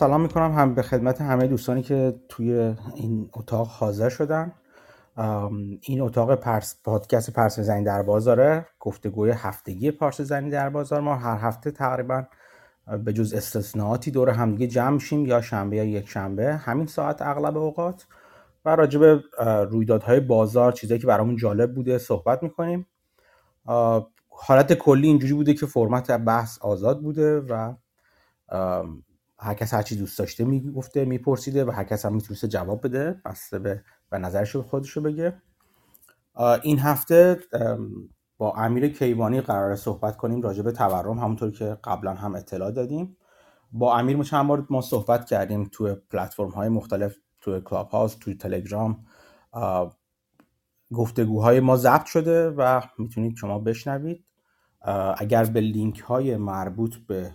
سلام می‌کنم هم به خدمت همه دوستانی که توی این اتاق حاضر شدن. این اتاق پرس پادکست پرس زنی در بازاره گفتگوی هفتگی پارس زنی در بازار. ما هر هفته تقریبا به جز استثناءاتی دور همدیگه جمع میشیم یا شنبه یا یک شنبه. همین ساعت اغلب اوقات. و راجع به رویدادهای بازار چیزایی که برامون جالب بوده صحبت می‌کنیم. حالت کلی اینجوری بوده که فرمت بحث آزاد بوده و هر کس هر چی دوست داشته می‌گفته میپرسیده و هر کس هم می‌تونسته جواب بده بسته به و نظرش خودش رو بگه. این هفته با امیر کیوانی قرار صحبت کنیم راجع به تورم همونطور که قبلا هم اطلاع دادیم. با امیر چند بار ما صحبت کردیم توی پلتفرم های مختلف توی کلاب هاوس توی تلگرام گفتگوهای ما ضبط شده و می‌تونید شما بشنوید. اگر به لینک های مربوط به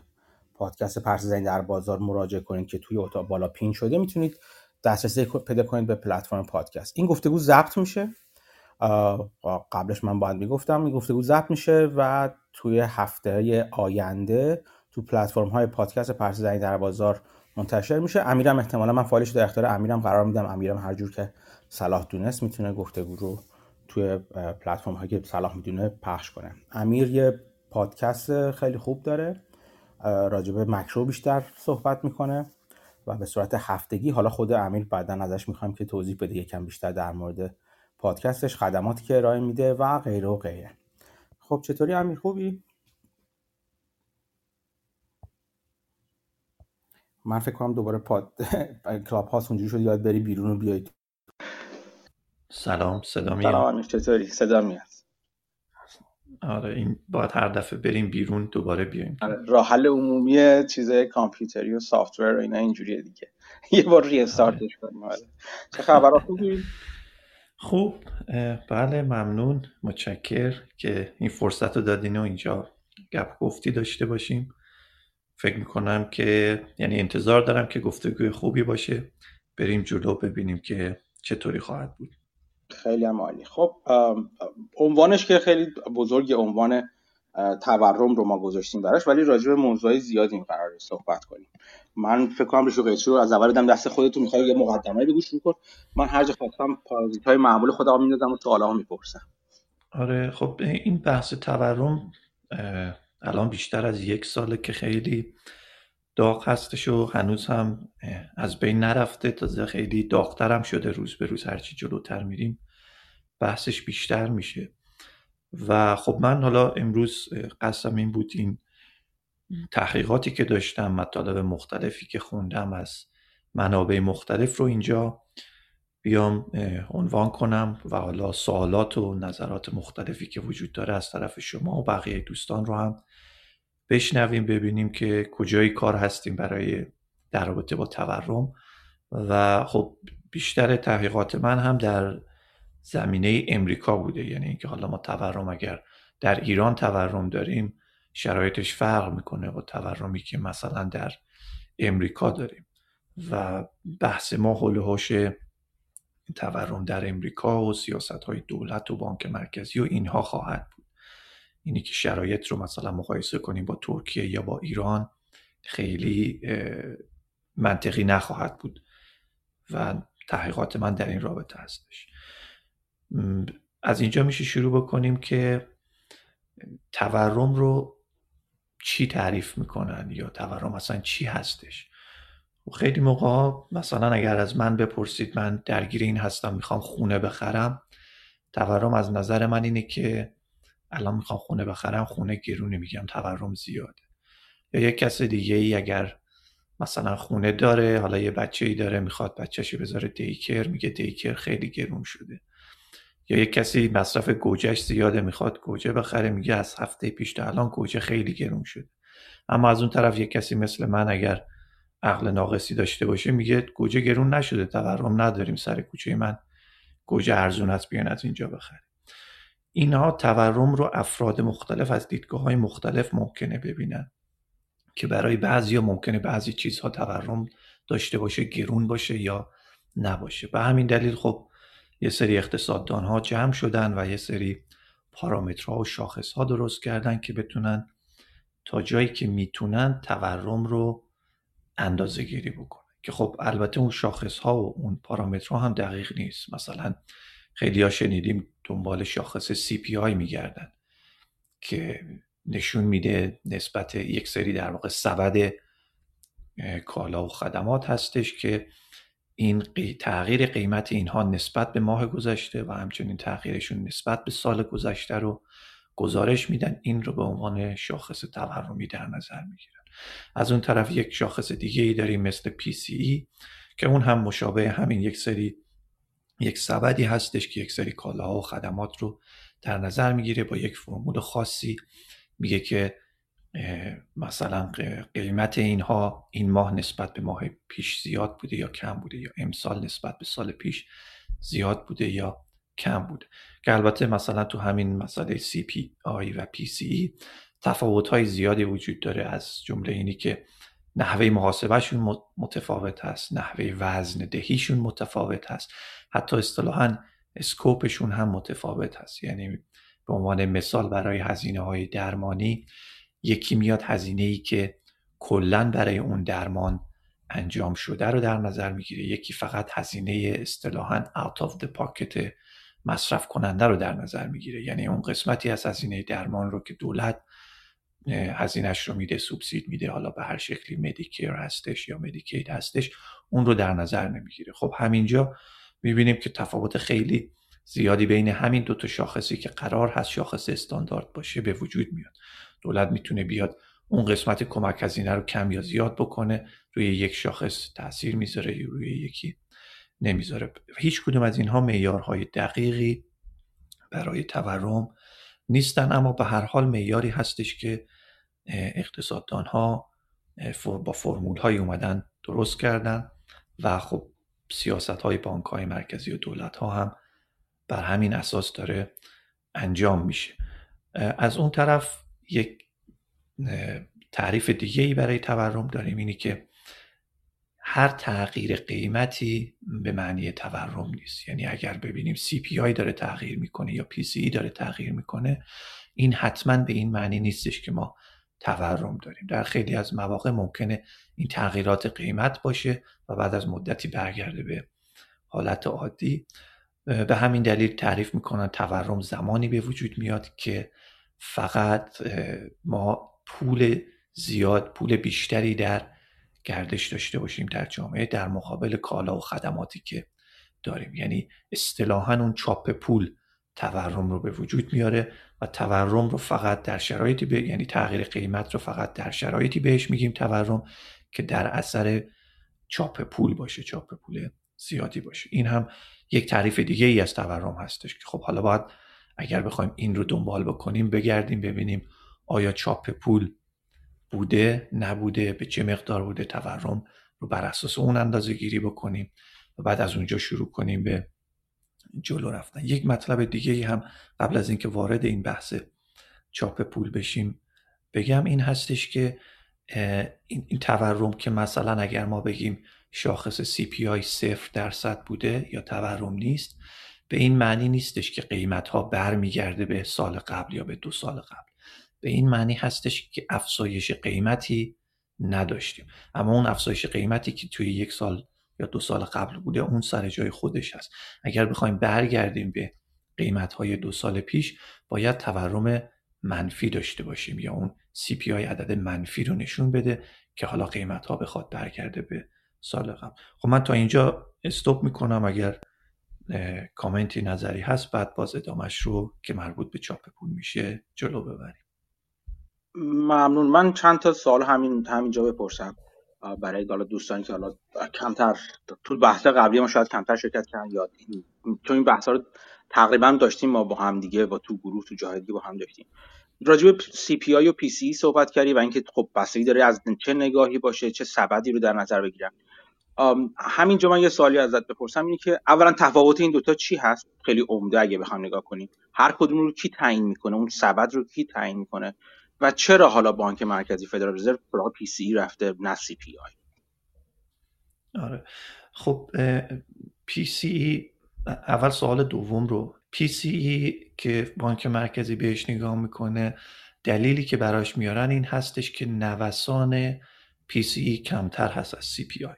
پادکست پرس زنی در بازار مراجعه کنید که توی اتاق بالا پین شده می‌تونید دسترسی پیدا کنید به پلتفرم پادکست. این گفتگو ضبط میشه. قبلش من باید می‌گفتم این گفتگو ضبط میشه و توی هفته آینده تو پلتفرم های پادکست پرس زنی در بازار منتشر میشه. امیرم احتمالا من فایلش در اختیار امیرم قرار میدم. امیرم هر جور که صلاح دونست می‌تونه گفتگو رو توی پلتفرم هایی که صلاح می‌دونه پخش کنه. امیر یه پادکست خیلی خوب داره. راجب مکرو بیشتر صحبت می‌کنه و به صورت هفتگی حالا خود امیر بعدا ازش می‌خوایم که توضیح بده یکم بیشتر در مورد پادکستش خدماتی که ارائه میده و غیره و غیره. خب چطوری امیر؟ خوبی؟ من فکر کنم دوباره پاد کلاب هاست اونجوری شد یاد بری بیرون و بیای سلام صدا میاد؟ سلام چطوری؟ صدا میاد. آره این باید هر دفعه بریم بیرون دوباره بیایم. آره راه حل عمومی چیزای کامپیوتری و سافت و اینا اینجوریه دیگه. یه بار ری استارتش کنیم آره. چه خبرها خوبی؟ خوب. بله ممنون. متشکر که این فرصت رو دادین و اینجا گپ گفتی داشته باشیم. فکر می‌کنم که یعنی انتظار دارم که گفتگوی خوبی باشه. بریم جلو ببینیم که چطوری خواهد بود. خیلی هم عالی. خب عنوانش که خیلی بزرگ عنوان تورم رو ما گذاشتیم براش ولی راجع به موضوعی زیادی قرار صحبت کنیم. من فکر کنم قیچی رو از اول دم دست خودتون می‌خوای یه مقدمه بگو شروع کن. من هر جا خواستم پارازیت های معمول خودم میندازم و سوالا می‌پرسم. آره خب این بحث تورم الان بیشتر از یک ساله که خیلی داغ هستش و هنوز هم از بین نرفته. تازه خیلی داغتر هم شده. روز به روز هرچی جلوتر میریم بحثش بیشتر میشه. و خب من حالا امروز قصدم این بود این تحقیقاتی که داشتم مطالب مختلفی که خوندم از منابع مختلف رو اینجا بیام عنوان کنم و حالا سوالات و نظرات مختلفی که وجود داره از طرف شما و بقیه دوستان رو هم بشنویم ببینیم که کجای کار هستیم برای در رابطه با تورم. و خب بیشتر تحقیقات من هم در زمینه امریکا بوده. یعنی اینکه حالا ما تورم اگر در ایران تورم داریم شرایطش فرق می‌کنه با تورمی که مثلا در امریکا داریم. و بحث ما حول حوش تورم در امریکا و سیاست های دولت و بانک مرکزی و اینها خواهد اینی که شرایط رو مثلا مقایسه کنیم با ترکیه یا با ایران خیلی منطقی نخواهد بود و تحقیقات من در این رابطه هستش. از اینجا میشه شروع بکنیم که تورم رو چی تعریف می‌کنن یا تورم اصلا چی هستش؟ خیلی موقع مثلا اگر از من بپرسید من درگیر این هستم می‌خوام خونه بخرم تورم از نظر من اینه که الان می‌خوام خونه بخرم خونه گرونه میگم تورم زیاده. یا یک کس دیگه ای اگر مثلا خونه داره حالا یه بچه ای داره می‌خواد بچهشو بذاره دیکر میگه دیکر خیلی گرون شده. یا یک کسی مصرف گوجهش زیاده می‌خواد گوجه بخره میگه از هفته پیش تا الان گوجه خیلی گرون شده. اما از اون طرف یک کسی مثل من اگر عقل ناقصی داشته باشه میگه گوجه گرون نشده تورم نداریم سر کوچه من گوجه ارزون است بیان از اینجا بخره. اینها تورم رو افراد مختلف از دیدگاه های مختلف ممکنه ببینن که برای بعضی ممکنه بعضی چیزها تورم داشته باشه گرون باشه یا نباشه. به همین دلیل خب یه سری اقتصاددان ها جمع شدن و یه سری پارامترها و شاخص ها درست کردن که بتونن تا جایی که می‌تونن تورم رو اندازه گیری بکنه که خب البته اون شاخص ها و اون پارامترها هم دقیق نیست. مثلا خیلی ها شنیدیم دنبال شاخص CPI میگردن که نشون میده نسبت یک سری در واقع سبد کالا و خدمات هستش که این تغییر قیمت اینها نسبت به ماه گذشته و همچنین تغییرشون نسبت به سال گذشته رو گزارش میدن. این رو به عنوان شاخص تورمی در نظر می‌گیرن. از اون طرف یک شاخص دیگه ای داریم مثل PCE که اون هم مشابه همین یک سری یک سبدی هستش که یک سری کالاها و خدمات رو در نظر می‌گیره با یک فرمول خاصی. میگه که مثلا قیمت اینها این ماه نسبت به ماه پیش زیاد بوده یا کم بوده یا امسال نسبت به سال پیش زیاد بوده یا کم بوده. که البته مثلا تو همین مسئله CPI و PCE تفاوت های زیادی وجود داره. از جمله اینی که نحوه محاسبهشون متفاوت هست نحوه وزن دهیشون متفاوت هست. حتی اصطلاحا اسکوپشون هم متفاوت هست. یعنی به عنوان مثال برای هزینه های درمانی یکی میاد هزینه ای که کلا برای اون درمان انجام شده رو در نظر می‌گیره. یکی فقط هزینه اصطلاحا out of the pocket مصرف کننده رو در نظر می‌گیره. یعنی اون قسمتی از هزینه درمان رو که دولت هزینهش رو میده سوبسید میده حالا به هر شکلی مدیکیر هستش یا مدیکید هستش اون رو در نظر نمی‌گیره. خب همینجا می‌بینیم که تفاوت خیلی زیادی بین همین دو تا شاخصی که قرار هست شاخص استاندارد باشه به وجود میاد. دولت می‌تونه بیاد اون قسمت کمک هزینه رو کم یا زیاد بکنه روی یک شاخص تاثیر می‌ذاره یا روی یکی نمی‌ذاره. هیچ کدوم از اینها معیارهای دقیقی برای تورم نیستن اما به هر حال معیاری هستش که اقتصاددان ها با فرمول های اومدن درست کردن و خب سیاست های بانک های مرکزی و دولت ها هم بر همین اساس داره انجام میشه. از اون طرف یک تعریف دیگه ای برای تورم داریم اینی که هر تغییر قیمتی به معنی تورم نیست. یعنی اگر ببینیم CPI داره تغییر می‌کنه یا PCE داره تغییر می‌کنه این حتما به این معنی نیستش که ما تورم داریم. در خیلی از مواقع ممکنه این تغییرات قیمت باشه و بعد از مدتی برگرده به حالت عادی. به همین دلیل تعریف می‌کنن تورم زمانی به وجود میاد که فقط ما پول زیاد پول بیشتری در گردش داشته باشیم در جامعه در مقابل کالا و خدماتی که داریم. یعنی اصطلاحا اون چاپ پول تورم رو به وجود میاره. تورم رو فقط در شرایطی به یعنی تغییر قیمت رو فقط در شرایطی بهش میگیم تورم که در اثر چاپ پول باشه چاپ پول زیادی باشه. این هم یک تعریف دیگه ای از تورم هستش که خب حالا باید اگر بخوایم این رو دنبال بکنیم بگردیم ببینیم آیا چاپ پول بوده نبوده به چه مقدار بوده تورم رو بر اساس اون اندازه گیری بکنیم و بعد از اونجا شروع کنیم به جلو رفتن. یک مطلب دیگه هم قبل از اینکه وارد این بحث چاپ پول بشیم بگم. این هستش که این, تورم که مثلا اگر ما بگیم شاخص CPI صفر درصد بوده یا تورم نیست به این معنی نیستش که قیمت ها برمیگرده به سال قبل یا به دو سال قبل. به این معنی هستش که افزایش قیمتی نداشتیم. اما اون افزایش قیمتی که توی یک سال یا دو سال قبل بوده اون سر جای خودش هست. اگر بخوایم برگردیم به قیمت های دو سال پیش باید تورم منفی داشته باشیم یا اون CPI عدد منفی رو نشون بده که حالا قیمت ها بخواد برگرده به سال قبل. خب من تا اینجا استوب می‌کنم. اگر کامنتی نظری هست بعد باز ادامش رو که مربوط به چاپ پول میشه جلو ببریم. ممنون. من چند تا سوال همین همینجا بپرسم. برای حالا دوستانی که حالا کمتر تو بحث قبلی ما شاید کمتر شرکت کردن یاد چون این بحث رو تقریبا داشتیم ما با هم دیگه با تو گروه تو جاهای دیگه با هم داشتیم. راجع به CPI و PCE صحبت کردی و اینکه خب بستگی داره از چه نگاهی باشه چه سبدی رو در نظر بگیرن. همینجا من یه سوالی ازت بپرسم اینه که اولا تفاوت این دوتا چی هست؟ خیلی عمده اگه بخوام نگاه کنیم. هر کدوم رو کی تعیین می‌کنه؟ اون سبد رو کی تعیین می‌کنه؟ و چرا حالا بانک مرکزی فدرال رزرو سراغ PCE رفته نه CPI؟ آره. خب PCE اول سوال دوم رو. PCE که بانک مرکزی بهش نگاه می‌کنه دلیلی که براش میارن این هستش که نوسان PCE کمتر هست از CPI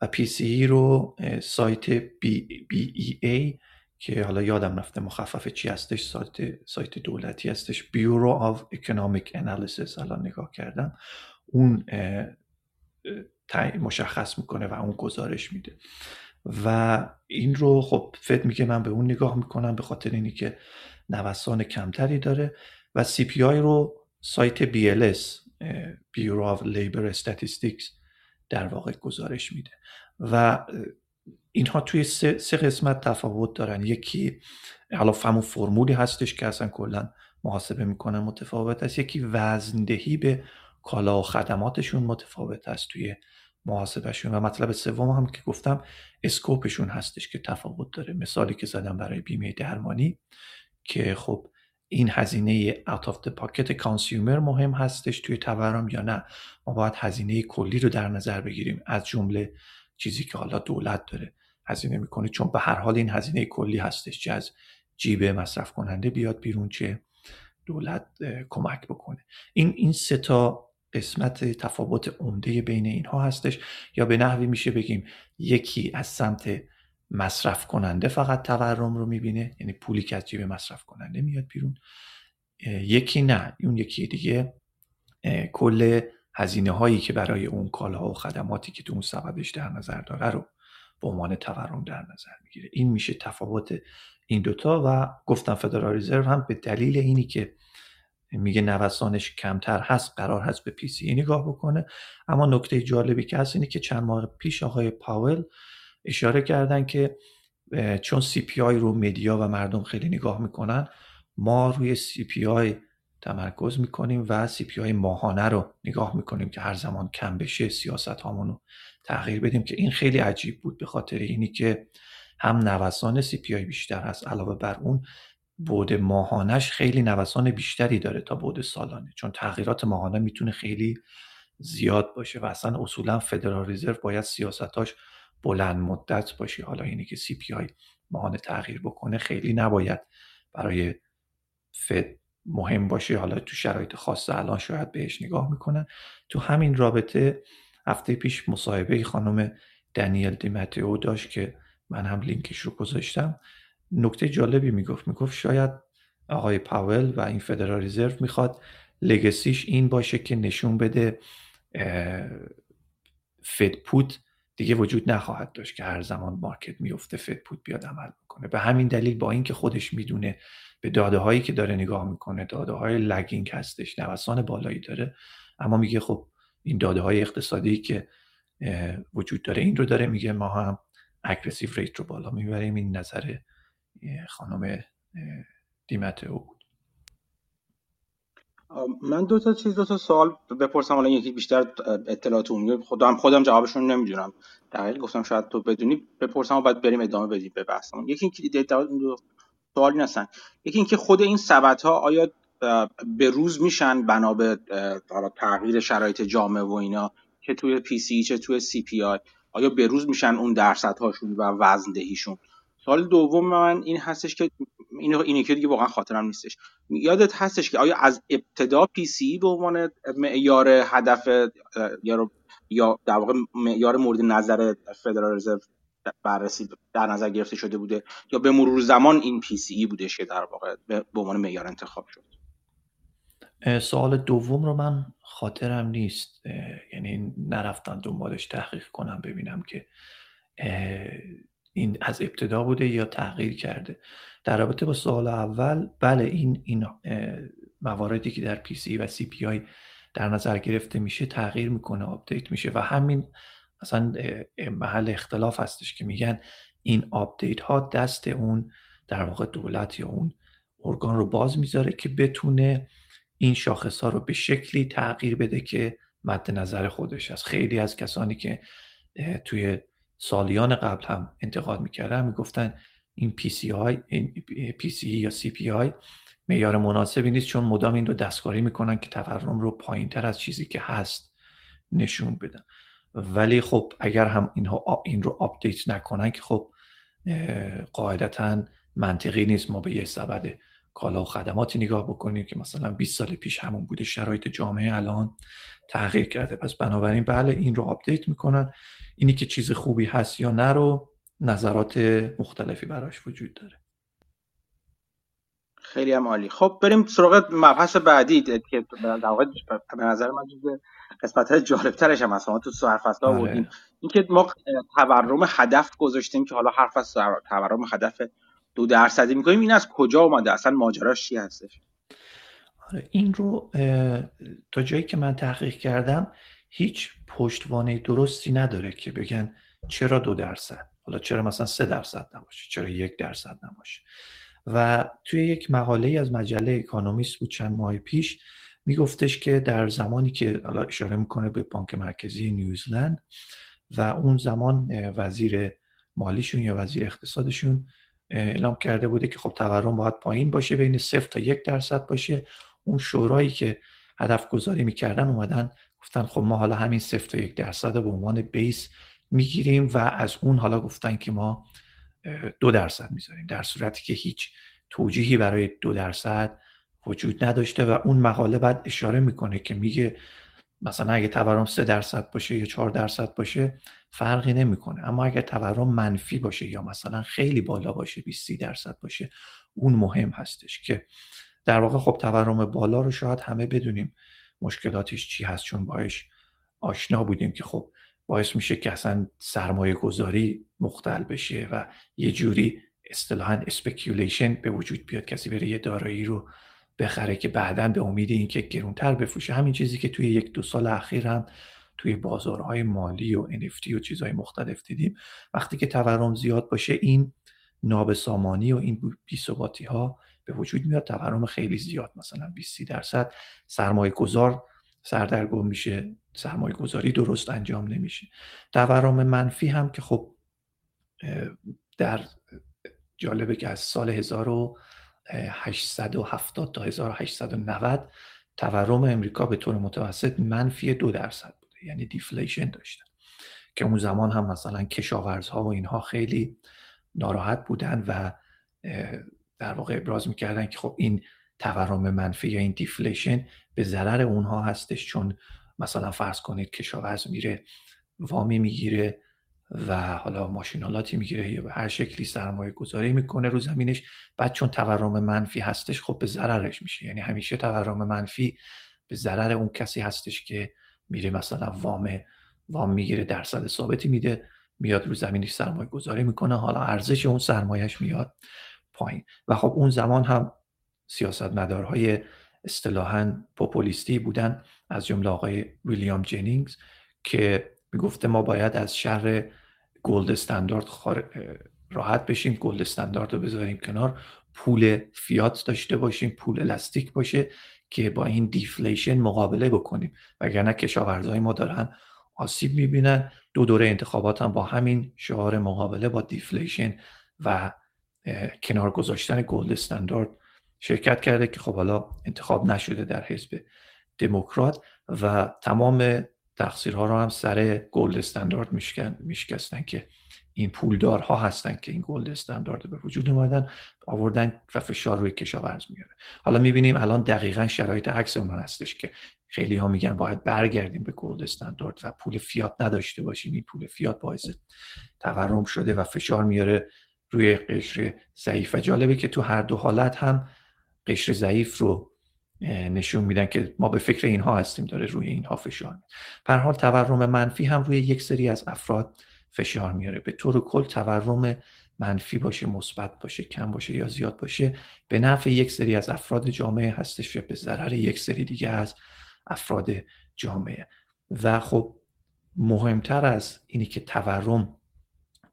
و PCE رو سایت BEA که حالا یادم رفته مخفف چی هستش سایت, سایت دولتی هستش. Bureau of Economic Analysis الان نگاه کردم. اون مشخص می‌کنه و اون گزارش میده. و این رو خب فد میگه من به اون نگاه می‌کنم به خاطر اینی که نوسان کمتری داره. و CPI رو سایت BLS Bureau of Labor Statistics در واقع گزارش میده. و اینها توی سه, سه قسمت تفاوت دارن. یکی حالا فهم فرمولی هستش که اصلا کلا محاسبه می‌کنن متفاوت است. یکی وزندهی به کالا و خدماتشون متفاوت است توی محاسبهشون. و مطلب سوم هم که گفتم اسکوپشون هستش که تفاوت داره. مثالی که زدم برای بیمه درمانی که خب این هزینه out of the pocket consumer مهم هستش توی تورم یا نه. ما باید هزینه کلی رو در نظر بگیریم. از جمله چیزی که حالا دولت داره هزینه می‌کنه چون به هر حال این هزینه کلی هستش چه از جیب مصرف کننده بیاد بیرون چه دولت کمک بکنه. این این سه تا قسمت تفاوت عمده بین اینها هستش. یا به نحوی میشه بگیم یکی از سمت مصرف کننده فقط تورم رو می‌بینه یعنی پولی که از جیب مصرف کننده میاد بیرون. یکی نه اون یکی دیگه کل هزینه هایی که برای اون کالاها و خدماتی که تو اون سبدش در نظر داره رو به عنوان تورم در نظر می‌گیره. این میشه تفاوت این دوتا و گفتم فدرال رزرو هم به دلیل اینی که میگه نوسانش کمتر هست قرار هست به PCE نگاه بکنه. اما نکته جالبی که هست اینه که چند ماه پیش آقای پاول اشاره کردن که چون CPI رو media و مردم خیلی نگاه می‌کنن ما روی CPI تمرکز می‌کنیم و CPI ماهانه رو نگاه می‌کنیم که هر زمان کم بشه سیاست هامون رو تغییر بدیم که این خیلی عجیب بود به خاطر اینی که هم نوسان CPI بیشتر هست علاوه بر اون بعد ماهانش خیلی نوسان بیشتری داره تا بعد سالانه. چون تغییرات ماهانه می‌تونه خیلی زیاد باشه و اصلا اصولا فدرال رزرو باید سیاستاش بلند مدت باشه. حالا اینی که CPI ماهانه تغییر بکنه خیلی نباید برای فد مهم باشه حالا تو شرایط خاص الان شاید بهش نگاه می‌کنن تو همین رابطه هفته پیش مصاحبه خانم دنیل دیمارتینو داشت که من هم لینکش رو گذاشتم. نکته جالبی می‌گفت می‌گفت شاید آقای پاول و این فدرال رزرو می‌خواد legacy ش این باشه که نشون بده Fed put دیگه وجود نخواهد داشت که هر زمان market میفته Fed put بیاد عمل می‌کنه به همین دلیل با اینکه خودش می‌دونه به داده هایی که داره نگاه می‌کنه داده های lagging هستش نوسان بالایی داره. اما میگه خب این داده های اقتصادی که وجود داره این رو داره میگه ما هم اگریسیو ریت رو بالا می‌بریم. این نظر خانم دیمت او بود. من دو تا چیز دو تا سوال بپرسم. حالا یکی بیشتر اطلاعات عمومی. خودم خودم جوابشون نمی‌دونم. دقیق گفتم شاید تو بدونی. بپرسم و بعد بریم ادامه بدیم به بحثمون. یکی اینکه سوالی هستن. یکی اینکه خود این سبد ها آیا به روز میشن بنا به تغییر شرایط جامعه و اینا که توی PCE چه توی CPI آیا به روز میشن اون درصد هاشون و وزندهیشون؟ سوال دوم من این هستش که این اینه که دیگه واقعا خاطرم نیستش. یادت هستش که آیا از ابتدا PCE به عنوان معیار هدف یا یا در واقع معیار مورد نظر فدرال رزرو بررسی در نظر گرفته شده بوده یا به مرور زمان این PCE بودش که در واقع به عنوان معیار انتخاب شد؟ سوال دوم رو من خاطرم نیست. یعنی نرفتم دنبالش تحقیق کنم ببینم که این از ابتدا بوده یا تغییر کرده. در رابطه با سوال اول بله این این مواردی که در PCE و CPI در نظر گرفته میشه تغییر می‌کنه update میشه و همین مثلا محل اختلاف هستش که میگن این update ها دست اون در واقع دولت یا اون ارگان رو باز می‌ذاره که بتونه این شاخص ها رو به شکلی تغییر بده که مد نظر خودش است. خیلی از کسانی که توی سالیان قبل هم انتقاد می‌کردن می‌گفتن این آی، PCE یا CPI معیار مناسبی نیست چون مدام این رو دستکاری می‌کنن که تورم رو پایین تر از چیزی که هست نشون بدن. ولی خب اگر هم اینها این رو update نکنن که خب قاعدتا منطقی نیست. ما به یه سبد کالا و خدماتی نگاه بکنیم که مثلا 20 سال پیش همون بوده شرایط جامعه الان تغییر کرده. پس بنابراین بله این رو update می‌کنن. اینی که چیز خوبی هست یا نه رو نظرات مختلفی براش وجود داره. خیلی هم عالی. خب بریم سراغ مبحث بعدی که در واقع به نظر من قسمت های جالبترش هم هست. تو حرف ها آره. بودیم. اینکه ما تورم هدف گذاشتیم که حالا حرف از تورم هدف دو درصدی می‌کنیم این از کجا اومده؟ اصلا ماجراش چی هستش آره این رو تا جایی که من تحقیق کردم هیچ پشتوانه درستی نداره که بگن چرا دو درصد؟ حالا چرا مثلا سه درصد نباشه؟ چرا یک درصد نباشه؟ و توی یک مقاله از مجله اکانومیست بود چند ماه پیش میگفتش که در زمانی که حالا اشاره می‌کنه به بانک مرکزی نیوزلند و اون زمان وزیر مالیشون یا وزیر اقتصادشون اعلام کرده بوده که خب تورم باید پایین باشه بین صفر تا یک درصد باشه. اون شورایی که هدف گذاری می‌کردن اومدن گفتن خب ما حالا همین صفر تا یک درصد به عنوان بیس می‌گیریم و از اون حالا گفتن که ما دو درصد می‌ذاریم. در صورتی که هیچ توجیهی برای دو درصد وجود نداشته و اون مقاله بعد اشاره می‌کنه که میگه مثلا اگه تورم سه درصد باشه یا چهار درصد باشه فرقی نمی‌کنه. اما اگر تورم منفی باشه یا مثلا خیلی بالا باشه 20 درصد باشه اون مهم هستش که در واقع خب تورم بالا رو شاید همه بدونیم مشکلاتش چی هست چون باش آشنا بودیم که خب باعث میشه که اصلا سرمایه گذاری مختل بشه و یه جوری اصطلاحا speculation به وجود بیاد کسی بره یه دارایی رو بخره که بعدا به امید اینکه گرونتر بفروشه. همین چیزی که توی یک دو سال اخیر هم توی بازارهای مالی و NFT و چیزهای مختلف دیدیم. وقتی که تورم زیاد باشه این نابسامانی و این بیثباتی ها به وجود میاد. تورم خیلی زیاد مثلا 20 درصد. سرمایه گذار سردرگم میشه. سرمایه گذاری درست انجام نمیشه. تورم منفی هم که خب در جالبه که از سال 1870 تا 1890 تورم امریکا به طور متوسط منفی دو درصد بوده یعنی deflation داشته. که اون زمان هم مثلا کشاورزها و اینها خیلی ناراحت بودن و در واقع ابراز می‌کردن که خب این تورم منفی یا این deflation به ضرر اونها هستش چون مثلا فرض کنید کشاورز میره وامی می‌گیره و حالا ماشینالاتی می‌گیره یا به هر شکلی سرمایه گذاری می‌کنه رو زمینش. بعد چون تورم منفی هستش خب به ضررش میشه. یعنی همیشه تورم منفی به ضرر اون کسی هستش که میره مثلا وام وام می‌گیره درصد ثابتی میده میاد رو زمینش سرمایه گذاری می‌کنه. حالا ارزش اون سرمایهش میاد پایین. و خب اون زمان هم سیاستمدارهای اصطلاحا پوپولیستی بودن از جمله آقای ویلیام جنینگز که می‌گفته ما باید از شر gold standard راحت بشیم gold standard رو بذاریم کنار پول فیات داشته باشیم پول elastic باشه که با این deflation مقابله بکنیم. وگرنه کشاورزهای ما دارن آسیب می‌بینن. دو دوره انتخابات هم با همین شعار مقابله با deflation و کنار گذاشتن gold standard شرکت کرده که خب حالا انتخاب نشده در حزب دموکرات و تمام تقصیرها رو هم سر gold standard میشکستن که این پولدارها هستن که این gold standard به وجود اومدن آوردن و فشار روی کشاورز میاره. حالا می‌بینیم الان دقیقا شرایط عکس اون هستش که خیلی ها میگن باید برگردیم به gold standard و پول فیات نداشته باشیم. این پول فیات باعث تورم شده و فشار میاره روی قشر ضعیف. و جالبه که تو هر دو حالت هم قشر ضعیف رو نشون میدن که ما به فکر اینها هستیم داره روی اینها فشار پر حال تورم منفی هم روی یک سری از افراد فشار میاره. به طور کل تورم منفی باشه مثبت باشه کم باشه یا زیاد باشه به نفع یک سری از افراد جامعه هستش و به ضرر یک سری دیگه از افراد جامعه. و خب مهمتر از اینی که تورم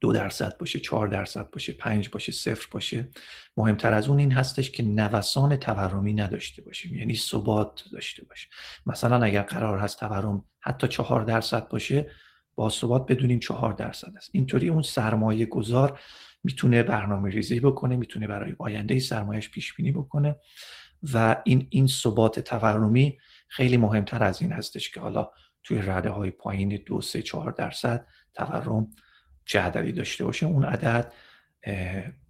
دو درصد باشه چهار درصد باشه پنج باشه صفر باشه. مهمتر از اون این هستش که نوسان تورمی نداشته باشیم یعنی ثبات داشته باشه مثلا اگر قرار هست تورم حتی چهار درصد باشه با ثبات بدونیم چهار درصد است. اینطوری اون سرمایه گذار می‌تونه برنامه ریزی بکنه می‌تونه برای آینده سرمایهش پیش بینی بکنه و این این ثبات تورمی خیلی مهمتر از این هستش که حالا توی رده های پایین دو سه چهار درصد تورم چه عددی داشته باشه اون عدد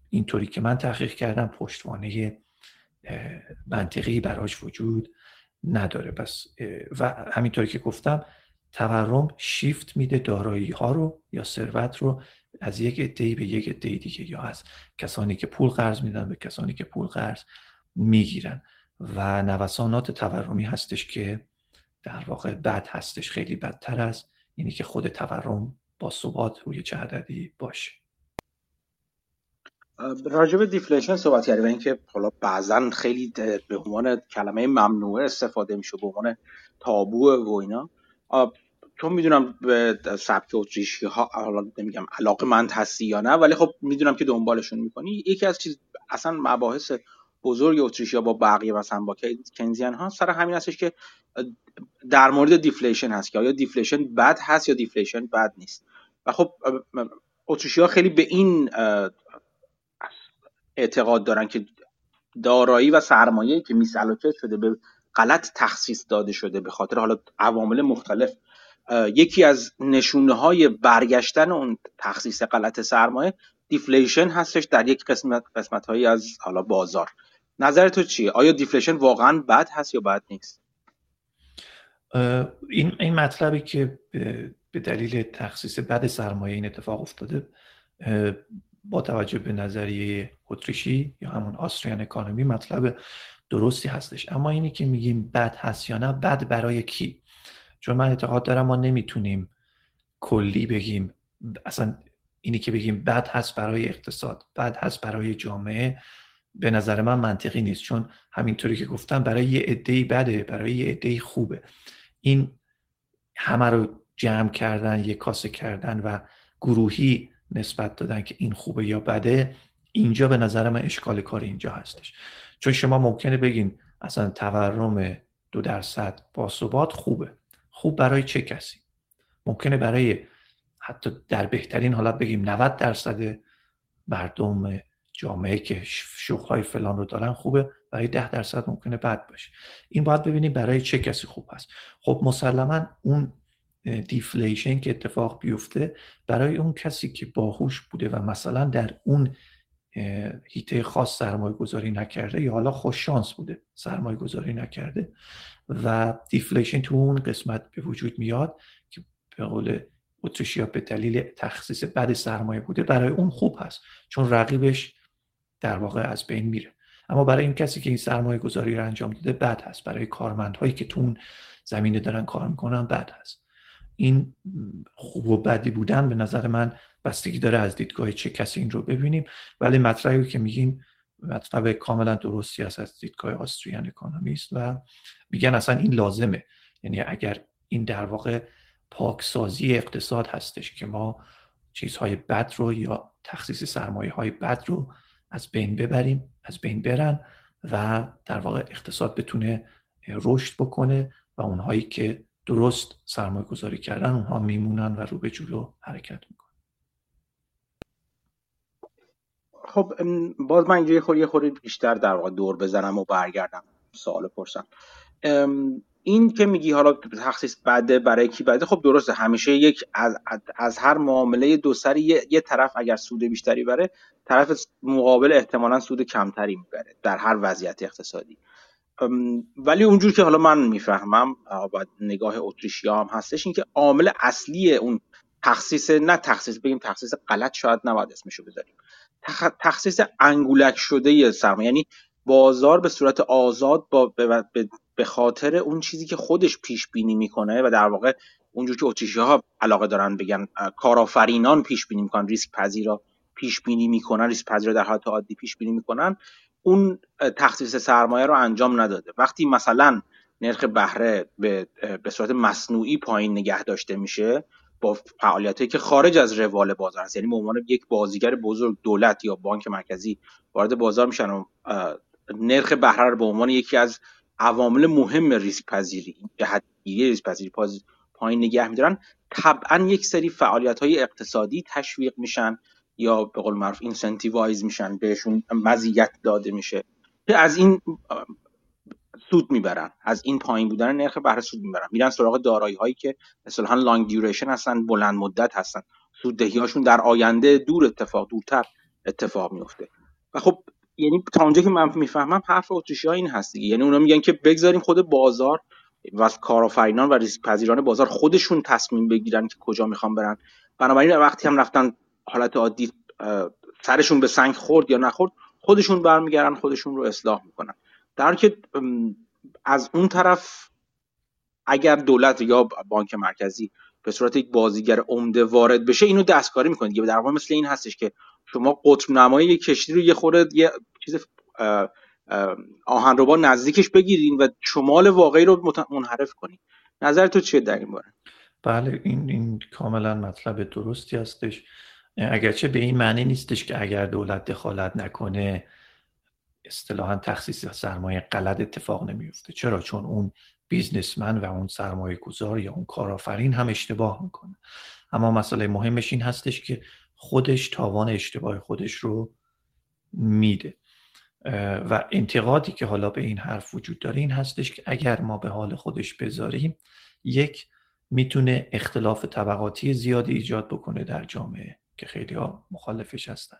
اینطوری که من تحقیق کردم پشتوانه منطقی براش وجود نداره. پس و همینطوری که گفتم تورم شیفت میده دارایی ها رو یا ثروت رو از یک عده‌ای به یک عده دیگه یا از کسانی که پول قرض میدن به کسانی که پول قرض می‌گیرن. و نوسانات تورمی هستش که در واقع بد هستش خیلی بدتر از اینی که خود تورم با ثبات روی چه عددی باشه. راجب دیفلیشن صحبت کردیم و اینکه حالا بعضا خیلی به عنوان کلمه ممنوعه استفاده میشه به عنوان تابو و اینا. چون می‌دونم به سبک اتریشی ها حالا نمیگم علاقه مند هستی یا نه ولی خب می‌دونم که دنبالشون می‌کنی. یکی از چیز اصلا مباحث بزرگ اتریشیا با بقیه مثلا با Keynesian ها سر همین هستش که در مورد deflation هست که آیا deflation بد هست یا deflation بد نیست. و خب اتریشی خیلی به این اعتقاد دارن که دارایی و سرمایه که misallocate شده به غلط تخصیص داده شده به خاطر حالا عوامل مختلف یکی از نشونه های برگشتن اون تخصیص غلط سرمایه deflation هستش در یک قسمت قسمت هایی از حالا بازار. نظر تو چیه؟ آیا deflation واقعا بد هست یا بد نیست؟ این این مطلبی که به دلیل تخصیص بد سرمایه این اتفاق افتاده با توجه به نظریه اتریشی یا همون Austrian economy مطلب درستی هستش. اما اینی که میگیم بد هست یا نه بد برای کی؟ چون من اعتقاد دارم ما نمی‌تونیم کلی بگیم اصلا اینی که بگیم بد هست برای اقتصاد بد هست برای جامعه به نظر من منطقی نیست. چون همینطوری که گفتم برای یه عده‌ای بده برای یه عده‌ای خوبه. این همه رو جمع کردن یه کاسه کردن و گروهی نسبت دادن که این خوبه یا بده اینجا به نظر من اشکال کار اینجا هستش. چون شما ممکنه بگین اصلا تورم دو درصد با ثبات خوبه. خوب برای چه کسی؟ ممکنه برای حتی در بهترین حالت بگیم 90 درصد مردم جامعه که شغلهای فلان رو دارن خوبه برای 10 درصد ممکنه بد باشه. این باید ببینیم برای چه کسی خوب هست. خب مسلما اون دیفلیشن که اتفاق بیفته برای اون کسی که باهوش بوده و مثلا در اون هیته خاص سرمایه گذاری نکرده یا حالا خوش شانس بوده سرمایه گذاری نکرده و دیفلیشن تو اون قسمت به وجود میاد که به قول اتریشیا به دلیل تخصیص بد سرمایه بوده برای اون خوب هست چون رقیبش در واقع از بین میره. اما برای این کسی که این سرمایه گذاری رو انجام داده بد هست. برای کارمندهایی که تو اون زمینه دارن کار می‌کنن بد هست. این خوب و بدی بودن به نظر من بستگی داره از دیدگاه چه کسی این رو ببینیم. ولی مطلبی که میگیم مطلب کاملا درستی است از دیدگاه آستریان اکانومیست و میگن اصلا این لازمه. یعنی اگر این در واقع پاکسازی اقتصاد هستش که ما چیزهای بد رو یا تخصیص سرمایه های بد رو از بین ببریم از بین برن و در واقع اقتصاد بتونه رشد بکنه و اونهایی که درست سرمایه گذاری کردن اونها میمونن و رو به جلو حرکت می‌کنن. خب باز من یه خود یه بیشتر در واقع دور بزنم و برگردم سوال پرسم. این که میگی حالا تخصیص بده برای کی بده خب درسته همیشه یک از, از هر معامله دو سری یه،, یه طرف اگر سود بیشتری بره طرف مقابل احتمالا سود کمتری می‌بره در هر وضعیت اقتصادی. ولی اونجور که حالا من می‌فهمم و نگاه اتریشیا هم هستش اینکه عامل اصلی اون تخصیص نه تخصیص بگیم تخصیص غلط شاید نباید اسمشو بذاریم. تخصیص انگولک شده سرمایه یعنی بازار به صورت آزاد با به خاطر اون چیزی که خودش پیش بینی می‌کنه و در واقع اونجور که اتریشی ها علاقه دارن بگن کارآفرینان پیش بینی می‌کنن ریسک پذیرا پیش بینی می‌کنن ریسک پذیرا در حالت عادی پیش بینی می‌کنن. اون تخصیص سرمایه رو انجام نداده. وقتی مثلا نرخ بهره به, به صورت مصنوعی پایین نگه داشته میشه با فعالیتی که خارج از روال بازار هست یعنی به عنوان یک بازیگر بزرگ دولت یا بانک مرکزی وارد بازار میشن و نرخ بهره رو به عنوان یکی از عوامل مهم ریسک پذیری جهتگیری ریسک پذیری پایین نگه میدارن طبعا یک سری فعالیت های اقتصادی تشویق میشن. یا به قول معروف incentivize میشن بهشون مزیت داده میشه. از این سود می‌برن. از این پایین بودن نرخ بهره سود می‌برن. میرن سراغ دارایی هایی که مثلا لانگ دیوریشن هستن بلند مدت هستن. سوددهی هاشون در آینده دور اتفاق دورتر اتفاق میفته و خب یعنی تا اونجا که من می‌فهمم حرف اتریشی این هست دیگه یعنی اونا میگن که بگذاریم خود بازار و کارآفرینان و ریسک پذیران بازار خودشون تصمیم بگیرن که کجا می‌خوان برن. بنابراین وقتی هم رفتن حالت عادی سرشون به سنگ خورد یا نخورد خودشون برمیگردن خودشون رو اصلاح می‌کنن. در که از اون طرف اگر دولت یا بانک مرکزی به صورت یک بازیگر عمده وارد بشه اینو دستکاری می‌کنه دیگه. در واقع مثل این هستش که شما قطب نمای یک کشتی رو یه خورده یه چیز آهنربا نزدیکش بگیرین و شمال واقعی رو منحرف کنین. نظر تو چیه در این باره؟ بله این این کاملا مطلب درستی هستش. اگرچه به این معنی نیستش که اگر دولت دخالت نکنه اصطلاحا تخصیص سرمایه غلط اتفاق نمیفته چرا؟ چون اون بیزنسمن و اون سرمایه گذار یا اون کارآفرین هم اشتباه می‌کنه. اما مسئله مهمش این هستش که خودش تاوان اشتباه خودش رو میده. و انتقادی که حالا به این حرف وجود داره این هستش که اگر ما به حال خودش بذاریم یک می‌تونه اختلاف طبقاتی زیادی ایجاد بکنه در جامعه. که خیلی ها مخالفش هستن.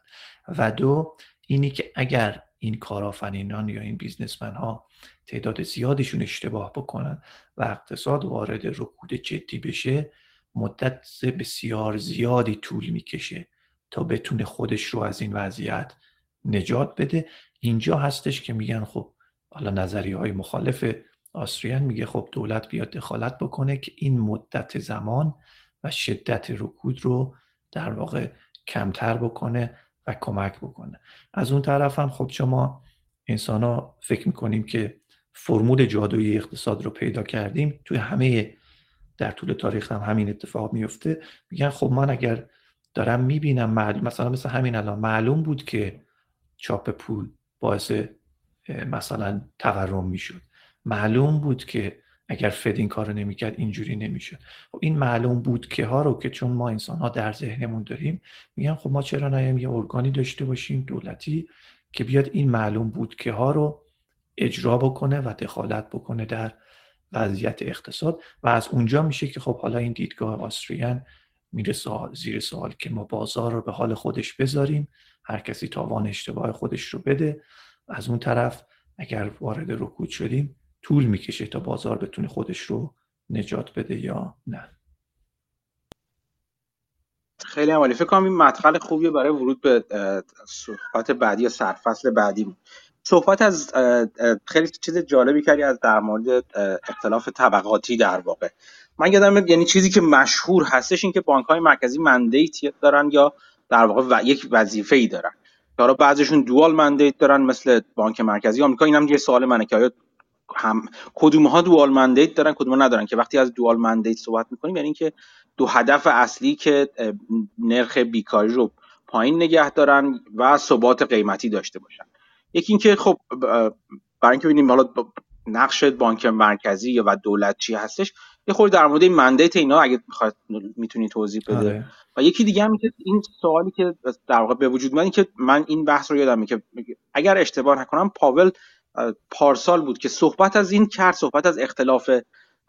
و دو اینی که اگر این کارآفرینان یا این بیزنسمن ها تعداد زیادیشون اشتباه بکنن و اقتصاد وارد رکود جدی بشه مدت بسیار زیادی طول می‌کشه تا بتونه خودش رو از این وضعیت نجات بده. اینجا هستش که میگن خب حالا نظری های مخالف آستریان میگه خب دولت بیاد دخالت بکنه که این مدت زمان و شدت رکود رو در واقع کمتر بکنه و کمک بکنه. از اون طرف هم خب شما انسان ها فکر می‌کنیم که فرمول جادویی اقتصاد رو پیدا کردیم. توی همه در طول تاریخ هم همین اتفاق میفته میگن خب من اگر دارم می‌بینم معلوم مثلا مثل همین الان معلوم بود که چاپ پول باعث مثلا تورم می‌شد. معلوم بود که اگر فد این کار نمی‌کرد اینجوری نمی‌شد. خب این معلوم بود که ها رو که چون ما انسان ها در ذهنمون داریم میگن خب ما چرا نیم یه ارگانی داشته باشیم دولتی که بیاد این معلوم بود که ها رو اجرا بکنه و دخالت بکنه در وضعیت اقتصاد. و از اونجا میشه که خب حالا این دیدگاه آستریان میره سوال زیر سوال که ما بازار رو به حال خودش بذاریم. هر کسی تاوان اشتباه خودش رو بده. از اون طرف اگر وارد رکود شدیم طول می‌کشه تا بازار بتونه خودش رو نجات بده یا نه. خیلی عمالی فکر کنم این مدخل خوبیه برای ورود به صحبت بعدی یا سرفصل بعدی صحبت از خیلی چیز جالبی کردی از در مورد اختلاف طبقاتی در واقع. من یادم یعنی چیزی که مشهور هستش این که بانک های مرکزی مندیت دارن یا در واقع و یک وظیفه ای دارن. حالا بعضیشون دوال مندیت دارن مثل بانک مرکزی آمریکا. اینم یه سوال منه که آیا هم کدوم ها دوال مندیت دارن کدوم ندارن که وقتی از دوال مندیت صحبت می‌کنیم یعنی اینکه دو هدف اصلی که نرخ بیکاری رو پایین نگه دارن و ثبات قیمتی داشته باشن یکی اینکه خب برای اینکه ببینیم حالا نقش بانک مرکزی یا و دولت چی هستش یه خورده در مورد مندیت اینا اگه می‌خواد می‌تونی توضیح بده آره. و یکی دیگه هم که این سوالی که در واقع به وجود من که من این بحث رو یادمه که اگر اشتباه نکنم پاول پارسال بود که صحبت از این کرد صحبت از اختلاف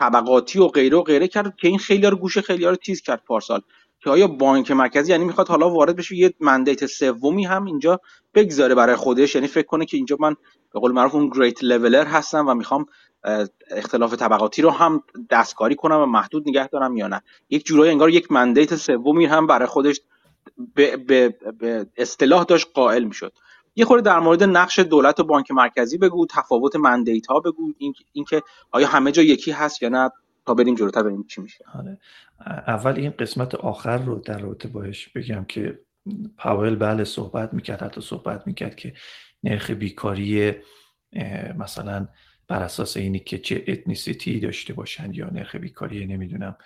طبقاتی و غیره و غیره کرد که این خیلی رو گوشه خیلی رو تیز کرد پارسال. که آیا بانک مرکزی یعنی می‌خواد حالا وارد بشه یه مندیت سومی هم اینجا بگذاره برای خودش؟ یعنی فکر کنه که اینجا من به قول معروف اون گریت لولر هستم و می‌خوام اختلاف طبقاتی رو هم دستکاری کنم و محدود نگه دارم یا نه. یک جورایی انگار یک مندیت سومی هم برای خودش به, به, به اصطلاح داشت قائل می‌شد. یه خورده در مورد نقش دولت و بانک مرکزی بگو تفاوت مندیت ها بگو اینکه این آیا همه جا یکی هست یا نه تا بریم جلوتر ببینیم چی میشه آره. اول این قسمت آخر رو در رابطه باش بگم که پاول بله صحبت می‌کرد حتی صحبت می‌کرد که نرخ بیکاری مثلا بر اساس اینی که چه ethnicity داشته باشند یا نرخ بیکاری نمی‌دونم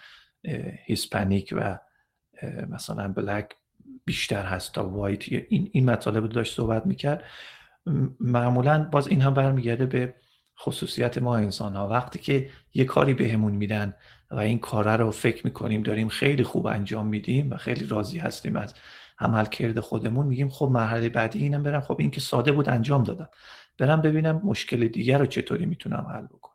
Hispanic و مثلا black بیشتر هست تا white. این این مطالب رو داشت صحبت می‌کرد. معمولا باز این هم برمیگرده به خصوصیت ما انسان ها وقتی که یه کاری بهمون میدن و این کاره رو فکر می‌کنیم داریم خیلی خوب انجام میدیم و خیلی راضی هستیم از عمل کرده خودمون میگیم خب مرحله بعدی اینم برم. خب این که ساده بود انجام دادم. برم ببینم مشکل دیگر رو چطوری می‌تونم حل بکنم.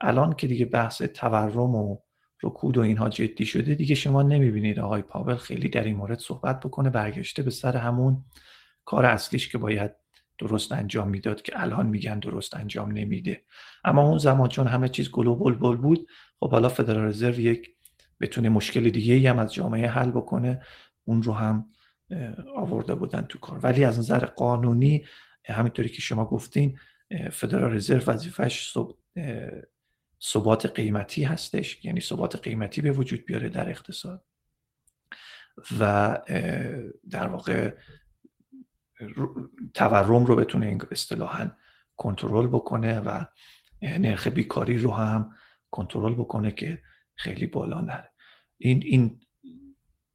الان که دیگه بحث تورم و رکود و اینها جدی شده دیگه شما نمی‌بینید. آقای پاول خیلی در این مورد صحبت بکنه برگشته به سر همون کار اصلیش که باید درست انجام می‌داد که الان میگن درست انجام نمیده. اما اون زمان چون همه چیز گلوبال بول بود خب حالا فدرال رزرو یک بتونه مشکل دیگه ای هم از جامعه حل بکنه اون رو هم آورده بودن تو کار. ولی از نظر قانونی همینطوری که شما گفتین فدرال رزرو وظیفش ثبات قیمتی هستش یعنی ثبات قیمتی به وجود بیاره در اقتصاد. و در واقع تورم رو بتونه اصطلاحا کنترل بکنه و نرخ بیکاری رو هم کنترل بکنه که خیلی بالا نره. این این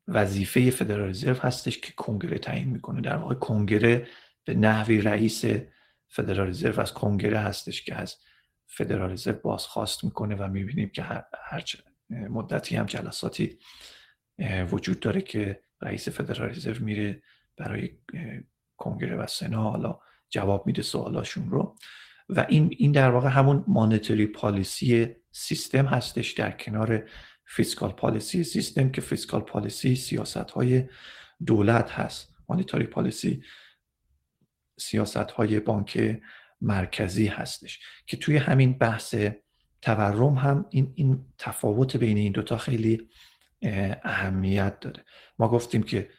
وظیفه فدرال رزرو هستش که کنگره تعیین می‌کنه. در واقع کنگره به نحوی رئیس فدرال رزرو از کنگره هستش که از فدرال رزرو بازخواست می‌کنه و می‌بینیم که هر مدتی هم جلساتی وجود داره که رئیس فدرال رزرو میره برای کنگره و سنا حالا جواب میده سوالاشون رو. و این این در واقع همون monetary policy system هستش در کنار fiscal policy system که fiscal policy سیاست های دولت هست. monetary policy سیاست های بانک مرکزی هستش. که توی همین بحث تورم هم این, این تفاوت بین این دوتا خیلی اهمیت داره. ما گفتیم که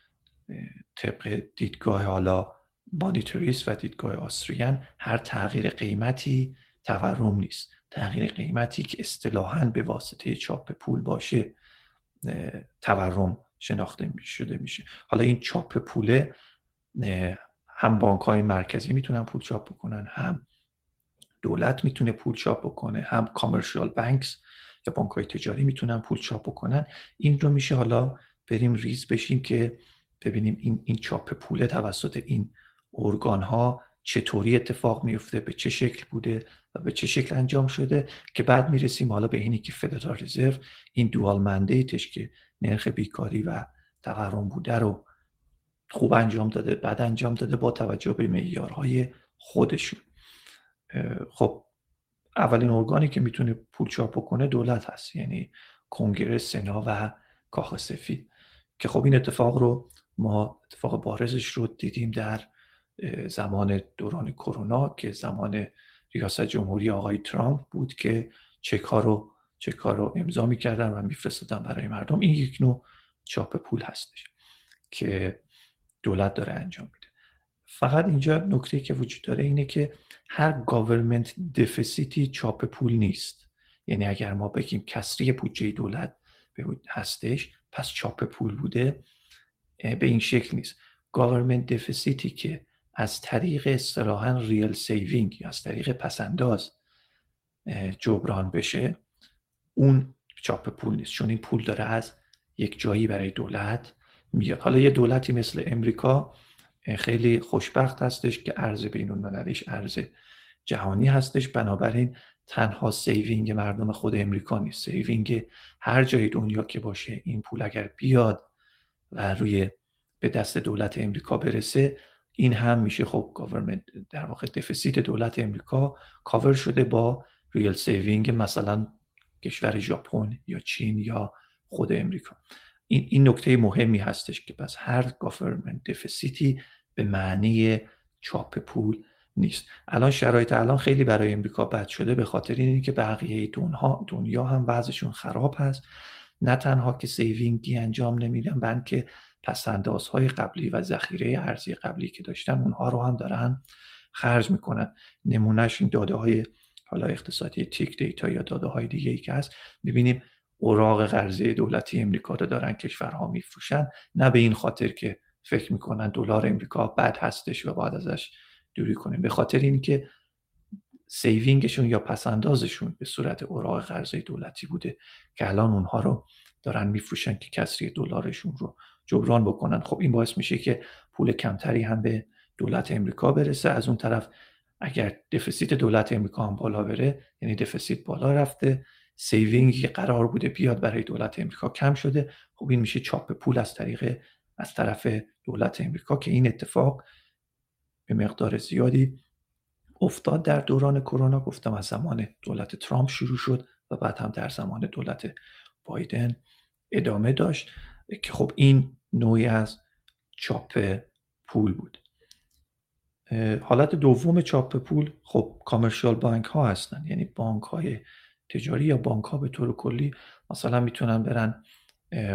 طبق دیدگاه حالا مانیتوریست و دیدگاه آستریان هر تغییر قیمتی تورم نیست. تغییر قیمتی که اصطلاحا به واسطه چاپ پول باشه تورم شناخته شده میشه. حالا این چاپ پوله هم بانک های مرکزی می‌تونن پول چاپ بکنن هم دولت می‌تونه پول چاپ بکنه هم کامرشال بانکس یا بانک های تجاری می‌تونن پول چاپ بکنن. این رو میشه حالا بریم ریز بشیم که ببینیم این, این چاپ پوله توسط این ارگان ها چطوری اتفاق میفته به چه شکل بوده و به چه شکل انجام شده که بعد می‌رسیم حالا به اینی که فدرال رزرو این دوال مندیتش که نرخ بیکاری و تورم بوده رو خوب انجام داده بعد انجام داده با توجه به معیارهای خودشون. خب اولین ارگانی که می‌تونه پول چاپ بکنه دولت هست یعنی کنگره سنا و کاخ سفید. که خب این اتفاق رو ما اتفاق بارزش رو دیدیم در زمان دوران کرونا که زمان ریاست جمهوری آقای ترامپ بود که چک ها رو چک رو امضا می‌کردن و میفرستادن برای مردم. این یک نوع چاپ پول هستش که دولت داره انجام میده. فقط اینجا نکته که وجود داره اینه که هر government deficit ی چاپ پول نیست. یعنی اگر ما بگیم کسری بودجه دولت هستش پس چاپ پول بوده به این شکل نیست. government deficit ی که از طریق اصطلاحا real saving یا از طریق پس‌انداز جبران بشه اون چاپ پول نیست. چون این پول داره از یک جایی برای دولت میاد. حالا یه دولتی مثل امریکا خیلی خوشبخت هستش که ارز بین المللیش ارز جهانی هستش. بنابراین تنها saving مردم خود امریکا نیست. saving هر جای دنیا که باشه این پول اگر بیاد و روی به دست دولت امریکا برسه این هم میشه خب government در واقع deficit دولت امریکا کاور شده با real saving مثلا کشور ژاپن یا چین یا خود امریکا. این, این نکته مهمی هستش که پس هر government deficit ی به معنی چاپ پول نیست. الان شرایط الان خیلی برای امریکا بد شده به خاطر اینه که بقیه دنیا هم وضعشون خراب هست. نه تنها که saving ی انجام نمیدن بلکه پس‌اندازهای قبلی و ذخیره ارزی قبلی که داشتن اونها رو هم دارن خرج می‌کنن. نمونهش این داده های حالا اقتصادی TIC data یا داده های دیگه ای که هست. می‌بینیم اوراق قرضه دولتی امریکا رو دارن کشورها میفروشن نه به این خاطر که فکر می‌کنن دلار امریکا بد هستش و باید ازش دوری کنیم. به خاطر اینکه saving شون یا پس‌اندازشون به صورت اوراق قرضه دولتی بوده که الان اونها رو دارن میفروشن که کسری دلارشون رو جبران بکنن. خب این باعث میشه که پول کمتری هم به دولت امریکا برسه. از اون طرف اگر deficit دولت امریکا هم بالا بره یعنی deficit بالا رفته saving ی که قرار بوده بیاد برای دولت امریکا کم شده. خب این میشه چاپ پول از طریق از طرف دولت امریکا که این اتفاق به مقدار زیادی افتاد در دوران کرونا. گفتم از زمان دولت ترامپ شروع شد و بعد هم در زمان دولت بایدن ادامه داشت که خب این نوعی از چاپ پول بود. حالت دوم چاپ پول خب کامرشال بانک ها هستن. یعنی بانک های تجاری یا بانک ها به طور کلی مثلا می‌تونن برن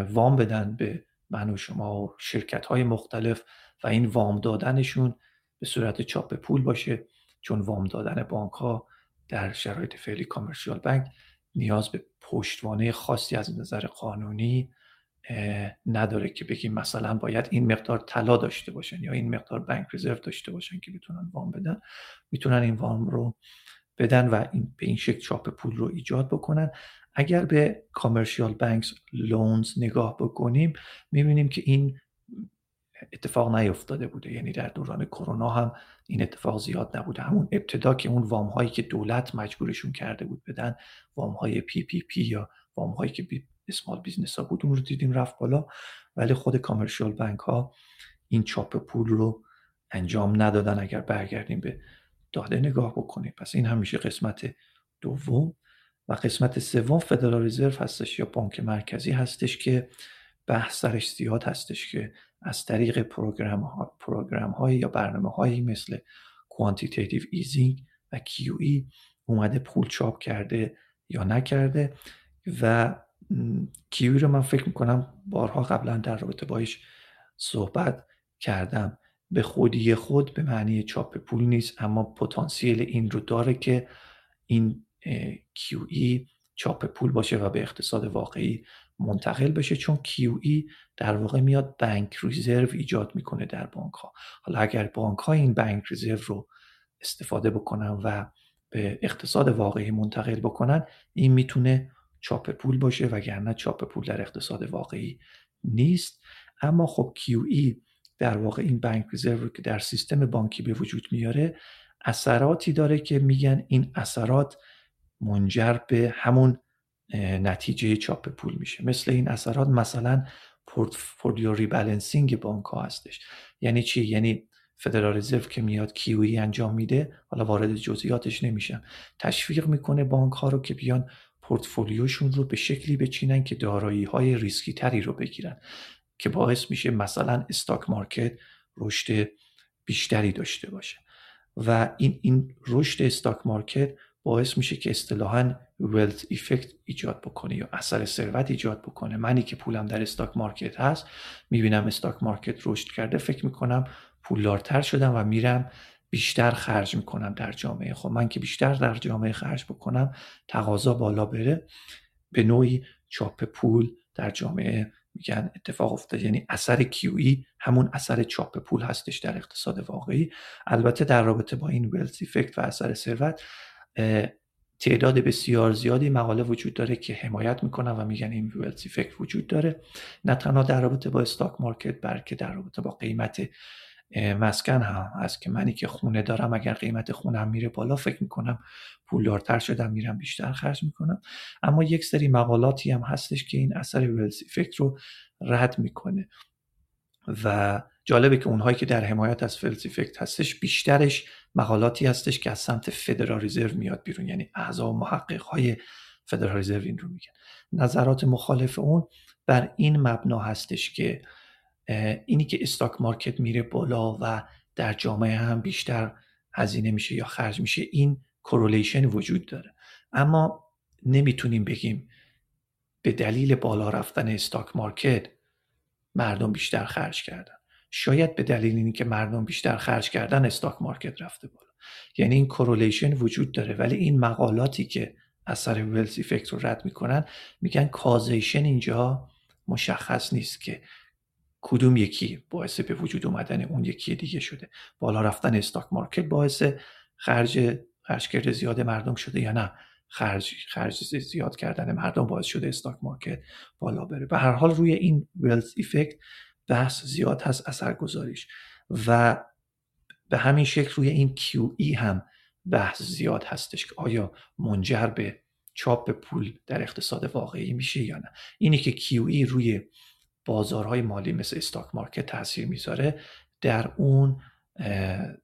وام بدن به من و شما و شرکت های مختلف و این وام دادنشون به صورت چاپ پول باشه چون وام دادن بانک ها در شرایط فعلی کامرشیال بانک نیاز به پشتوانه خاصی از نظر قانونی نداره که بگیم مثلا باید این مقدار طلا داشته باشن یا این مقدار بانک رزرو داشته باشن که بتونن وام بدن. می‌تونن این وام رو بدن و این به این شکل چاپ پول رو ایجاد بکنن. اگر به کامرشیال بانکس لونز نگاه بکنیم می‌بینیم که این اتفاق نیفتاده بوده. یعنی در دوران کرونا هم این اتفاق زیاد نبوده. همون ابتدا که اون وام هایی که دولت مجبورشون کرده بود بدن وام های PPP یا وام هایی که small business ها بود اون رو دیدیم رفت بالا. ولی خود commercial bank ها این چاپ پول رو انجام ندادن. اگر برگردیم به داده نگاه بکنیم پس این همیشه قسمت دوم و قسمت سوم فدرال رزرو هستش یا بانک مرکزی هستش که بحث سرش زیاد هستش که از طریق program, ها، program های یا برنامه هایی مثل quantitative easing و QE اومده پول چاپ کرده یا نکرده و QE رو من فکر می‌کنم بارها قبلا در رابطه باش صحبت کردم. به خودی خود به معنی چاپ پول نیست اما پتانسیل این رو داره که این QE چاپ پول باشه و به اقتصاد واقعی منتقل بشه چون QE در واقع میاد bank reserve ایجاد می‌کنه در بانک ها حالا اگر بانک ها این بانک ریزرو رو استفاده بکنن و به اقتصاد واقعی منتقل بکنن این می‌تونه چاپ پول باشه وگرنه چاپ پول در اقتصاد واقعی نیست. اما خب QE در واقع این بانک ریزرو که در سیستم بانکی به وجود میاره اثراتی داره که میگن این اثرات منجر به همون نتیجه چاپ پول میشه. مثل این اثرات مثلا portfolio rebalancing بانک ها هستش. یعنی چی؟ یعنی فدرال رزرو که میاد QE انجام میده حالا وارد جزئیاتش نمیشم. تشویق می‌کنه بانک ها رو که بیان پورتفولیوشون رو به شکلی بچینن که دارایی های ریسکی تری رو بگیرن. که باعث میشه مثلا stock market رشد بیشتری داشته باشه. و این این رشد stock market باعث میشه که اصطلاحا wealth effect ایجاد بکنه یا اثر ثروت ایجاد بکنه. منی که پولم در stock market هست می‌بینم استاک مارکت رشد کرده فکر می‌کنم پولدارتر شدم و میرم بیشتر خرج می‌کنم در جامعه. خب من که بیشتر در جامعه خرج بکنم تقاضا بالا بره به نوعی چاپ پول در جامعه میگن اتفاق افتاد یعنی اثر کیوی همون اثر چاپ پول هستش در اقتصاد واقعی. البته در رابطه با این ولت افکت و اثر ثروت تعداد بسیار زیادی مقاله وجود داره که حمایت می‌کنن و میگن این ولت افکت وجود داره. نه تنها در رابطه با استاک مارکت بلکه در رابطه با قیمت مسکن هم هست که منی که خونه دارم اگر قیمت خونم میره بالا فکر می‌کنم پولدارتر شدم میرم بیشتر خرج می‌کنم. اما یک سری مقالاتی هم هستش که این اثر ولز افکت رو رد می‌کنه. و جالبه که اونهایی که در حمایت از ولز افکت هستش بیشترش مقالاتی هستش که از سمت فدرال رزرو میاد بیرون. یعنی اعضا و محقق های فدرال رزرو این رو میگن. نظرات مخالف اون بر این مبنا هستش که اینی که stock market میره بالا و در جامعه هم بیشتر هزینه میشه یا خرج میشه این correlation وجود داره. اما نمی‌تونیم بگیم به دلیل بالا رفتن stock market مردم بیشتر خرج کردن. شاید به دلیل اینی که مردم بیشتر خرج کردن stock market رفته بالا. یعنی این correlation وجود داره. ولی این مقالاتی که اثر wealth effect رو رد می‌کنن میگن causation اینجا مشخص نیست که کدوم یکی باعث به وجود اومدن اون یکی دیگه شده. بالا رفتن stock market باعث خرج خرج کرد زیاد مردم شده یا نه. خرج خرج زیاد کردن مردم باعث شده stock market بالا بره. به هر حال روی این wealth effect بحث زیاد هست اثر گذاریش و به همین شکل روی این QE هم بحث زیاد هستش که آیا منجر به چاپ پول در اقتصاد واقعی میشه یا نه. اینی که QE روی بازارهای مالی مثل استاک مارکت تاثیر می‌ذاره در اون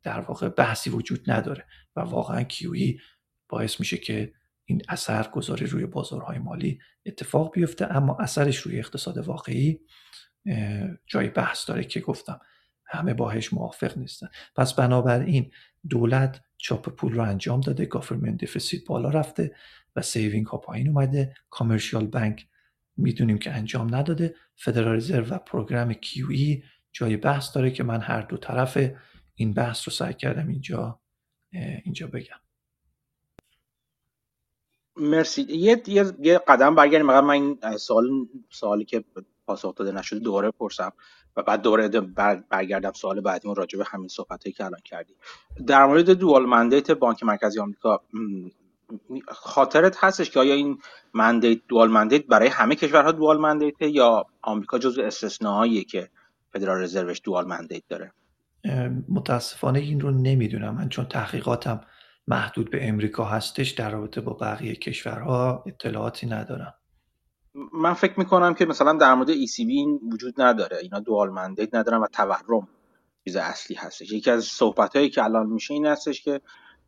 در واقع بحثی وجود نداره. و واقعا کیوی باعث میشه که این اثر گذاری روی بازارهای مالی اتفاق بیفته اما اثرش روی اقتصاد واقعی جای بحث داره که گفتم همه باهش موافق نیستن. پس بنابراین دولت چاپ پول رو انجام داده government deficit بالا رفته و saving ها پایین اومده. commercial bank می‌دونیم که انجام نداده. فدرال رزرو و program QE جای بحث داره که من هر دو طرف این بحث رو سعی کردم اینجا اینجا بگم. مرسی. یه, یه،, قدم برگردیم. من این سوال سوالی که پاسخ داده نشده دوباره پرسم و بعد دوباره برگردم سوال بعدی راجع به همین صحبت که الان کردی در مورد دوال مندیت بانک مرکزی آمریکا خاطرت هستش که آیا این مندیت دوال مندیت برای همه کشورها دوال مندیت یا آمریکا جزو استثناهاییه که فدرال رزروش دوال مندیت داره؟ متاسفانه این رو نمی‌دونم. من چون تحقیقاتم محدود به امریکا هستش در رابطه با بقیه کشورها اطلاعاتی ندارم. من فکر می‌کنم که مثلا در مورد ECB این وجود نداره. اینا دوال مندیت ندارن و تورم چیز اصلی هستش. یکی از صحبت هایی که الان میشه این هستش که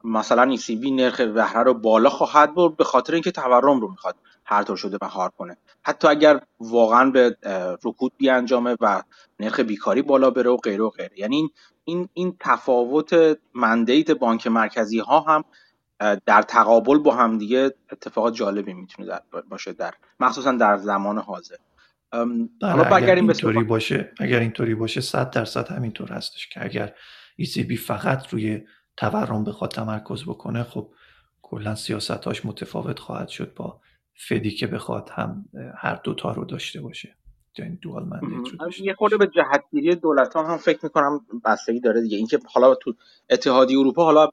مثلا ECB نرخ بهره رو بالا خواهد برد به خاطر اینکه تورم رو می‌خواد هر طور شده مهار کنه. حتی اگر واقعا به رکود بیانجامه و نرخ بیکاری بالا بره و غیره و غیره. یعنی این این این تفاوت مندیت بانک مرکزی ها هم در تقابل با هم دیگه اتفاقات جالبی می‌تونه باشه در مخصوصا در زمان حاضر. حالا بله، اگر اینطوری باشه اگر اینطوری باشه 100 درصد همینطور هستش که اگر ECB فقط روی تورم بخواد تمرکز بکنه خب کلا سیاستاش متفاوت خواهد شد با فدی که بخواد هم هر دوتا رو داشته باشه. یعنی دوال یه خورده به جهتگیری دولت هم فکر می‌کنم بستگی داره دیگه. اینکه حالا تو اتحادی اروپا حالا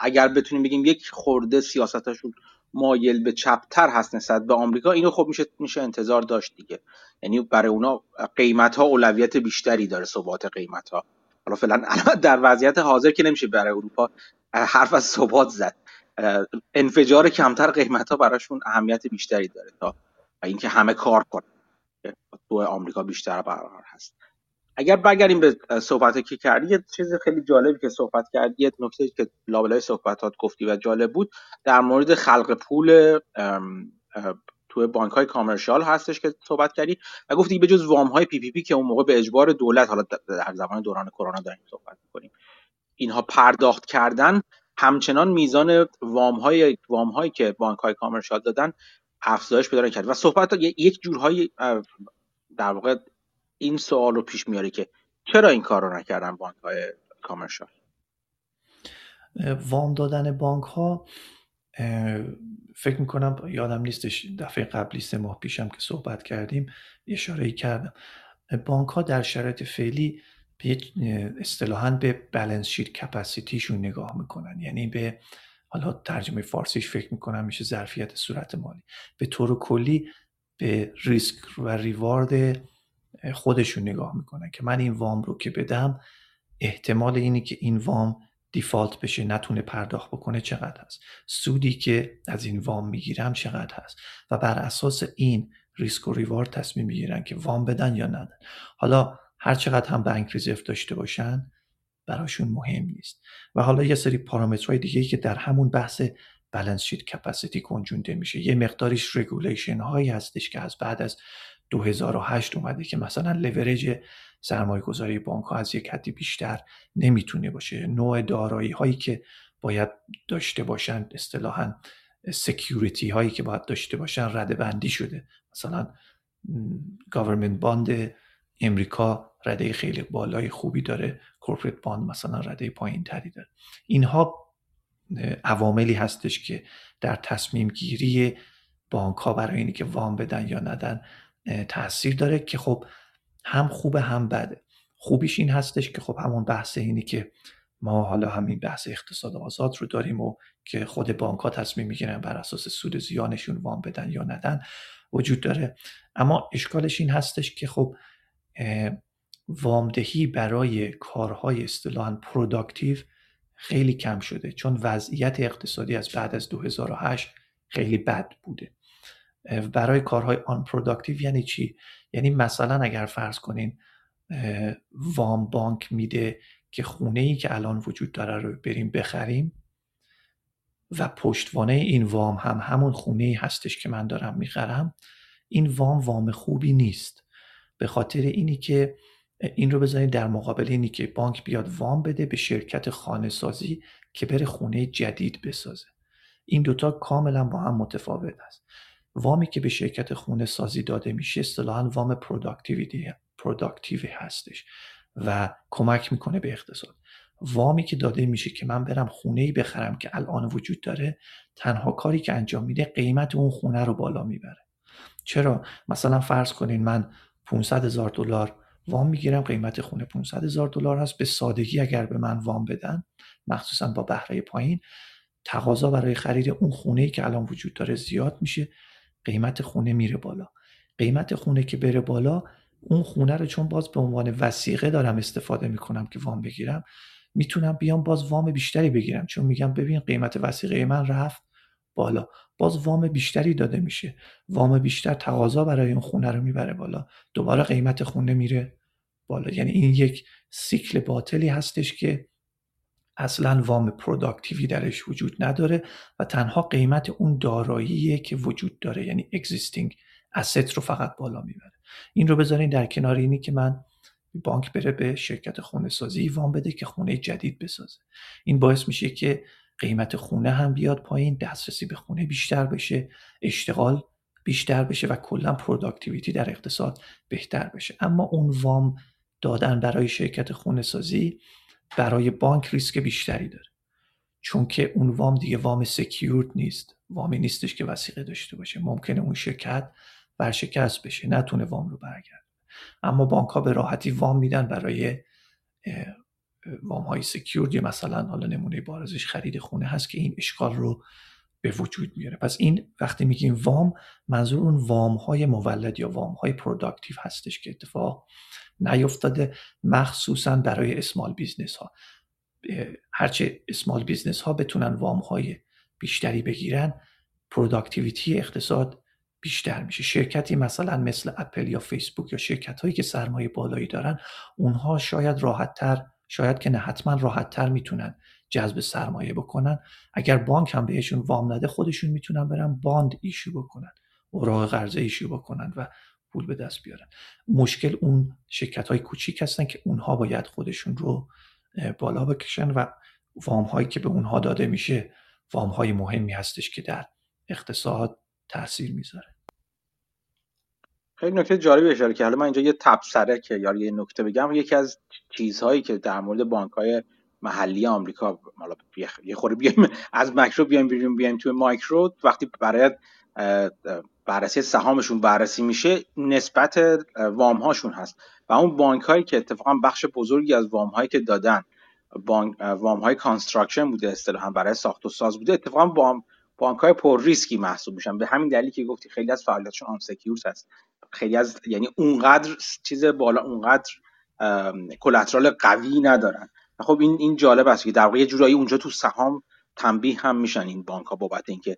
اگر بتونیم بگیم یک خورده سیاستشون مایل به چپتر هست نسبت به آمریکا اینو خب میشه میشه انتظار داشت دیگه. یعنی برای اونا قیمت ها اولویت بیشتری داره ثبات قیمت ها حالا فعلا در وضعیت حاضر که نمیشه برای اروپا حرف از ثبات زد. انفجار کمتر قیمت ها براشون اهمیت بیشتری داره تا اینکه همه کار کنن. تو آمریکا بیشتر برقرار هست. اگر برگردیم به صحبت که کردی یه چیز خیلی جالبی که صحبت کردی یه نکته که لابلای صحبتات گفتی و جالب بود در مورد خلق پول تو بانک های commercial هستش که صحبت کردی و گفتی به جز وام های PPP که اون موقع به اجبار دولت حالا در زمان دوران کرونا داریم صحبت کنیم اینها پرداخت کردن همچنان میزان وام های وام هایی که بانک های commercial دادن افزایش پیدا کرد و صحبت یک جورهای در واقع این سوال رو پیش میاره که چرا این کار رو نکردن بانک های کامرشال؟ وام دادن بانک ها فکر می‌کنم یادم نیستش دفعه قبلی سه ماه پیشم که صحبت کردیم اشاره کردم. بانک ها در شرایط فعلی به اصطلاحا به بالانس شیت کپاسیتیشون نگاه می‌کنن. یعنی به حالا ترجمه فارسیش فکر می‌کنم میشه ظرفیت صورت مالی. به طور کلی به ریسک و ریوارد خودشون نگاه می‌کنن که من این وام رو که بدم احتمال اینی که این وام دیفالت بشه نتونه پرداخت بکنه چقدر هست. سودی که از این وام می‌گیرم چقدر هست. و بر اساس این ریسک و ریوارد تصمیم می‌گیرن که وام بدن یا ندن. حالا هر چقدر هم بانک ریزرو داشته باشن براشون مهم نیست. و حالا یه سری پارامترهای دیگه ای که در همون بحث balance sheet capacity گنجونده میشه. یه مقداریش regulation هایی هستش که از بعد از 2008 اومده که مثلا لورج سرمایه گذاری بانک ها از یک حدی بیشتر نمی‌تونه باشه. نوع دارایی هایی که باید داشته باشن اصطلاحا security هایی که باید داشته باشن رده بندی شده. مثلا government bond امریکا رده خیلی بالای خوبی داره. corporate bond مثلا رده پایین تری داره. اینها عواملی هستش که در تصمیم گیری بانک ها برای اینی که وام بدن یا ندن تاثیر داره که خب هم خوبه هم بده. خوبیش این هستش که خب همون بحث اینی که ما حالا همین بحث اقتصاد آزاد رو داریم و که خود بانک ها تصمیم می‌گیرن بر اساس سود زیانشون وام بدن یا ندن وجود داره. اما اشکالش این هستش که خب وامدهی برای کارهای اصطلاحا productive خیلی کم شده چون وضعیت اقتصادی از بعد از 2008 خیلی بد بوده. برای کارهای unproductive یعنی چی؟ یعنی مثلا اگر فرض کنین وام بانک میده که خونه ای که الان وجود داره رو بریم بخریم و پشتوانه این وام هم همون خونه ای هستش که من دارم می‌خرم این وام وام خوبی نیست. به خاطر اینی که این رو بذارید در مقابل اینی که بانک بیاد وام بده به شرکت خانه سازی که بره خونه جدید بسازه. این دوتا کاملا با هم متفاوت است. وامی که به شرکت خونه سازی داده میشه اصطلاحا وام productivity productive هستش و کمک می‌کنه به اقتصاد. وامی که داده میشه که من برم خونه ای بخرم که الان وجود داره تنها کاری که انجام میده قیمت اون خونه رو بالا می‌بره. چرا؟ مثلا فرض کنین من 500 هزار دلار وام می‌گیرم قیمت خونه 500 هزار دلار هست. به سادگی اگر به من وام بدن مخصوصا با بهره پایین تقاضا برای خرید اون خونه ای که الان وجود داره زیاد میشه قیمت خونه میره بالا. قیمت خونه که بره بالا اون خونه رو چون باز به عنوان وثیقه دارم استفاده می‌کنم که وام بگیرم می‌تونم بیام باز وام بیشتری بگیرم. چون میگم ببین قیمت وثیقه من رفت. بالا. باز وام بیشتری داده میشه. وام بیشتر تقاضا برای اون خونه رو می‌بره بالا. دوباره قیمت خونه میره بالا. یعنی این یک سیکل باطلی هستش که اصلا وام productive ی درش وجود نداره و تنها قیمت اون داراییه که وجود داره. یعنی existing asset رو فقط بالا می‌بره. این رو بذارین در کنار اینی که من بانک بره به شرکت خونه سازی وام بده که خونه جدید بسازه. این باعث میشه که قیمت خونه هم بیاد پایین دسترسی به خونه بیشتر بشه اشتغال بیشتر بشه و کلا productivity در اقتصاد بهتر بشه. اما اون وام دادن برای شرکت خونه سازی برای بانک ریسک بیشتری داره. چون که اون وام دیگه وام secured نیست. وامی نیستش که وثیقه داشته باشه. ممکنه اون شرکت ورشکست بشه. نتونه وام رو برگرد اما بانک ها به راحتی وام میدن برای وام های secured مثلا حالا نمونه بارزش خرید خونه هست که این اشکال رو به وجود میاره. پس این وقتی میگیم وام منظور اون وام های مولد یا وام های productive هستش که اتفاق نیفتاده مخصوصا برای small business ها هرچه small business ها بتونن وام های بیشتری بگیرن productivity اقتصاد بیشتر میشه. شرکتی مثلا مثل اپل یا فیسبوک یا شرکت هایی که سرمایه بالایی دارن اونها شاید راحتتر شاید که نه حتما راحتتر می‌تونن جذب سرمایه بکنن. اگر بانک هم بهشون وام نده خودشون می‌تونن برن bond issue بکنن اوراق قرضه issue بکنن و پول به دست بیارن. مشکل اون شرکت های کوچیک هستن که اونها باید خودشون رو بالا بکشن و وام هایی که به اونها داده میشه وام های مهمی هستش که در اقتصاد تاثیر می‌ذاره. خیلی نکته جالبی اشاره که حالا من اینجا یه تبصره که یا یه نکته بگم. یکی از چیزهایی که در مورد بانک های محلی آمریکا حالا یه خوره بیایم از مکرو بیایم بیایم بیایم توی مایکرو. وقتی برای بررسی سهامشون بررسی میشه نسبت وام هاشون هست. و اون بانک هایی که اتفاقا بخش بزرگی از وام هایی که دادن بانک وام های construction بوده اصطلاحا برای ساخت و ساز بوده اتفاقا با بانک های پر ریسکی محسوب میشن. به همین دلیلی که گفتی خیلی از فعالیتشون unsecured هست. خیلی از یعنی اونقدر چیز بالا اونقدر collateral قوی ندارن. خب این این جالب است که در واقع یه جورایی اونجا تو سهام تنبیه هم میشن این بانک ها بابت اینکه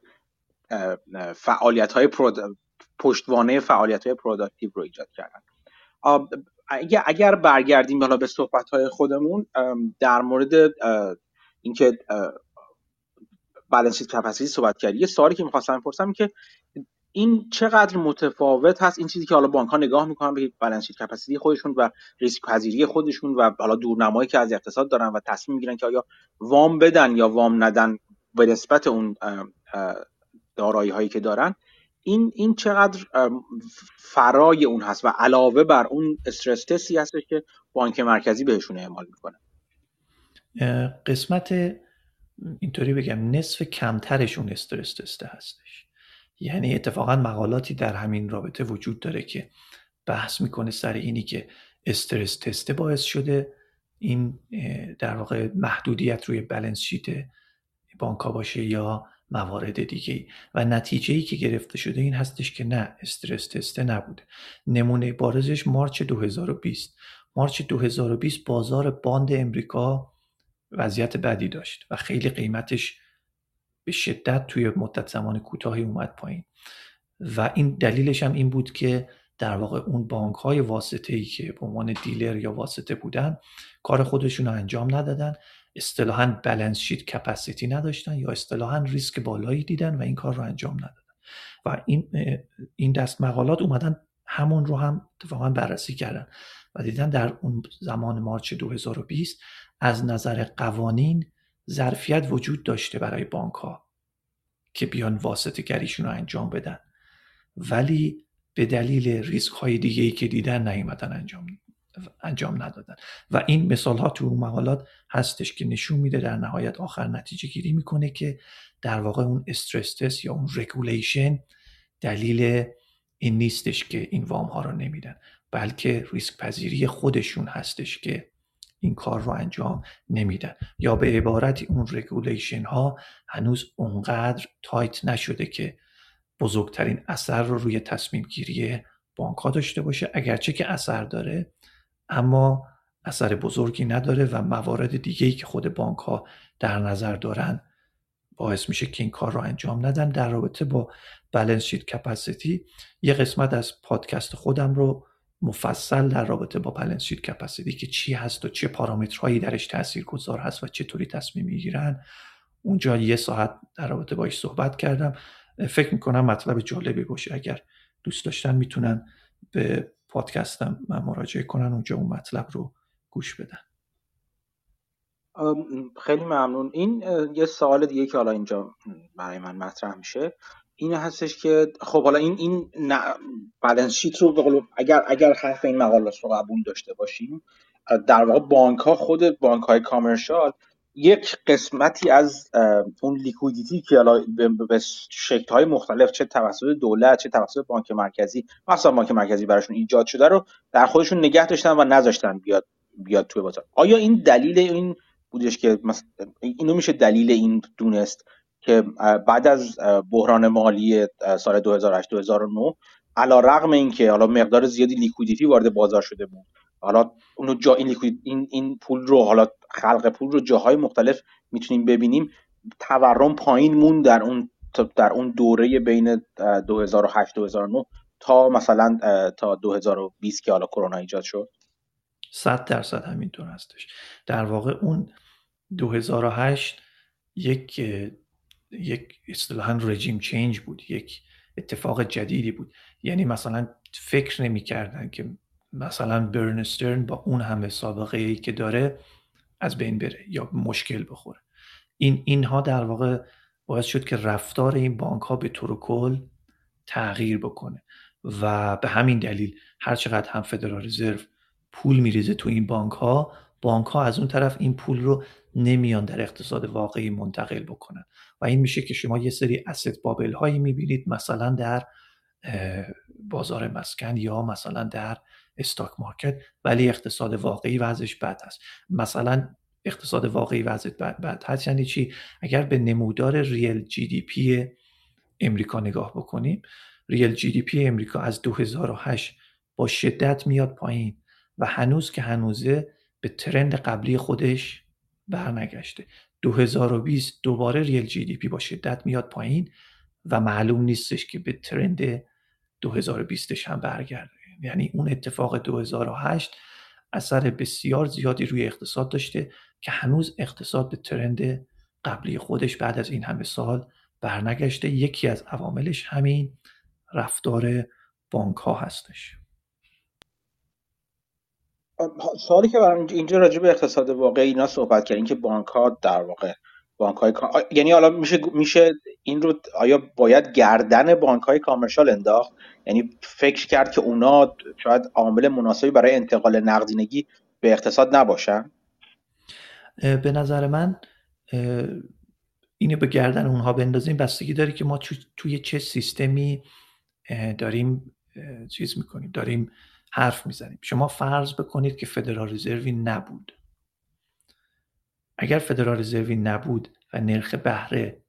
فعالیت های پشتوانه فعالیت های productive رو ایجاد کردن. اگر برگردیم حالا به صحبت های خودمون در مورد اینکه balance capacity صحبت کردی یه سوالی که می‌خواستم بپرسم که این چقدر متفاوت هست؟ این چیزی که حالا بانک ها نگاه می‌کنن به balance sheet capacity خودشون و ریسک پذیری خودشون و حالا دورنمایی که از اقتصاد دارن و تصمیم می‌گیرن که آیا وام بدن یا وام ندن به نسبت اون دارایی هایی که دارن این این چقدر فرای اون هست و علاوه بر اون استرس تستی هستش که بانک مرکزی بهشون اعمال می‌کنه. قسمت اینطوری بگم نصف کمترشون استرس تسته هستش. یعنی اتفاقا مقالاتی در همین رابطه وجود داره که بحث می‌کنه سر اینی که استرس تسته باعث شده. این در واقع محدودیت روی بلنس شیت بانک باشه یا موارد دیگه و نتیجه ای که گرفته شده این هستش که نه استرس تسته نبوده. نمونه بارزش مارچ 2020 مارچ 2020 بازار باند امریکا وضعیت بدی داشت و خیلی قیمتش به شدت توی مدت زمان کوتاهی اومد پایین. و این دلیلش هم این بود که در واقع اون بانک های واسطه ای که به عنوان دیلر یا واسطه بودن کار خودشون رو انجام ندادن. اصطلاحا بلنس شیت کپاسیتی نداشتن یا اصطلاحا ریسک بالایی دیدن و این کار رو انجام ندادن. و این این دست مقالات اومدن همون رو هم اتفاقا بررسی کردن. و دیدن در اون زمان مارچ 2020 از نظر قوانین ظرفیت وجود داشته برای بانک ها که بیان واسطه گریشون رو انجام بدن. ولی به دلیل ریسک های دیگه ای که دیدن نیومدن انجام انجام ندادن. و این مثال ها تو مقالات هستش که نشون میده در نهایت آخر نتیجه گیری می‌کنه که در واقع اون استرس یا اون regulation دلیل این نیستش که این وام ها رو نمیدن بلکه ریسک پذیری خودشون هستش که این کار رو انجام نمیدن. یا به عبارتی اون regulation ها هنوز اونقدر tight نشده که بزرگترین اثر رو روی تصمیم گیری بانک ها داشته باشه. اگرچه که اثر داره اما اثر بزرگی نداره و موارد دیگه ای که خود بانک ها در نظر دارن باعث میشه که این کار رو انجام ندن در رابطه با balance sheet capacity یه قسمت از پادکست خودم رو مفصل در رابطه با بالانس شیت کپاسیتی که چی هست و چه پارامترهایی درش تاثیرگذار هست و چطوری تصمیم می‌گیرن. اونجا یه ساعت در رابطه باش صحبت کردم. فکر می‌کنم مطلب جالبی باشه. اگر دوست داشتن می‌تونن به پادکستم من مراجعه کنن اونجا اون مطلب رو گوش بدن. خیلی ممنون. این یه سوال دیگه که حالا اینجا برای من مطرح میشه. این هستش که خب حالا این این بالانس شیت رو اگر اگر حرف این مقالات رو قبول داشته باشیم در واقع بانک ها خود بانک های کامرشال یک قسمتی از اون لیکویدیتی که حالا به شکل های مختلف چه توسط دولت چه توسط بانک مرکزی مثلا بانک مرکزی براشون ایجاد شده رو در خودشون نگه داشتن و نذاشتن بیاد بیاد توی بازار. آیا این دلیل این بودش که اینو میشه دلیل این دونست؟ که بعد از بحران مالی سال 2008 2009 علا رغم اینکه حالا مقدار زیادی لیکویدیتی وارد بازار شده بود. حالا اونو جا این, این این پول رو حالا خلق پول رو جاهای مختلف می‌تونیم ببینیم. تورم پایین مون در اون در اون دوره بین 2008 2009 تا مثلا تا 2020 که حالا کرونا ایجاد شد. 100 درصد همینطور هستش. در واقع اون 2008 یک یک اصطلاحا رژیم چینج بود یک اتفاق جدیدی بود. یعنی مثلا فکر نمی‌کردن که مثلا برنسترن با اون همه سابقه ای که داره از بین بره یا مشکل بخوره. این اینها در واقع باعث شد که رفتار این بانک ها به طور کل تغییر بکنه و به همین دلیل هر چقدر هم فدرال رزرو پول میریزه تو این بانک ها بانک ها از اون طرف این پول رو نمیان در اقتصاد واقعی منتقل بکنن. و این میشه که شما یه سری asset bubble هایی می‌بینید مثلا در بازار مسکن یا مثلا در stock market ولی اقتصاد واقعی وضعش بد هست. مثلا اقتصاد واقعی وضع بد, بد هست یعنی چی؟ اگر به نمودار real GDP امریکا نگاه بکنیم real GDP امریکا از 2008 با شدت میاد پایین و هنوز که هنوزه به trend قبلی خودش برنگشته. 2020 دوباره real GDP با شدت میاد پایین و معلوم نیستش که به trend 2020 هم برگرده. یعنی اون اتفاق 2008 اثر بسیار زیادی روی اقتصاد داشته که هنوز اقتصاد به trend قبلی خودش بعد از این همه سال برنگشته. یکی از عواملش همین رفتار بانک ها هستش. سوالی که برام اینجا راجع به اقتصاد واقعی اینا صحبت کردین که بانک ها در واقع بانک های یعنی حالا میشه میشه این رو آیا باید گردن بانک های کامرشال انداخت؟ یعنی فکر کرد که اونا شاید عامل مناسبی برای انتقال نقدینگی به اقتصاد نباشن؟ به نظر من اینو به گردن اونها بندازیم. بستگی داره که ما توی چه سیستمی داریم چیز می‌کنیم. داریم حرف می‌زنیم. شما فرض بکنید که فدرال رزروی نبود. اگر فدرال رزروی نبود و نرخ بهره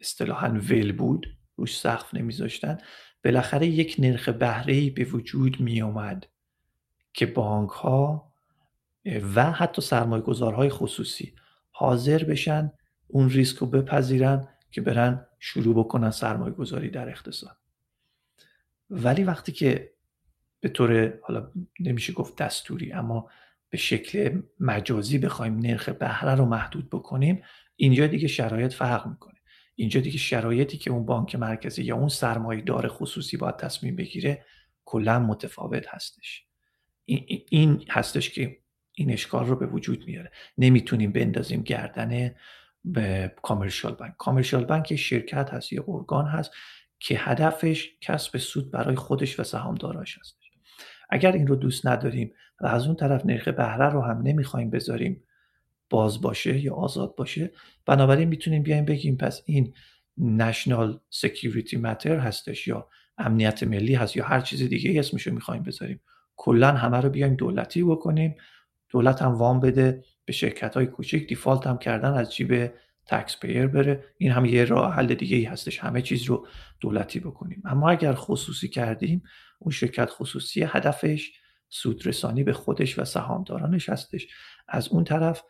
اصطلاحا ول بود روش سقف نمیذاشتن بالاخره یک نرخ بهره به وجود می اومد که بانک ها و حتی سرمایه گذارهای خصوصی حاضر بشن اون ریسک رو بپذیرن که برن شروع بکنن سرمایه گذاری در اقتصاد. ولی وقتی که به طور حالا نمیشه گفت دستوری اما به شکل مجازی بخوایم نرخ بهره رو محدود بکنیم اینجا دیگه شرایط فرق می‌کنه. اینجا دیگه شرایطی که اون بانک مرکزی یا اون سرمایه دار خصوصی باید تصمیم بگیره کلا متفاوت هستش. این هستش که این اشکال رو به وجود میاره. نمی‌تونیم بندازیم گردن به کامرشال بانک. کامرشال بانک یه شرکت هست یه ارگان هست که هدفش کسب سود برای خودش و سهامداراش هست اگر این رو دوست نداریم و از اون طرف نرخ بهره رو هم نمی‌خوایم بذاریم باز باشه یا آزاد باشه بنابراین می‌تونیم بیایم بگیم پس این national security matter هستش یا امنیت ملی هست یا هر چیز دیگه اسمشو می‌خوایم بذاریم. کلا همه رو بیایم دولتی بکنیم. دولت هم وام بده به شرکت های کوچیک default هم کردن از جیب taxpayer بره. این هم یه راه حل دیگه ای هستش همه چیز رو دولتی بکنیم. اما اگر خصوصی کردیم اون شرکت خصوصی هدفش سودرسانی به خودش و سهامدارانش هستش. از اون طرف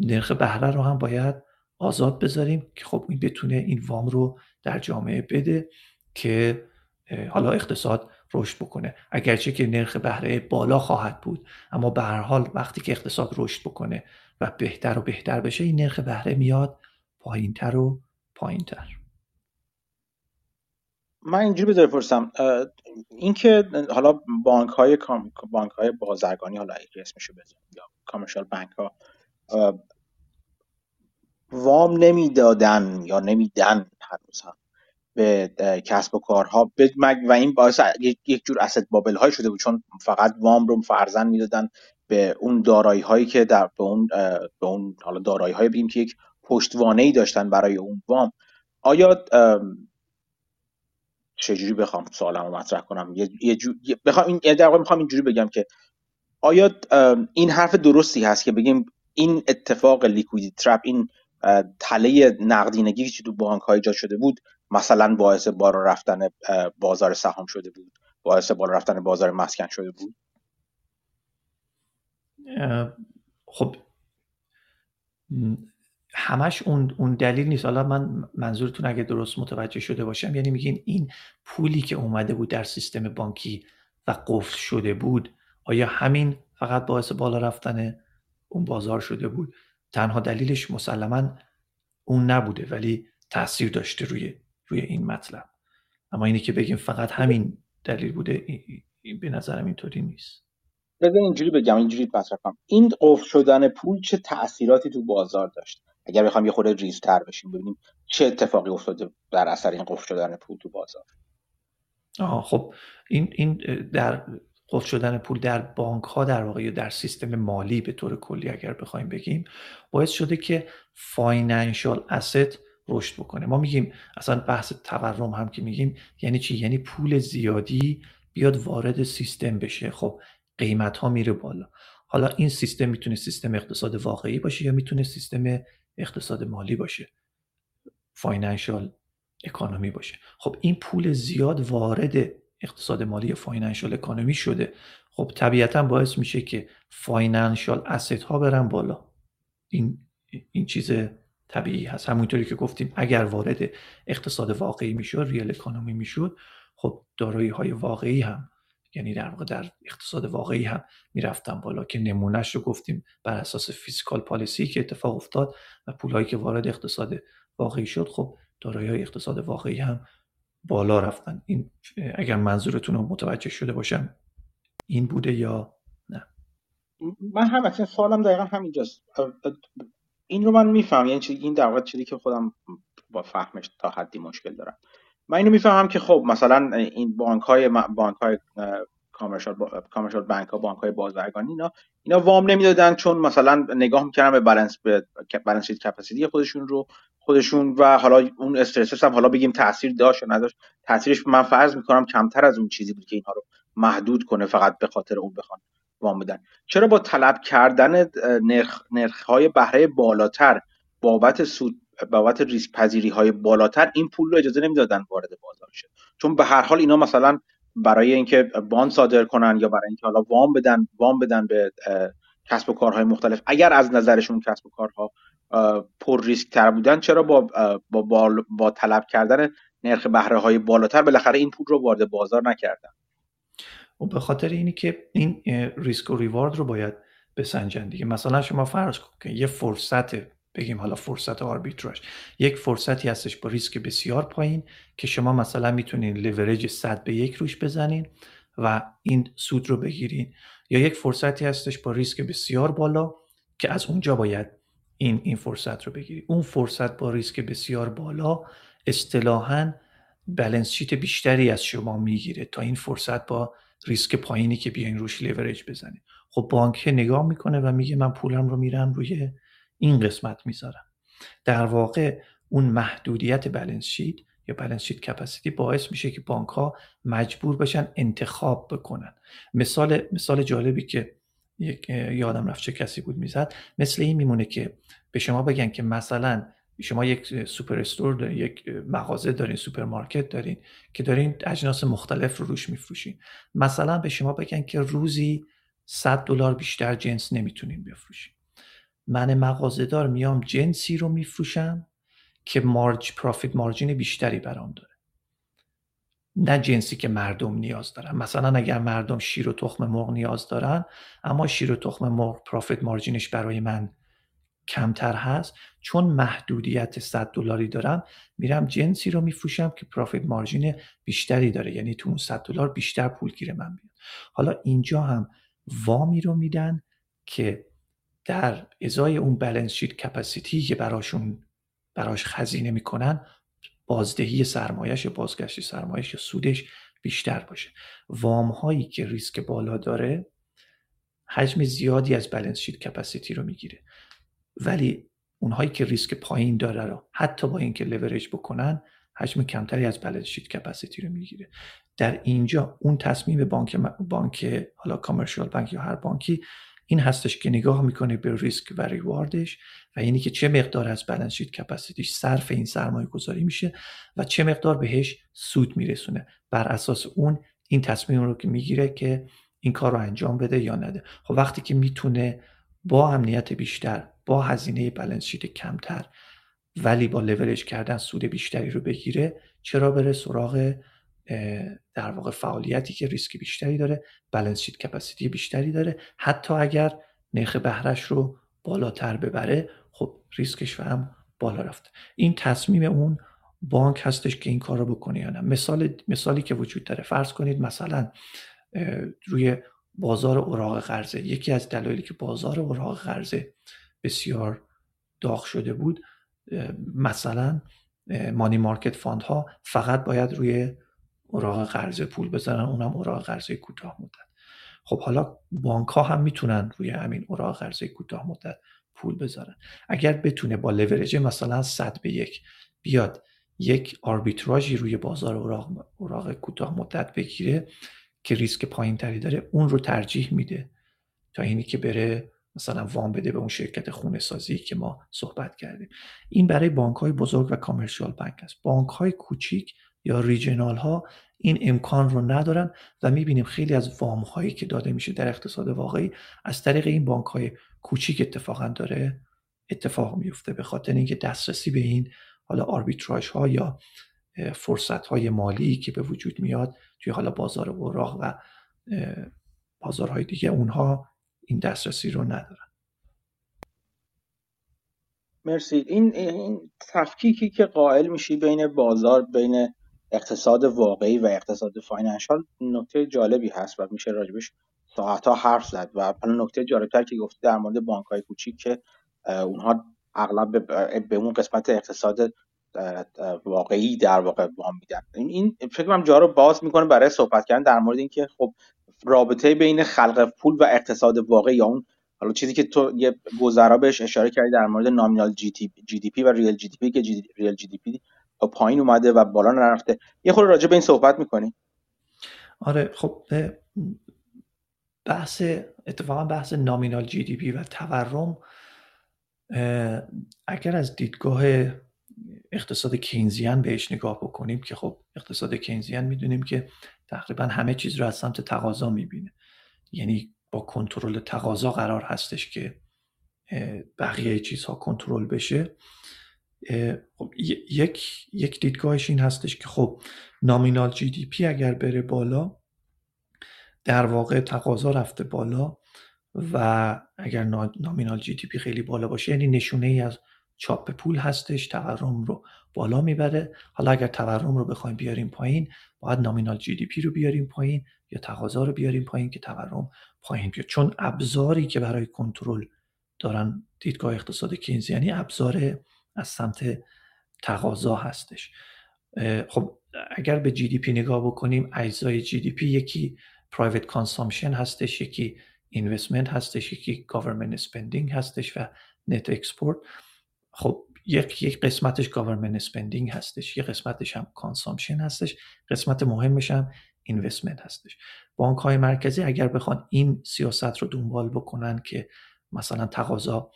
نرخ بهره رو هم باید آزاد بذاریم که خب این بتونه این وام رو در جامعه بده که حالا اقتصاد رشد بکنه. اگرچه که نرخ بهره بالا خواهد بود اما به هر حال وقتی که اقتصاد رشد بکنه و بهتر و بهتر بشه این نرخ بهره میاد پایینتر و پایینتر. من اینجوری بذار پرسم اینکه حالا بانک های بانک های بازرگانی حالا اگه اسمشو بزنیم یا کامرشال بانک ها وام نمی‌دادن یا نمیدن هنوز هم به کسب و کارها و این باعث یک جور اسید بابل های شده بود چون فقط وام رو فرزن می‌دادن به اون دارایی هایی که در به اون به اون حالا دارایی های بگیم که یک پشتوانه ای داشتن برای اون وام. آیا چجوری بخوام سوالم رو مطرح کنم؟ یه, یه بخوام این در واقع می‌خوام اینجوری بگم که آیا این حرف درستی هست که بگیم این اتفاق لیکویدی ترپ این تله نقدینگی که تو بانک ها ایجاد شده بود مثلا باعث بالا رفتن بازار سهام شده بود باعث بالا رفتن بازار مسکن شده بود؟ خب همش اون, اون دلیل نیست. حالا من منظورتون اگه درست متوجه شده باشم یعنی میگین این پولی که اومده بود در سیستم بانکی و قفل شده بود آیا همین فقط باعث بالا رفتن اون بازار شده بود؟ تنها دلیلش مسلما اون نبوده ولی تاثیر داشته روی روی این مطلب. اما اینی که بگیم فقط همین دلیل بوده به نظرم اینطوری نیست. بذار اینجوری بگم اینجوری مطرح کنم. این قفل شدن پول چه تاثیراتی تو بازار داشت؟ اگر بخوام یه خورده ریزتر بشیم ببینیم چه اتفاقی افتاده در اثر این قفل شدن پول تو بازار. آه خب این این در قفل شدن پول در بانک ها در واقع در سیستم مالی به طور کلی اگر بخوایم بگیم باعث شده که financial asset رشد بکنه. ما میگیم اصلا بحث تورم هم که میگیم یعنی چی؟ یعنی پول زیادی بیاد وارد سیستم بشه. خب قیمت ها میره بالا. حالا این سیستم می‌تونه سیستم اقتصاد واقعی باشه یا می‌تونه سیستم اقتصاد مالی باشه؟ financial economy باشه. خب این پول زیاد وارد اقتصاد مالی financial economy شده. خب طبیعتا باعث میشه که financial asset ها برن بالا. این این چیز طبیعی هست. همونطوری که گفتیم اگر وارد اقتصاد واقعی می‌شد real economy می‌شد خب دارایی های واقعی هم یعنی در واقع در اقتصاد واقعی هم می‌رفتن بالا که نمونهش رو گفتیم بر اساس fiscal policy که اتفاق افتاد و پولهایی که وارد اقتصاد واقعی شد خب دارایی های اقتصاد واقعی هم بالا رفتن. این اگر منظورتون رو متوجه شده باشم این بوده یا نه؟ من هم اصلا سوالم دقیقا همینجاست. این رو من میفهم. یعنی این در واقع چیزی که خودم با فهمش تا حدی مشکل دارم. من اینو می‌فهمم که خب مثلا این بانک های بانک های کامرشال بانک ها بانک های بازرگانی اینا اینا وام نمی‌دادن چون مثلا نگاه می‌کردن به بالانس به بالانس شیت کپاسیتی خودشون رو خودشون و حالا اون استرس هم حالا بگیم تاثیر داشت یا نداشت. تاثیرش من فرض می‌کنم کمتر از اون چیزی بود که اینها رو محدود کنه فقط به خاطر اون بخوان. وام بدن. چرا با طلب کردن نرخ های بهره بالاتر بابت سود بابت ریسک پذیری های بالاتر این پول رو اجازه نمی‌دادن وارد بازار شه چون به هر حال اینا مثلا برای اینکه bond صادر کنن یا برای اینکه حالا وام بدن وام بدن به کسب و کارهای مختلف. اگر از نظرشون کسب و کارها پر ریسک تر بودن چرا با با, با, طلب کردن نرخ بهره های بالاتر بالاخره این پول رو وارد بازار نکردن؟ و به خاطر اینی که این ریسک و reward رو باید بسنجن دیگه. مثلا شما فرض کن که یه فرصت بگیم حالا فرصت آربیتراژ یک فرصتی هستش با ریسک بسیار پایین که شما مثلا می‌تونین لیورج 100 به یک روش بزنین و این سود رو بگیرین. یا یک فرصتی هستش با ریسک بسیار بالا که از اونجا باید این این فرصت رو بگیری اون فرصت با ریسک بسیار بالا اصطلاحا بلنس شیت بیشتری از شما می‌گیره تا این فرصت با ریسک پایینی که بیاین روش لیورج بزنید خب بانک نگاه می‌کنه و میگه من پولم رو میرم روی این قسمت می‌ذارم. در واقع اون محدودیت balance sheet یا balance sheet capacity باعث میشه که بانک ها مجبور بشن انتخاب بکنن. مثال مثال جالبی که یک یادم رفت چه کسی بود می‌زد. مثل این میمونه که به شما بگن که مثلا شما یک super store دارین یک مغازه دارین سوپرمارکت دارین که دارین اجناس مختلف رو روش میفروشین. مثلا به شما بگن که روزی 100 دلار بیشتر جنس نمی‌تونین بفروشین. من مغازه دار میام جنسی رو میفروشم که مارج پرافیت مارجین بیشتری برام داره. نه جنسی که مردم نیاز دارن. مثلا اگر مردم شیر و تخم مرغ نیاز دارن اما شیر و تخم مرغ پرافیت مارجینش برای من کمتر هست چون محدودیت 100 دلاری دارم میرم جنسی رو میفروشم که پرافیت مارجین بیشتری داره. یعنی تو اون 100 دلار بیشتر پول گیر من بیاد حالا اینجا هم وامی رو میدن که در ازای اون بالانس شیت کپاسیتی که براشون براش خزینه می‌کنن بازدهی سرمایش یا بازگشت سرمایش یا سودش بیشتر باشه. وام هایی که ریسک بالا داره حجم زیادی از بالانس شیت کپاسیتی رو می‌گیره. ولی اونهایی که ریسک پایین داره رو حتی با اینکه لورج بکنن حجم کمتری از بالانس شیت کپاسیتی رو می‌گیره. در اینجا اون تصمیم بانک بانک حالا کامرشال بانک یا هر بانکی این هستش که نگاه می‌کنه به ریسک و ریواردش و اینی که چه مقدار از بالانس شیت کپاسیتیش صرف این سرمایه گذاری میشه و چه مقدار بهش سود میرسونه. بر اساس اون این تصمیم رو که می‌گیره که این کار رو انجام بده یا نده. خب وقتی که می‌تونه با امنیت بیشتر با هزینه بالانس شیت کمتر ولی با لورج کردن سود بیشتری رو بگیره چرا بره سراغ در واقع فعالیتی که ریسک بیشتری داره بالانس شیت کپاسیتی بیشتری داره. حتی اگر نرخ بهرش رو بالاتر ببره خب ریسکش هم بالا رفته این تصمیم اون بانک هستش که این کار رو بکنه یا نه. مثال مثالی که وجود داره. فرض کنید مثلا روی بازار اوراق قرضه. یکی از دلایلی که بازار اوراق قرضه بسیار داغ شده بود مثلا money market fund ها فقط باید روی اوراق قرضه پول بزنن اونم اوراق قرضه کوتاه مدت. خب حالا بانک ها هم می‌تونن روی همین اوراق قرضه کوتاه مدت پول بذارن. اگر بتونه با لورج مثلا 100 به یک بیاد یک آربیتراژی روی بازار اوراق, اوراق کوتاه مدت بگیره که ریسک پایین تری داره اون رو ترجیح میده تا اینی که بره مثلا وام بده به اون شرکت خونه سازی که ما صحبت کردیم. این برای بانک های بزرگ و کامرشال بانک است. بانک های کوچیک یا ریجنال ها این امکان رو ندارن و می‌بینیم خیلی از وام هایی که داده میشه در اقتصاد واقعی از طریق این بانک های کوچیک اتفاقا داره اتفاق میفته به خاطر اینکه دسترسی به این حالا آربیتراژ ها یا فرصت های مالی که به وجود میاد توی حالا بازار اوراق و بازارهای دیگه اونها این دسترسی رو ندارن. مرسی. این این تفکیکی که قائل میشی بین بازار بین اقتصاد واقعی و اقتصاد فاینانشال نکته جالبی هست و میشه راجبش ساعتها حرف زد. و نکته جالبتر که گفتی در مورد بانک های کوچیک که اونها اغلب به اون قسمت اقتصاد واقعی در واقع وام میدن. این فکر کنم جا رو باز می‌کنه برای صحبت کردن در مورد اینکه خب رابطه بین خلق پول و اقتصاد واقعی یا اون حالا چیزی که تو یه گذرا بهش اشاره کردی در مورد نامینال جی, جی دی پی و ریل جی دی پی که G real GDP پایین اومده و بالا نرفته. یه خورده راجع به این صحبت می‌کنی؟ آره خب بحث اتفاقا بحث nominal GDP و تورم اگر از دیدگاه اقتصاد کینزیان بهش نگاه بکنیم که خب اقتصاد کینزیان می‌دونیم که تقریبا همه چیز رو از سمت تقاضا می‌بینه. یعنی با کنترل تقاضا قرار هستش که بقیه چیزها کنترل بشه. خب یک یک دیدگاهش این هستش که خب نامینال جی دی پی اگر بره بالا در واقع تقاضا رفته بالا و اگر nominal GDP خیلی بالا باشه یعنی نشونه ای از چاپ پول هستش تورم رو بالا می‌بره. حالا اگر تورم رو بخوایم بیاریم پایین باید nominal GDP رو بیاریم پایین یا تقاضا رو بیاریم پایین که تورم پایین بیاد. چون ابزاری که برای کنترل دارن دیدگاه اقتصاد کینزی یعنی ابزار از سمت تقاضا هستش. خب اگر به GDP نگاه بکنیم اجزای GDP یکی private consumption هستش یکی investment هستش یکی government spending هستش و net export خب یک یک قسمتش government spending هستش یک قسمتش هم consumption هستش قسمت مهمش هم investment هستش. بانک های مرکزی اگر بخوان این سیاست رو دنبال بکنن که مثلا تقاضا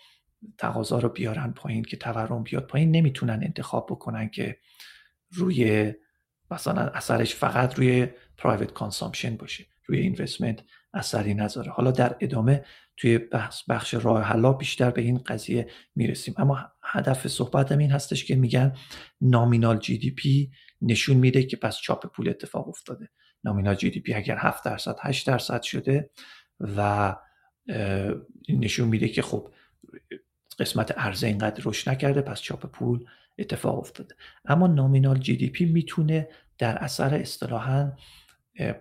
تقاضا رو بیارن پایین که تورم بیاد پایین نمی‌تونن انتخاب بکنن که روی مثلا اثرش فقط روی private consumption باشه روی investment اثری نذاره. حالا در ادامه توی بخش, بخش راه حلا بیشتر به این قضیه می‌رسیم. اما هدف صحبتم این هستش که میگن nominal GDP نشون میده که پس چاپ پول اتفاق افتاده. nominal GDP اگر 7 درصد 8 درصد شده و نشون میده که خب قسمت عرضه اینقدر رشد نکرده پس چاپ پول اتفاق افتاده. اما nominal GDP می‌تونه در اثر اصطلاحا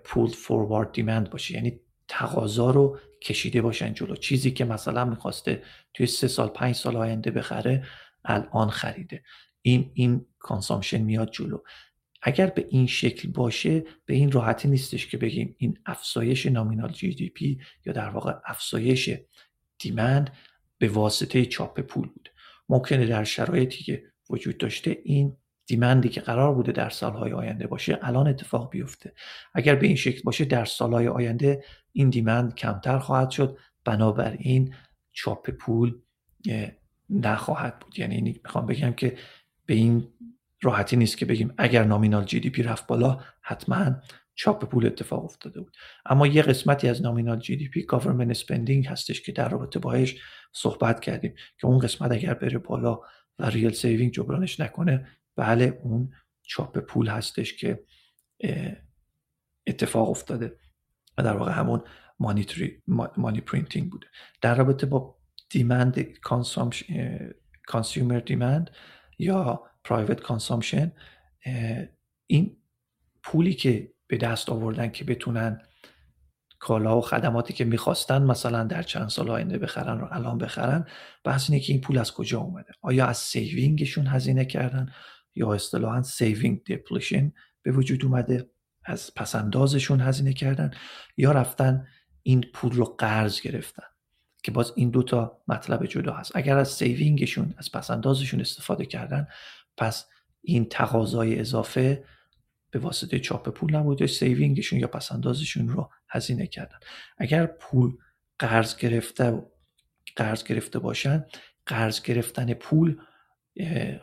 pull forward demand باشه. یعنی تقاضا رو کشیده باشن جلو. چیزی که مثلا می‌خواسته توی سه سال پنج سال آینده بخره الان خریده. این این consumption میاد جلو. اگر به این شکل باشه به این راحتی نیستش که بگیم این افزایش nominal GDP یا در واقع افزایش دیمند به واسطه چاپ پول بود. ممکنه در شرایطی که وجود داشته این دیمندی که قرار بوده در سالهای آینده باشه الان اتفاق بیفته. اگر به این شکل باشه در سالهای آینده این دیمند کمتر خواهد شد. بنابراین چاپ پول نخواهد بود. یعنی می‌خوام بگم که به این راحتی نیست که بگیم اگر نامینال جی دی پی رفت بالا حتما چاپ پول اتفاق افتاده بود. اما یه قسمتی از nominal GDP government spending هستش که در رابطه باهاش صحبت کردیم که اون قسمت اگر بره بالا و real saving جبرانش نکنه بله اون چاپ پول هستش که اتفاق افتاده و در واقع همون money printing بوده. در رابطه با demand consumer demand یا private consumption این پولی که به دست آوردن که بتونن کالا و خدماتی که می‌خواستن مثلا در چند سال آینده بخرن رو الان بخرن بحث اینه که این پول از کجا اومده؟ آیا از saving شون هزینه کردن؟ یا اصطلاحا saving depletion به وجود اومده از پس‌اندازشون هزینه کردن یا رفتن این پول رو قرض گرفتن که باز این دوتا مطلب جدا هست. اگر از saving شون از پس‌اندازشون استفاده کردن پس این تقاضای اضافه به واسطه چاپ پول نبوده سیوینگشون یا پسندازشون رو هزینه کردن. اگر پول قرض گرفته قرض گرفته باشن قرض گرفتن پول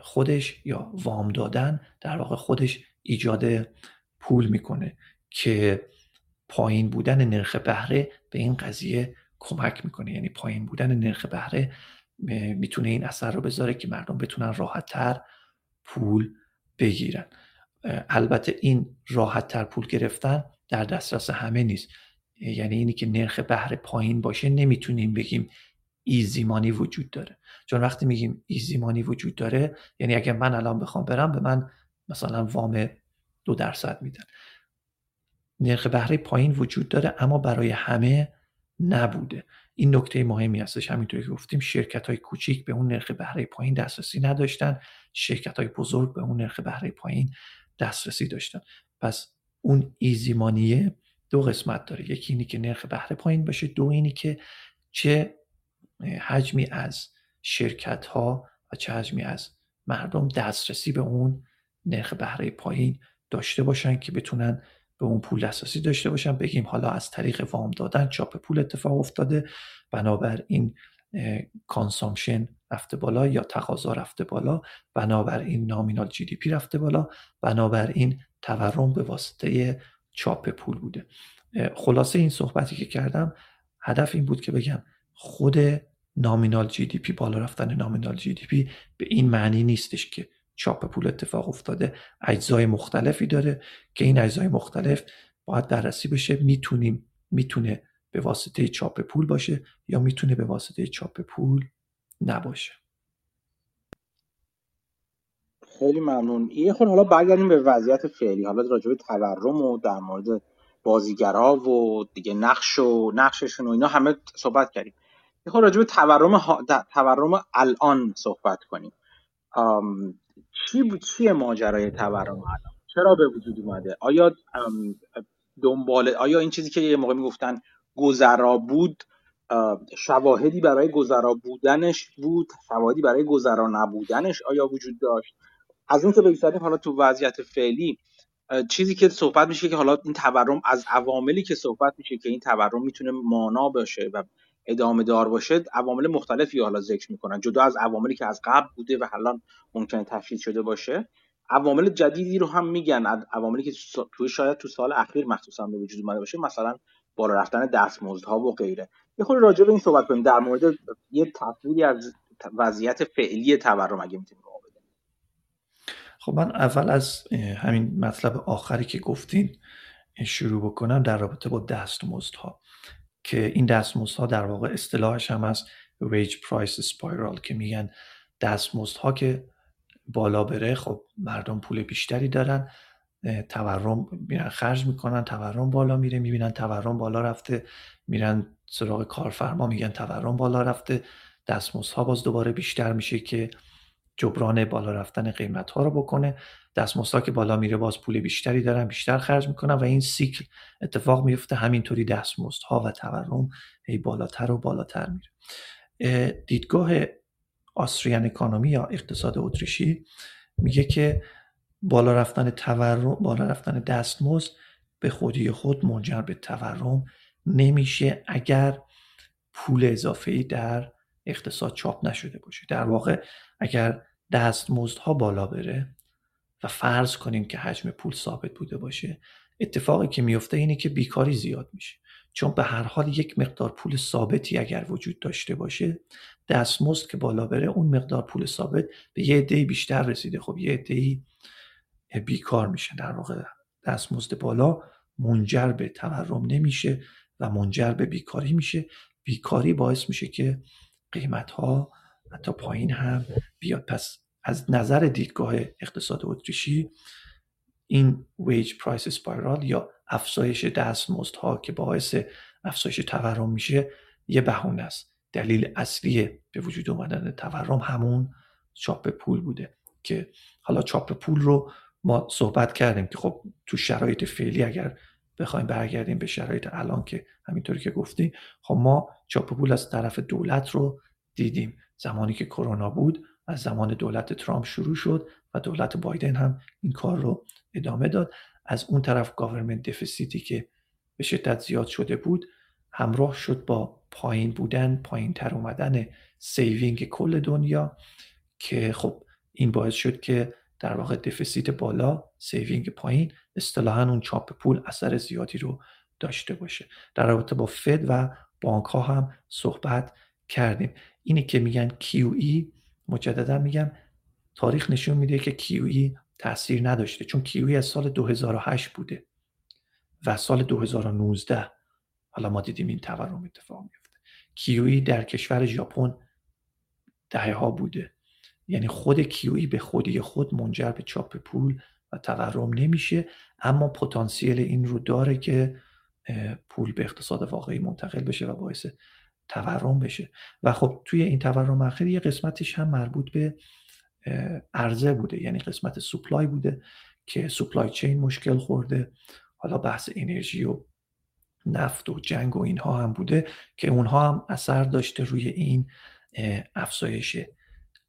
خودش یا وام دادن در واقع خودش ایجاد پول می‌کنه که پایین بودن نرخ بهره به این قضیه کمک می‌کنه. یعنی پایین بودن نرخ بهره می‌تونه این اثر رو بذاره که مردم بتونن راحتتر پول بگیرن. البته این راحتتر پول گرفتن در دسترس همه نیست. یعنی اینی که نرخ بهره پایین باشه نمی‌تونیم بگیم ایزیمانی وجود داره. چون وقتی میگیم ایزیمانی وجود داره یعنی اگر من الان بخوام برم به من مثلا وام دو درصد میدن. نرخ بهره پایین وجود داره اما برای همه نبوده. این نکته مهمی هستش. همینطوری که گفتیم شرکت های کوچیک به اون نرخ بهره پایین دسترسی نداشتن شرکت های بزرگ به اون نرخ بهره پایین دسترسی داشتن. پس اون ایزیمانیه دو قسمت داره. یکی اینی که نرخ بهره پایین باشه دو اینی که چه حجمی از شرکت ها و چه حجمی از مردم دسترسی به اون نرخ بهره پایین داشته باشن که بتونن به اون پول دسترسی داشته باشن. بگیم حالا از طریق وام دادن چاپ پول اتفاق افتاده. بنابراین consumption رفته بالا یا تقاضا رفته بالا. بنابراین nominal GDP رفته بالا. بنابراین تورم به واسطه چاپ پول بوده. خلاصه این صحبتی که کردم هدف این بود که بگم خود nominal GDP بالا رفتن nominal GDP به این معنی نیستش که چاپ پول اتفاق افتاده. اجزای مختلفی داره که این اجزای مختلف باید بررسی بشه. می‌تونیم می‌تونه به واسطه چاپ پول باشه یا می‌تونه به واسطه چاپ پول نباشه. خیلی ممنون. یه خود حالا برگردیم به وضعیت فعلی. حالا راجع به تورم و در مورد بازیگرا و دیگه نقش و نقششون و اینا همه صحبت کردیم. خب راجع به تورم ها... تورم الان صحبت کنیم. چی چیه ماجرای تورم الان؟ چرا به وجود اومده؟ آیا دنبال آیا این چیزی که یه موقع می‌گفتن گذرا بود شواهدی برای گذرا بودنش بود شواهدی برای گذرا نبودنش آیا وجود داشت؟ از اون که بگذاریم حالا تو وضعیت فعلی چیزی که صحبت میشه که حالا این تورم از عواملی که صحبت میشه که این تورم می‌تونه مانا باشه و ادامه دار باشه عوامل مختلفی حالا ذکر می‌کنن. جدا از عواملی که از قبل بوده و حالا ممکنه تشدید شده باشه. عوامل جدیدی رو هم میگن. عواملی که توی شاید تو سال اخیر مخصوصا به وجود اومده باشه مثلا بالا رفتن دستمزدها و غیره. یه خود راجع به این صحبت کنیم. در مورد یه تصویری از وضعیت فعلی تورم اگه می‌تونیم خب من اول از همین مطلب آخری که گفتین شروع بکنم در رابطه با دستمزدها. که این دستمزدها در واقع اصطلاحش هم از wage price spiral که میگن دستمزدها که بالا بره خب مردم پول بیشتری دارن تورم میرن خرج می‌کنن تورم بالا میره می‌بینن تورم بالا رفته میرن سراغ کارفرما میگن تورم بالا رفته. دستمزدها باز دوباره بیشتر میشه که جبران بالا رفتن قیمت ها رو بکنه. دستمزدها که بالا میره باز پول بیشتری دارن بیشتر خرج می‌کنن و این سیکل اتفاق میفته همینطوری دستمزدها و تورم هی بالاتر و بالاتر میره. دیدگاه آستریان اکانومی یا اقتصاد اتریشی میگه که بالا رفتن تورم بالا رفتن دستمزد به خودی خود منجر به تورم نمیشه اگر پول اضافه در اقتصاد چاپ نشده باشه. در واقع اگر دستمزدها بالا بره و فرض کنیم که حجم پول ثابت بوده باشه اتفاقی که میفته اینه که بیکاری زیاد میشه. چون به هر حال یک مقدار پول ثابتی اگر وجود داشته باشه دستمزد که بالا بره اون مقدار پول ثابت به یه عده بیشتر رسیده. خب یه عده بیکار میشه. در واقع دستمزد بالا منجر به تورم نمیشه و منجر به بیکاری میشه. بیکاری باعث میشه که قیمت ها حتی پایین هم بیاد. پس از نظر دیدگاه اقتصاد اتریشی این ویج پرایس اسپایرال یا افزایش دستمزدها که باعث افزایش تورم میشه یه بهونه است. دلیل اصلی به وجود اومدن تورم همون چاپ پول بوده که حالا چاپ پول رو ما صحبت کردیم که خب تو شرایط فعلی اگر بخوایم برگردیم به شرایط الان که همینطوری که گفتی خب ما چاپ پول از طرف دولت رو دیدیم. زمانی که کرونا بود از زمان دولت ترامپ شروع شد و دولت بایدن هم این کار رو ادامه داد. از اون طرف government deficit ی که به شدت زیاد شده بود همراه شد با پایین بودن پایین تر اومدن saving کل دنیا که خب این باعث شد که در واقع deficit بالا saving پایین اصطلاحا اون چاپ پول اثر زیادی رو داشته باشه. در رابطه با Fed و بانک ها هم صحبت کردیم. اینی که میگن QE مجددا میگم تاریخ نشون میده که QE تاثیر نداشته چون QE از سال 2008 بوده و سال 2019 حالا ما دیدیم این تورم اتفاق میفته. QE در کشور ژاپن دهه ها بوده. یعنی خود QE به خودی خود منجر به چاپ پول و تورم نمیشه اما پتانسیل این رو داره که پول به اقتصاد واقعی منتقل بشه و باعث تورم بشه. و خب توی این تورم اخیر یه قسمتش هم مربوط به عرضه بوده. یعنی قسمت سوپلای بوده که سوپلای چین مشکل خورده. حالا بحث انرژی و نفت و جنگ و اینها هم بوده که اونها هم اثر داشته روی این افزایش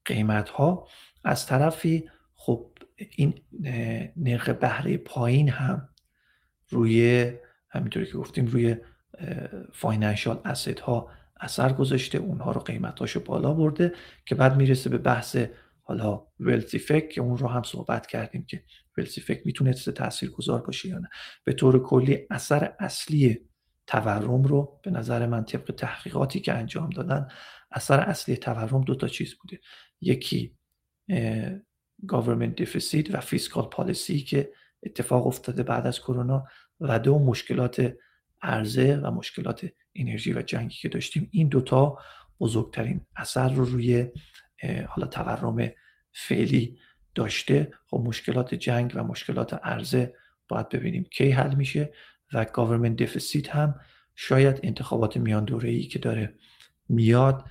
قیمت ها از طرفی خب این نرخ بهره پایین هم روی همینطوری که گفتیم روی فاینانشال اسید ها اثر گذاشته اونها رو قیمتاشو بالا برده که بعد می‌رسه به بحث حالا ولسی که اون رو هم صحبت کردیم که ولسی فک می‌تونه تاثیر گذار باشه یا نه. به طور کلی اثر اصلی تورم رو به نظر من طبق تحقیقاتی که انجام دادن اثر اصلی تورم دو تا چیز بوده. یکی government deficit و fiscal policy که اتفاق افتاده بعد از کرونا و دو مشکلات عرضه و مشکلات انرژی و جنگی که داشتیم این دوتا بزرگترین اثر رو روی حالا تورم فعلی داشته. خب مشکلات جنگ و مشکلات عرضه باید ببینیم کی حل میشه و government deficit هم شاید انتخابات میان دوره ای که داره میاد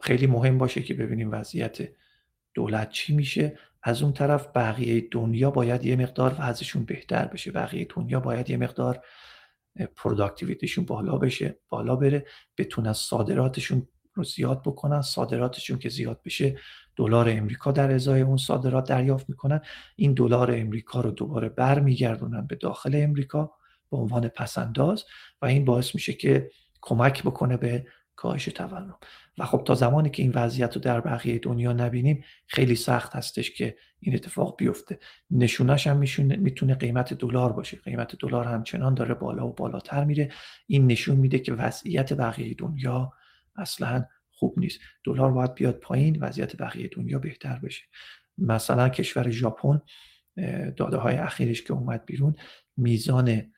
خیلی مهم باشه که ببینیم وضعیت دولت چی میشه. از اون طرف بقیه دنیا باید یه مقدار وضعشون بهتر بشه. بقیه دنیا باید یه مقدار productivity شون بالا بشه بالا بره بتونن صادراتشون رو زیاد بکنن. صادراتشون که زیاد بشه دلار امریکا در ازای اون صادرات دریافت می‌کنن. این دلار امریکا رو دوباره برمیگردونن به داخل امریکا به عنوان پسنداز و این باعث میشه که کمک بکنه به کاهش تورم و خب تا زمانی که این وضعیت رو در بقیه دنیا نبینیم خیلی سخت هستش که این اتفاق بیفته. نشونش هم می‌تونه قیمت دلار باشه. قیمت دلار همچنان داره بالا و بالاتر میره. این نشون میده که وضعیت بقیه دنیا اصلا خوب نیست. دلار باید بیاد پایین وضعیت بقیه دنیا بهتر بشه. مثلا کشور ژاپن داده های اخیرش که اومد بیرون میزان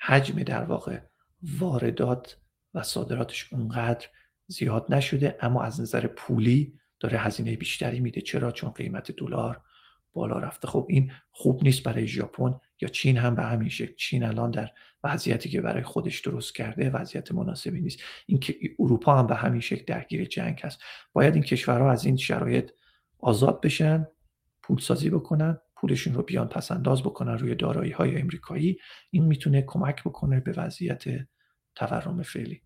حجم در واقع واردات و صادراتش اونقدر زیاد نشده اما از نظر پولی داره هزینه بیشتری میده. چرا؟ چون قیمت دلار بالا رفته. خب این خوب نیست برای ژاپن یا چین هم به همین شکل. چین الان در وضعیتی که برای خودش درست کرده وضعیت مناسبی نیست. اینکه اروپا هم به همین شکل درگیر جنگ هست. باید این کشورها از این شرایط آزاد بشن پول سازی بکنن پولشون رو بیان پس انداز بکنن روی دارایی های امریکایی. این می‌تونه کمک بکنه به وضعیت تورم فعلی.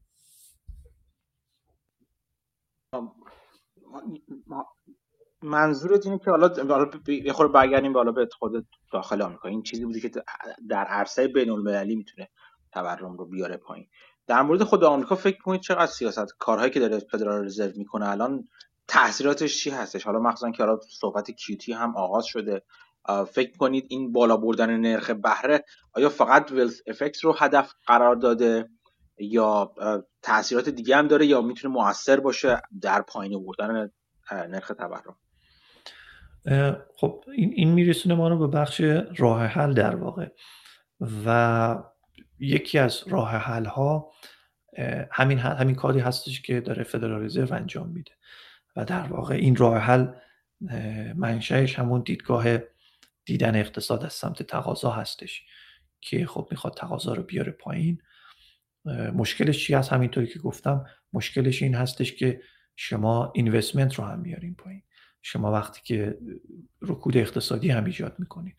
منظورت اینه که حالا حالا یه خورده برگردیم بالا به خود داخل آمریکا. این چیزی بودی که در عرصه بین المللی می‌تونه تورم رو بیاره پایین. در مورد خود آمریکا فکر کنید چقدر سیاست کارهایی که داره فدرال رزرو می‌کنه الان تاثیراتش چی هستش؟ حالا مخصوصا که حالا صحبت کیوتی هم آغاز شده. فکر کنید این بالا بردن نرخ بهره آیا فقط ویلز افکت رو هدف قرار داده؟ یا تاثیرات دیگه هم داره یا می‌تونه موثر باشه در پایین بردن نرخ تورم؟ خب این, این میرسونه ما رو به بخش راه حل در واقع. و یکی از راه حل ها همین همین کاری هستش که داره فدرال رزرو انجام میده. و در واقع این راه حل منشأش همون دیدگاه دیدن اقتصاد از سمت تقاضا هستش که خب می‌خواد تقاضا رو بیاره پایین. مشکلش چی هست؟ همینطوری که گفتم مشکلش این هستش که شما اینوستمنت رو هم میارین پایین. شما وقتی که رکود اقتصادی هم ایجاد می‌کنین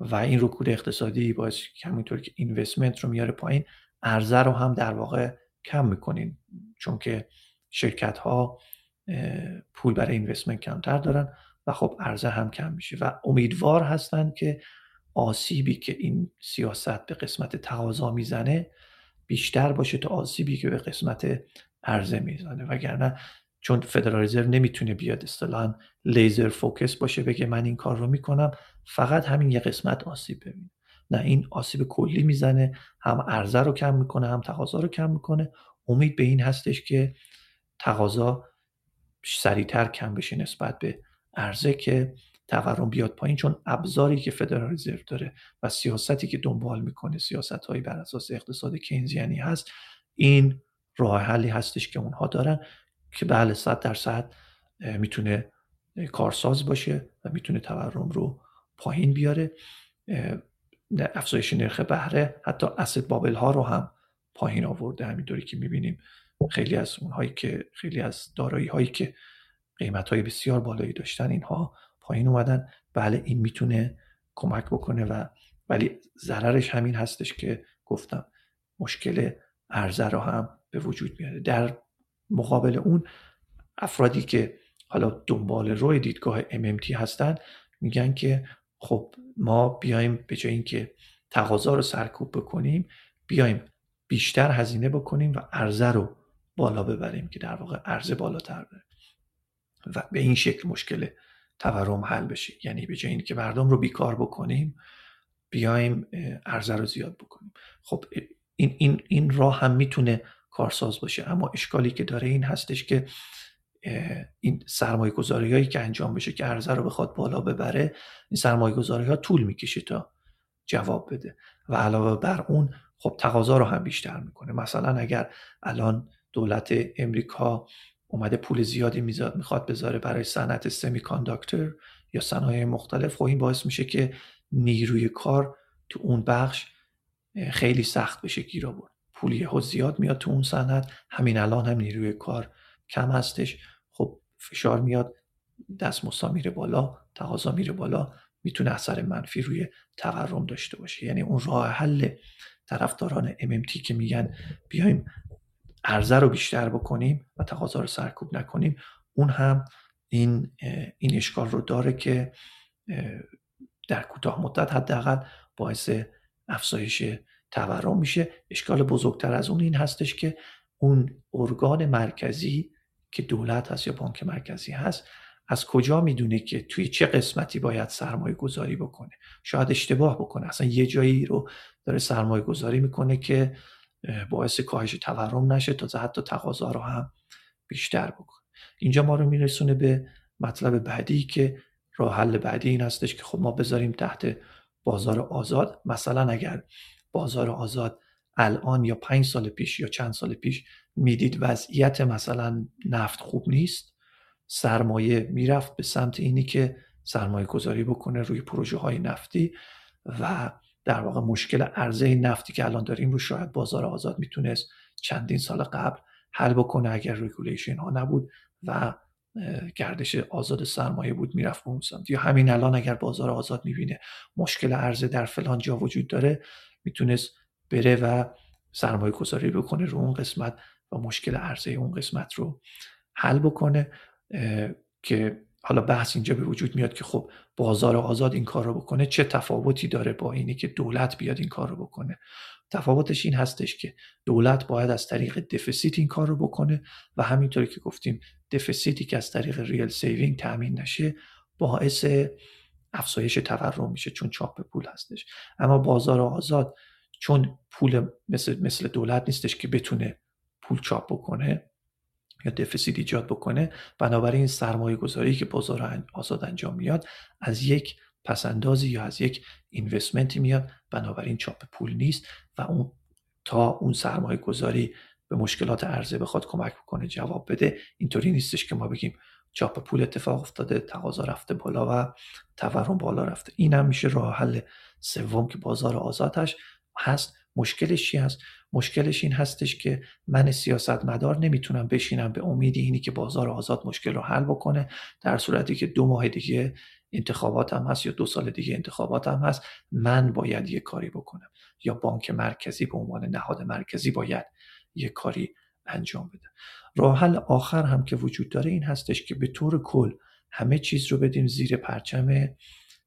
و این رکود اقتصادی باعث همینطور که اینوستمنت رو میاره پایین ارزه رو هم در واقع کم می‌کنین. چون که شرکت ها پول برای اینوستمنت کمتر دارن و خب ارزه هم کم میشه و امیدوار هستن که آسیبی که این سیاست به قسمت تقاضا می‌زنه بیشتر باشه تا آسیبی که به قسمت عرضه می‌زنه. وگرنه چون فدرال رزرو نمی‌تونه بیاد اصطلاحا لیزر فوکس باشه بگه من این کار رو می‌کنم فقط همین یه قسمت آسیب ببینه. نه این آسیب کلی می‌زنه هم عرضه رو کم می‌کنه هم تقاضا رو کم می‌کنه. امید به این هستش که تقاضا سریعتر کم بشه نسبت به عرضه که تورم بیاد پایین چون ابزاری که فدرال رزرو داره و سیاستی که دنبال می‌کنه سیاست هایی بر اساس اقتصاد کینزیانی هست این راه حلی هستش که اونها دارن که بله صد درصد می‌تونه کارساز باشه و می‌تونه تورم رو پایین بیاره. افزایش نرخ بهره حتی اسید بابل ها رو هم پایین آورده همینطوری که می‌بینیم خیلی از اونهایی که خیلی از دارایی هایی که قیمت های بسیار بالایی داشتن اینها پایین اومدن. بله این می‌تونه کمک بکنه و ولی ضررش همین هستش که گفتم مشکل ارزه رو هم به وجود میاره. در مقابل اون افرادی که حالا دنبال روی دیدگاه MMT هستن میگن که خب ما بیایم به جای اینکه تقاضا رو سرکوب بکنیم بیایم بیشتر هزینه بکنیم و ارزه رو بالا ببریم که در واقع ارزه بالاتر بره. و به این شکل مشکل تورم حل بشه. یعنی به جای اینکه مردم رو بیکار بکنیم بیایم ارزه رو زیاد بکنیم. خب این, این, این راه هم می‌تونه کارساز باشه. اما اشکالی که داره این هستش که این سرمایه گذاری هایی که انجام بشه که ارزه رو بخواد بالا ببره این سرمایه گذاری ها طول می‌کشه تا جواب بده. و علاوه بر اون خب تقاضا رو هم بیشتر می‌کنه. مثلا اگر الان دولت امریکا اومده پول زیادی میزاد می‌خواد بذاره برای صنعت سمی کانداکتور یا صنایع مختلف. خب این باعث میشه که نیروی کار تو اون بخش خیلی سخت بشه گیر آورد. پول یهو زیاد میاد تو اون صنعت. همین الان هم نیروی کار کم هستش. خب فشار میاد دستمزد میره بالا تقاضا میره بالا می‌تونه اثر منفی روی تورم داشته باشه. یعنی اون راه حل طرفداران MMT که میگن بیایم عرضه رو بیشتر بکنیم و تقاضا رو سرکوب نکنیم. اون هم این این اشکال رو داره که در کوتاه مدت حداقل باعث افزایش تورم میشه. اشکال بزرگتر از اون این هستش که اون ارگان مرکزی که دولت هست یا بانک مرکزی هست از کجا می‌دونه که توی چه قسمتی باید سرمایه گذاری بکنه؟ شاید اشتباه بکنه. اصلا یه جایی رو داره سرمایه گذاری می‌کنه که باعث کاهش تورم نشه تا حتی تقاضا رو هم بیشتر بکنه. اینجا ما رو میرسونه به مطلب بعدی که راه حل بعدی این هستش که خب ما بذاریم تحت بازار آزاد. مثلا اگر بازار آزاد الان یا پنج سال پیش یا چند سال پیش می‌دید وضعیت مثلا نفت خوب نیست سرمایه می‌رفت به سمت اینی که سرمایه گذاری بکنه روی پروژه های نفتی و در واقع مشکل عرضه نفتی که الان داریم رو شاید بازار آزاد می‌تونست چندین سال قبل حل بکنه اگر رگولیشن ها نبود و گردش آزاد سرمایه بود می‌رفت به اون یا همین الان اگر بازار آزاد می‌بینه مشکل عرضه در فلان جا وجود داره می‌تونست بره و سرمایه گذاری بکنه رو اون قسمت و مشکل عرضه اون قسمت رو حل بکنه که حالا بحث اینجا به وجود میاد که خب بازار آزاد این کار رو بکنه چه تفاوتی داره با اینی که دولت بیاد این کار رو بکنه؟ تفاوتش این هستش که دولت باید از طریق deficit این کار رو بکنه و همینطوری که گفتیم deficit ی که از طریق real saving تامین نشه باعث افزایش تورم میشه چون چاپ پول هستش. اما بازار آزاد چون پول مثل, مثل دولت نیستش که بتونه پول چاپ بکنه یا دفیسیت ایجاد بکنه بنابراین سرمایه گذاری که بازار آزاد انجام میاد از یک پسندازی یا از یک اینوستمنتی میاد بنابراین چاپ پول نیست و اون تا اون سرمایه گذاری به مشکلات عرضه بخواد کمک بکنه جواب بده اینطوری نیستش که ما بگیم چاپ پول اتفاق افتاده تقاضا رفته بالا و تورم بالا رفته. این هم میشه راه حل سوم که بازار آزادش هست. مشکلش چی هست؟ مشکلش این هستش که من سیاستمدار نمی‌تونم بشینم به امید اینی که بازار آزاد مشکل رو حل بکنه در صورتی که دو ماه دیگه انتخابات هم هست یا دو سال دیگه انتخابات هم هست من باید یه کاری بکنم. یا بانک مرکزی به عنوان نهاد مرکزی باید یه کاری انجام بده. راه حل آخر هم که وجود داره این هستش که به طور کل همه چیز رو بدیم زیر پرچم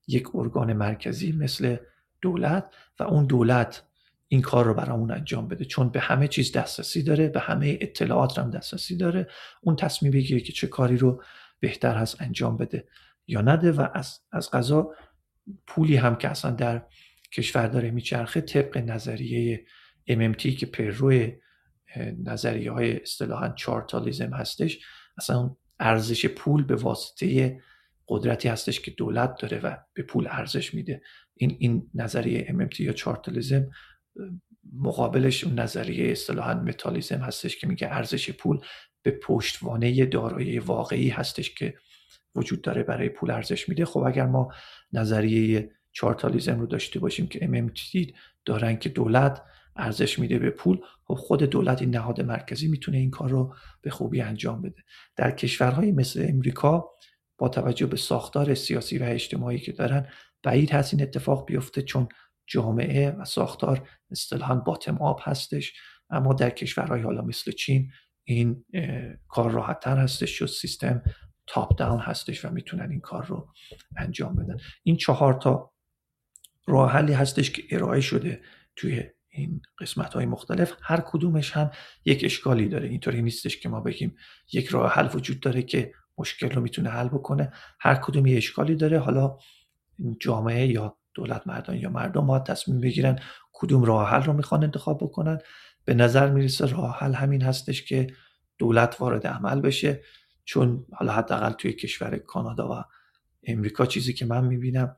یک ارگان مرکزی مثل دولت و اون دولت این کار رو برامون انجام بده. چون به همه چیز دسترسی داره به همه اطلاعات هم دسترسی داره. اون تصمیم بگیره که چه کاری رو بهتر هست انجام بده یا نده و از, از قضا پولی هم که اصلا در کشور داره میچرخه طبق نظریه MMT که پر روی نظریه های اصطلاحا چارتالیزم هستش اصلا ارزش پول به واسطه قدرتی هستش که دولت داره و به پول ارزش میده. این این نظریه MMT یا چارتالیزم مقابلش اون نظریه اصطلاحا متالیزم هستش که میگه ارزش پول به پشتوانه دارایی واقعی هستش که وجود داره برای پول ارزش میده. خب اگر ما نظریه چارتالیزم رو داشته باشیم که MMT دارن که دولت ارزش میده به پول خب خود دولت این نهاد مرکزی می‌تونه این کار رو به خوبی انجام بده. در کشورهایی مثل امریکا با توجه به ساختار سیاسی و اجتماعی که دارن بعید هست این اتفاق بیفته چون جامعه و ساختار اصطلاحا باتم آب هستش. اما در کشورهای حالا مثل چین این کار راحت تر هستش و سیستم تاپ داون هستش و می‌تونن این کار رو انجام بدن. این چهار تا راه حلی هستش که ارائه شده توی این قسمت های مختلف. هر کدومش هم یک اشکالی داره. اینطوری نیستش که ما بگیم یک راه حل وجود داره که مشکل رو می‌تونه حل بکنه. هر کدوم یه اشکالی داره. حالا جامعه یا دولت مردان یا مردم باید تصمیم بگیرن کدوم راه حل رو می‌خوان انتخاب بکنن. به نظر می‌رسه راه حل همین هستش که دولت وارد عمل بشه. چون حالا حداقل توی کشور کانادا و امریکا چیزی که من می‌بینم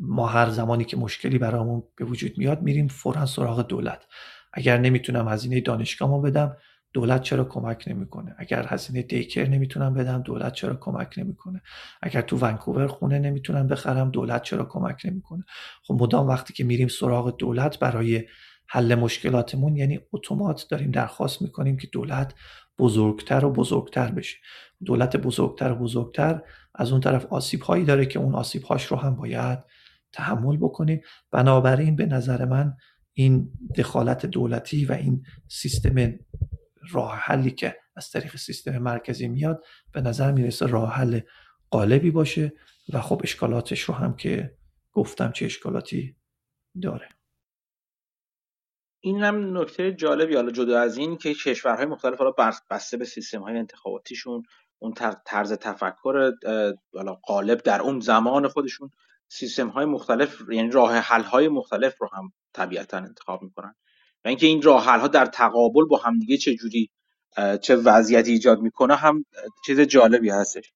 ما هر زمانی که مشکلی برامون به وجود میاد میریم فورا سراغ دولت. اگر نمی‌تونم هزینه دانشگاه ما بدم دولت چرا کمک نمی‌کنه؟ اگر هزینه دیکر نمی‌تونم بدم دولت چرا کمک نمی‌کنه؟ اگر تو ونکوور خونه نمی‌تونم بخرم دولت چرا کمک نمی‌کنه؟ خب مدام وقتی که میریم سراغ دولت برای حل مشکلاتمون یعنی اتومات داریم درخواست می‌کنیم که دولت بزرگتر و بزرگتر بشه. دولت بزرگتر و بزرگتر از اون طرف آسیب هایی داره که اون آسیب هاش رو هم باید تحمل بکنیم. بنابراین به نظر من این دخالت دولتی و این سیستم راه حلی که از طریق سیستم مرکزی میاد به نظر می‌رسه راه حل قالبی باشه و خب اشکالاتش رو هم که گفتم چه اشکالاتی داره. این هم نکته جالبی حالا جدا از این که کشورهای مختلف حالا بسته به سیستم های انتخاباتیشون اون طرز تفکر قالب در اون زمان خودشون سیستم های مختلف یعنی راه حل های مختلف رو هم طبیعتا انتخاب می‌کنن. اینکه این راه ها در تقابل با همدیگه چه جوری چه وضعیتی ایجاد می‌کنه هم چیز جالبی هستش.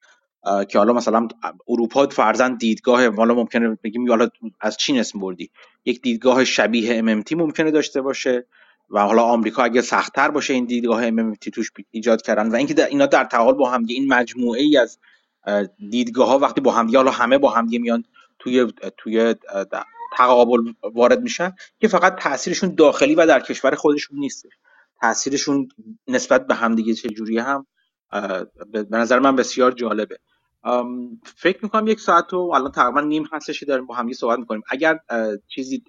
که حالا مثلا اروپا فرزن دیدگاه حالا ممکنه بگیم حالا از چین اسم بردی. یک دیدگاه شبیه MMT ممکنه داشته باشه و حالا آمریکا اگه سختتر باشه این دیدگاه MMT توش ایجاد کردن و اینکه اینا در تقابل با هم این مجموعه ای از دیدگاه ها وقتی با هم حالا همه با هم میان توی توی تقابل وارد میشن که فقط تاثیرشون داخلی و در کشور خودشون نیست. تاثیرشون نسبت به همدیگه چه جوری هم به نظر من بسیار جالبه. فکر می‌کنم یک ساعت و الان تقریبا نیم هستش که داریم با هم صحبت می‌کنیم. اگر چیزی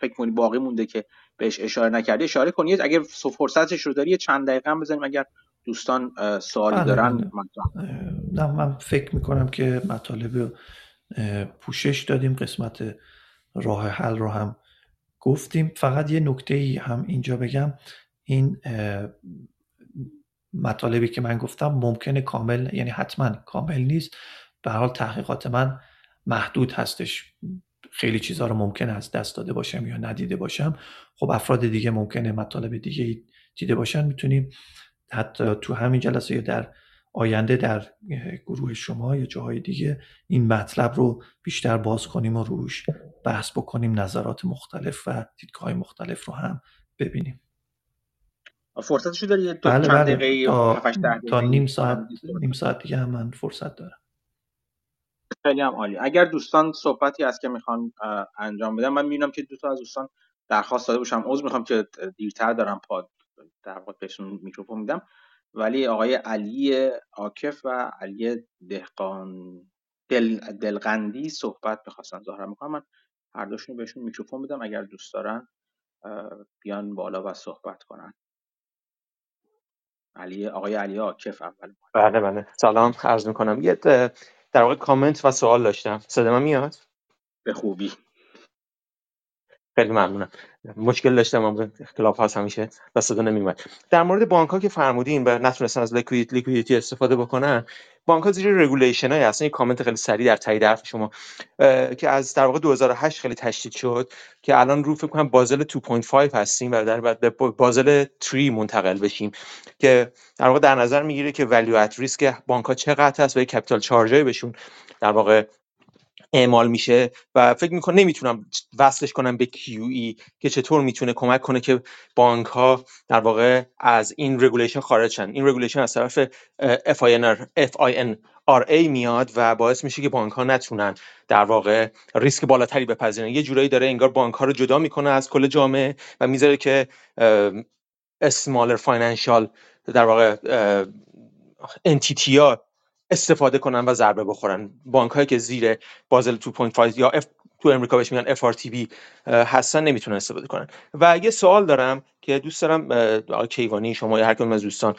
فکر کنی باقی مونده که بهش اشاره نکردی اشاره کنید اگر فرصتش رو داری چند دقیقه هم بزنیم. اگر دوستان سوالی بله، دارن بله. نه من فکر می‌کنم که مطالب پوشش دادیم. قسمت راه حل رو هم گفتیم. فقط یه نکته ای هم اینجا بگم. این مطالبی که من گفتم ممکنه کامل یعنی حتما کامل نیست. به حال تحقیقات من محدود هستش. خیلی چیزها رو ممکنه از دست داده باشم یا ندیده باشم. خب افراد دیگه ممکنه مطالب دیگه دیده باشن. می‌تونیم حتی تو همین جلسه یا در آینده در گروه شما یا جاهای دیگه این مطلب رو بیشتر باز کنیم و روش بحث بکنیم نظرات مختلف و دیدگاه مختلف رو هم ببینیم. فرصتشو داری تو بله چند بله. تا, تا نیم ساعت نیم ساعت دیگه هم من فرصت دارم. خیلی هم عالی. اگر دوستان صحبتی هست که می‌خوان انجام بدم من می‌بینم که دو تا از دوستان درخواست داده باشم عذر می‌خوام که دیرتر دارم پاد در واقع بهشون میکروفون میدم. ولی آقای علی عاکف و علی دهقان دل دلقندی صحبت بخواستن ظاهرا می‌کنم من هر دوشون بهشون میکروفون میدم اگر دوست دارن بیان بالا و صحبت کنن. علی آقای علی عاکف اول بله بله. سلام عرض می‌کنم. یه در واقع کامنت و سوال داشتم. صدا من میاد؟ به خوبی. خیلی ممنونم. مشکل داشتم اما کلاب هاوس همیشه و صدا نمیومد در مورد بانک ها که فرمودین و نتونستن از liquidity liquidity استفاده بکنن بانک ها زیر regulation های اصلا کامنت خیلی سریع در تایید حرف شما که از در واقع 2008 خیلی تشدید شد که الان رو فکر کنم Basel 2.5 هستیم و در بعد Basel 3 منتقل بشیم که در واقع در نظر می‌گیره که value at risk بانک ها چقدر هست و capital charge بهشون در واقع اعمال میشه و فکر می‌کنم نمی‌تونم وصلش کنم به QE که چطور می‌تونه کمک کنه که بانک ها در واقع از این regulation خارج شن. این regulation از طرف FINRA میاد و باعث میشه که بانک ها نتونن در واقع ریسک بالاتری بپذیرن. یه جورایی داره انگار بانک ها رو جدا می‌کنه از کل جامعه و می‌ذاره که smaller financial در واقع entity ها استفاده کنن و ضربه بخورن. بانک هایی که زیر Basel 2.5 یا F تو امریکا بهش میگن FRTB هستن نمی‌تونن استفاده کنن. و یه سوال دارم که دوست دارم آقای کیوانی شما یا هر کدوم از دوستان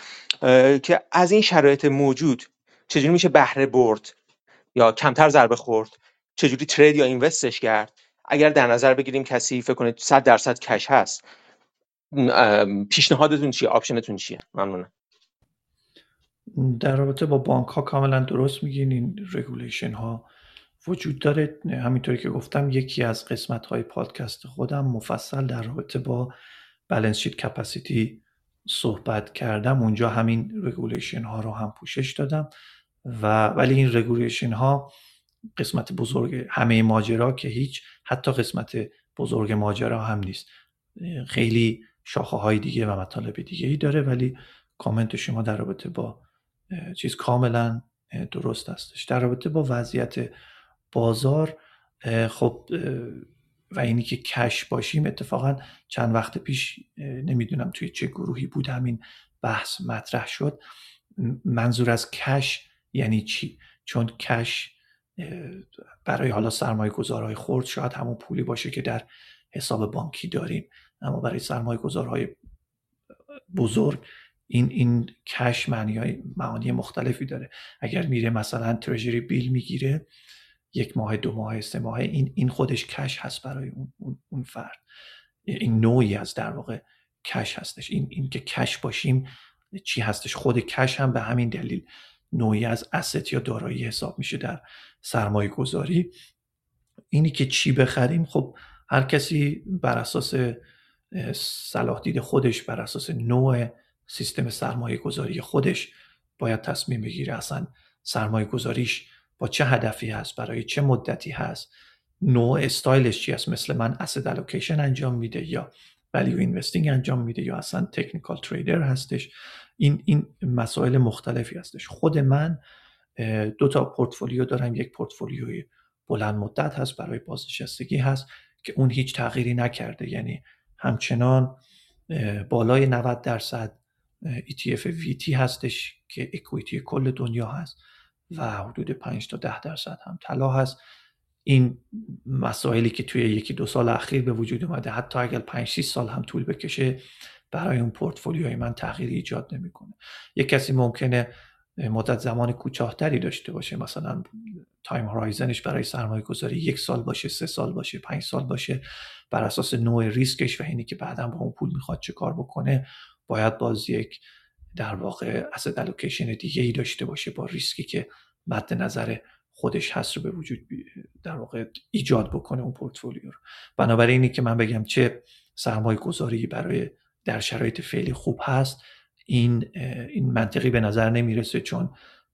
که از این شرایط موجود چجوری میشه بهره برد یا کمتر ضربه خورد؟ چجوری trade یا invest ش کرد؟ اگر در نظر بگیریم کسی فکر کنه 100 درصد cash هست پیشنهادتون چیه؟ option تون چیه؟ ممنونم. در رابطه با بانک ها کاملا درست میگین این regulation ها وجود داره. همینطوری که گفتم یکی از قسمت های پادکست خودم مفصل در رابطه با balance sheet capacity صحبت کردم. اونجا همین regulation ها رو هم پوشش دادم و ولی این regulation ها قسمت بزرگ همه ماجرا که هیچ حتی قسمت بزرگ ماجرا هم نیست. خیلی شاخه های دیگه و مطالب دیگه ای داره ولی کامنت شما در رابطه با چیز کاملا درست هستش. در رابطه با وضعیت بازار خب و اینی که کش باشیم اتفاقا چند وقت پیش نمی‌دونم توی چه گروهی بود همین بحث مطرح شد. منظور از کش یعنی چی؟ چون کش برای حالا سرمایه گذارهای خورد شاید همون پولی باشه که در حساب بانکی داریم اما برای سرمایه گذارهای بزرگ این این کش معنی معانی مختلفی داره. اگر میره مثلا ترژری بیل می‌گیره یک ماه دو ماه سه ماه این این خودش کش هست برای اون, اون, فرد. این نوعی از در واقع کش هستش. این, این که کش باشیم چی هستش؟ خود کش هم به همین دلیل نوعی از اسست یا دارایی حساب میشه در سرمایه گذاری اینی که چی بخریم؟ خب هر کسی بر اساس صلاح دید خودش بر اساس نوع سیستم سرمایه گذاری خودش باید تصمیم بگیره اصلا سرمایه گذاریش با چه هدفی هست برای چه مدتی هست نوع استایلش چی هست مثل من asset allocation انجام میده یا value investing انجام میده یا اصلا technical trader هستش. این این مسائل مختلفی هستش. خود من دو تا پورتفولیو دارم. یک پورتفولیوی بلند مدت هست برای بازنشستگی هست که اون هیچ تغییری نکرده. یعنی همچنان بالای 90 درصد ETF VT هستش که equity کل دنیا هست و حدود 5 تا 10 درصد هم طلا هست. این مسائلی که توی یکی دو سال اخیر به وجود اومده حتی اگر 5 6 سال هم طول بکشه برای اون پورتفولیوی من تغییری ایجاد نمی‌کنه. یک کسی ممکنه مدت زمان کوتاهتری داشته باشه مثلا time horizon ش برای سرمایه گذاری یک سال باشه سه سال باشه پنج سال باشه بر اساس نوع ریسکش و اینی که بعدا با اون پول می‌خواد چه کار بکنه باید باز یک در واقع asset allocation دیگه ای داشته باشه با ریسکی که مد نظر خودش هست رو به وجود در واقع ایجاد بکنه اون پورتفولیو رو. بنابراین اینی که من بگم چه سرمایه گذاری برای در شرایط فعلی خوب هست این این منطقی به نظر نمی‌رسه چون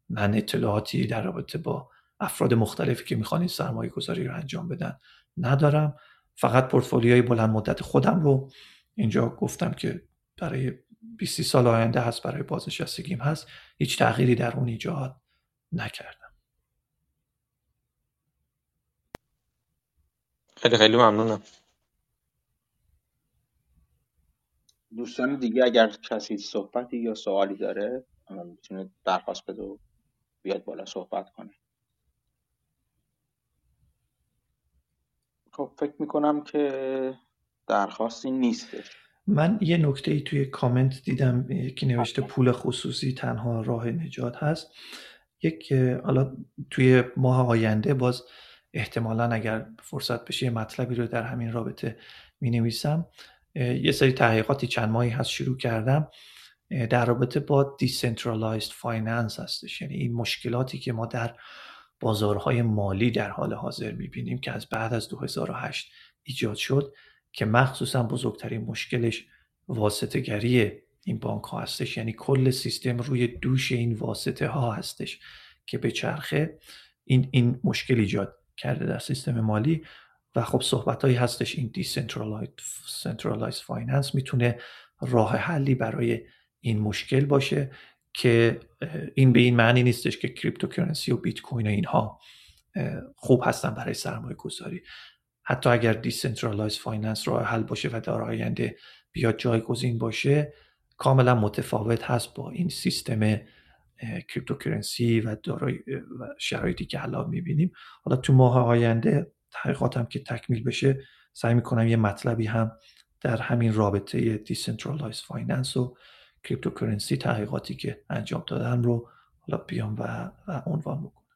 من اطلاعاتی در رابطه با افراد مختلفی که می‌خوان این سرمایه گذاری رو انجام بدن ندارم. فقط پورتفولیوی بلند مدت خودم رو اینجا گفتم که برای 20 سال آینده هست برای بازنشستگیم هست. هیچ تغییری در اون ایجاد نکردم. خیلی خیلی ممنونم. دوستان دیگه اگر کسی صحبتی یا سوالی داره می‌تونه درخواست بده و بیاد بالا صحبت کنه. خب فکر می‌کنم که درخواستی نیستش. من یه نکته ای توی کامنت دیدم که نوشته پول خصوصی تنها راه نجات هست. یک حالا توی ماه آینده باز احتمالا اگر فرصت بشه یه مطلبی رو در همین رابطه می نویسم یه سری تحقیقاتی چند ماهی هست شروع کردم. در رابطه با decentralized finance هستش. یعنی این مشکلاتی که ما در بازارهای مالی در حال حاضر می‌بینیم که از بعد از 2008 ایجاد شد که مخصوصا بزرگترین مشکلش واسطه گری این بانک ها هستش. یعنی کل سیستم روی دوش این واسطه ها هستش که به چرخه این, این مشکل ایجاد کرده در سیستم مالی. و خب صحبت هایی هستش این decentralized finance می‌تونه راه حلی برای این مشکل باشه که این به این معنی نیستش که cryptocurrency و بیت کوین و اینها خوب هستن برای سرمایه گذاری حتی اگر decentralized finance راه حل باشه و در آینده بیاد جایگزین باشه کاملا متفاوت هست با این سیستم cryptocurrency و دارای و شرایطی که الان می‌بینیم. حالا تو ماه آینده تحقیقاتم که تکمیل بشه سعی می‌کنم یه مطلبی هم در همین رابطه decentralized finance و cryptocurrency تحقیقاتی که انجام دادم رو حالا بیام و, و عنوان بکنم.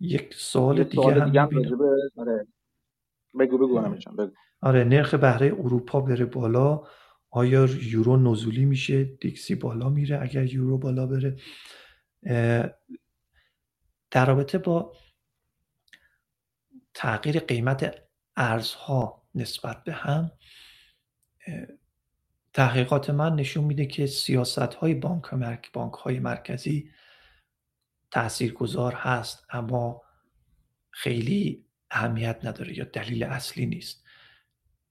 یک سوال دیگه هم دیگه آره. بگو بگو بگو. آره نرخ بهره اروپا بره بالا. آیا یورو نزولی میشه؟ DXY بالا میره اگر یورو بالا بره. در رابطه با تغییر قیمت ارزها نسبت به هم تحقیقات من نشون میده که سیاست های بانک, مرک، بانک های مرکزی تاثیرگذار هست اما خیلی اهمیت نداره یا دلیل اصلی نیست.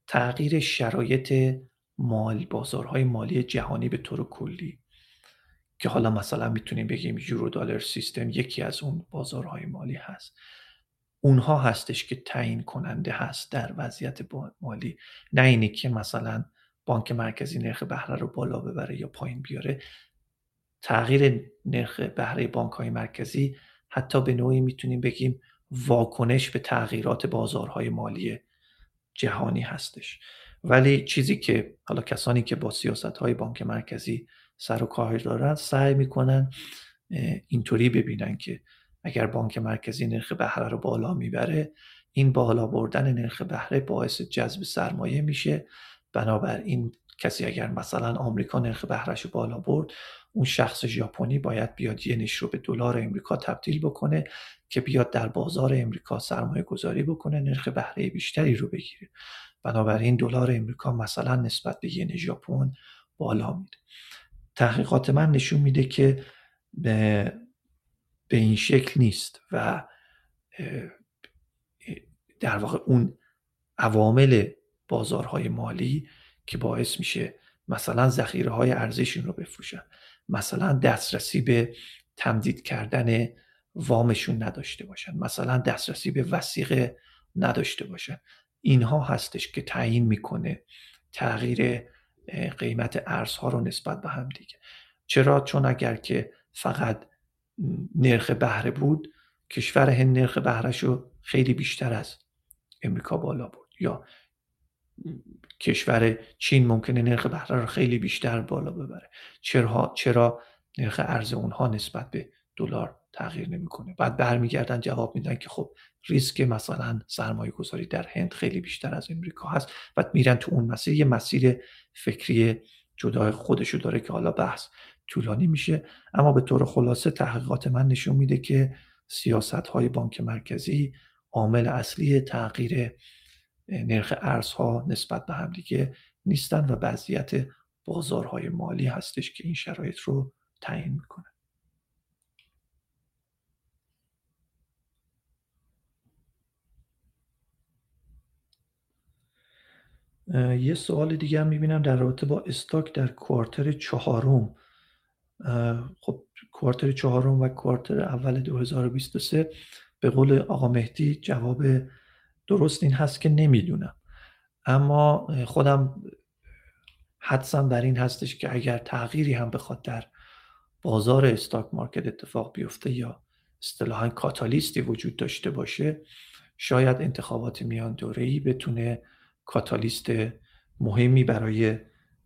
تغییر شرایط مال بازارهای مالی جهانی به طور کلی که حالا مثلا می‌تونیم بگیم یورو دلار سیستم یکی از اون بازارهای مالی هست. اونها هستش که تعیین کننده هست در وضعیت مالی. نه اینی که مثلا بانک مرکزی نرخ بهره رو بالا ببره یا پایین بیاره. تغییر نرخ بهره بانک های مرکزی حتی به نوعی می‌تونیم بگیم واکنش به تغییرات بازارهای مالی جهانی هستش. ولی چیزی که حالا کسانی که با سیاست های بانک مرکزی سر و کار دارن سعی می‌کنن اینطوری ببینن که اگر بانک مرکزی نرخ بهره رو بالا می‌بره این بالا بردن نرخ بهره باعث جذب سرمایه میشه. بنابراین کسی اگر مثلا آمریکا نرخ بهرهش بالا برد اون شخص ژاپنی باید بیاد ینش رو به دلار امریکا تبدیل بکنه که بیاد در بازار امریکا سرمایه گذاری بکنه نرخ بهره بیشتری رو بگیره. بنابراین دلار امریکا مثلا نسبت به ین ژاپن بالا میره. تحقیقات من نشون میده که به, به این شکل نیست و در واقع اون عوامل بازارهای مالی که باعث میشه مثلا ذخیره های ارزششون رو بفروشن. مثلا دسترسی به تمدید کردن وامشون نداشته باشن. مثلا دسترسی به وسیقه نداشته باشن. اینها هستش که تعیین می‌کنه تغییر قیمت ارزها رو نسبت به هم دیگه. چرا؟ چون اگر که فقط نرخ بهره بود کشور هند نرخ بهرهش خیلی بیشتر از امریکا بالا برد. یا کشور چین ممکنه نرخ بهره رو خیلی بیشتر بالا ببره. چرا چرا نرخ ارز اونها نسبت به دلار تغییر نمی‌کنه؟ بعد برمیگردن جواب میدن که خب ریسک مثلا سرمایه گذاری در هند خیلی بیشتر از امریکا هست و میرن تو اون مسیر. یه مسیر فکری جدا خودشو داره که حالا بحث طولانی میشه. اما به طور خلاصه تحقیقات من نشون میده که سیاست های بانک مرکزی عامل اصلی تغییر نرخ ارزها نسبت به همدیگه نیستن و وضعیت بازارهای مالی هستش که این شرایط رو تعیین می‌کنه. یه سوال دیگه هم می‌بینم در رابطه با استاک در کوارتر چهارم. خب کوارتر چهارم و کوارتر اول 2023 به قول آقا مهدی جواب درست این هست که نمی‌دونم. اما خودم حدسم بر این هستش که اگر تغییری هم بخواد در بازار stock market اتفاق بیفته یا اصطلاحا کاتالیستی وجود داشته باشه شاید انتخابات میان دوره‌ای بتونه کاتالیست مهمی برای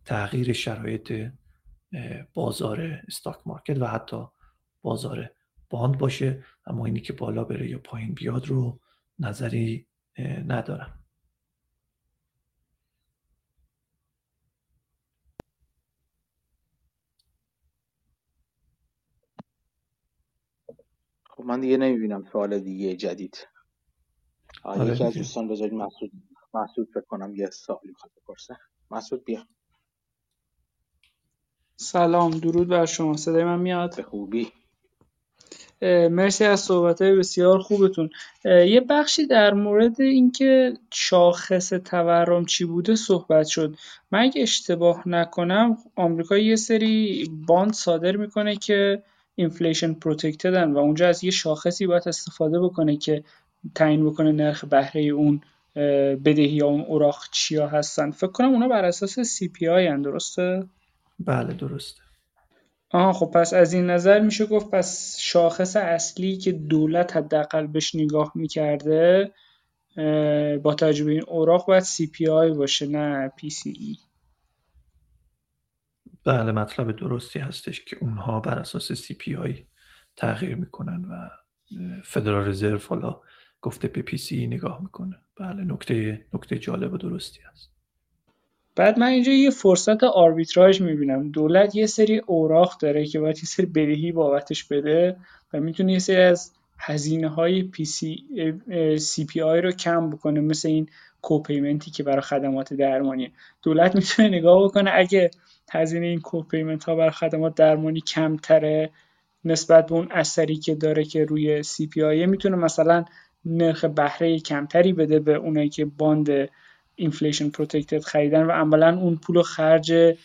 تغییر شرایط بازار stock market و حتی بازار bond باشه. اما اینی که بالا بره یا پایین بیاد رو نظری ندارم. خب من دیگه نمی‌بینم سوال دیگه جدید. آره یکی از دوستان بذارید مسعود مسعود فکر کنم یه سوالی می‌خواد بپرسه. مسعود بیا. سلام درود بر شما. صدای من میاد؟ به خوبی. مرسی از صحبت های بسیار خوبتون. یه بخشی در مورد اینکه شاخص تورم چی بوده صحبت شد. من اگه اشتباه نکنم آمریکا یه سری bond صادر می‌کنه که inflation protected ن و اونجا از یه شاخصی باید استفاده بکنه که تعیین بکنه نرخ بهره اون بدهی یا اون اوراق چیا هستن. فکر کنم اونا بر اساس CPI درسته؟ بله درسته. آها خب پس از این نظر میشه گفت پس شاخص اصلی که دولت حداقل بهش نگاه می‌کرده با توجه به این اوراق باید آی باشه نه ای. بله مطلب درستی هستش که اونها بر اساس آی تغییر می‌کنن و فدرال رزرو حالا گفته به ای نگاه می‌کنه. بله نکته نکته جالب و درستی هست. بعد من اینجا یه فرصت آربیتراژ می‌بینم. دولت یه سری اوراق داره که باید یه سری بدهی بابتش بده و می‌تونه یه سری از هزینه های PC, CPI رو کم بکنه مثل این copayment ی که برای خدمات درمانی. دولت می‌تونه نگاه بکنه اگه هزینه این copayment ها برای خدمات درمانی کمتره نسبت به اون اثری که داره که روی CPI می‌تونه مثلا نرخ بهره کمتری بده به اونایی که bond inflation protected خریدن و عملا اون پول خرج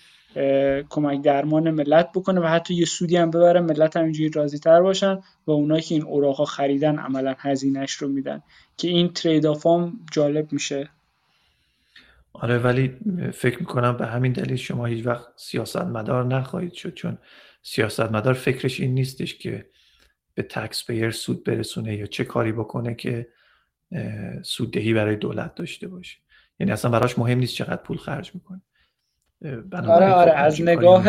کمک درمان ملت بکنه و حتی یه سودی هم ببره. ملت همینجوری راضی تر باشن و اونایی که این اوراقا خریدن عملا هزینهش رو میدن. که این trade-off هم جالب میشه. آره ولی فکر می‌کنم به همین دلیل شما هیچ وقت سیاست مدار نخواهید شد چون سیاست مدار فکرش این نیستش که به taxpayer سود برسونه یا چه کاری بکنه که سوددهی برای دولت داشته باشه. یعنی اصلا براش مهم نیست چقدر پول خرج می‌کنه. آره آره از نگاه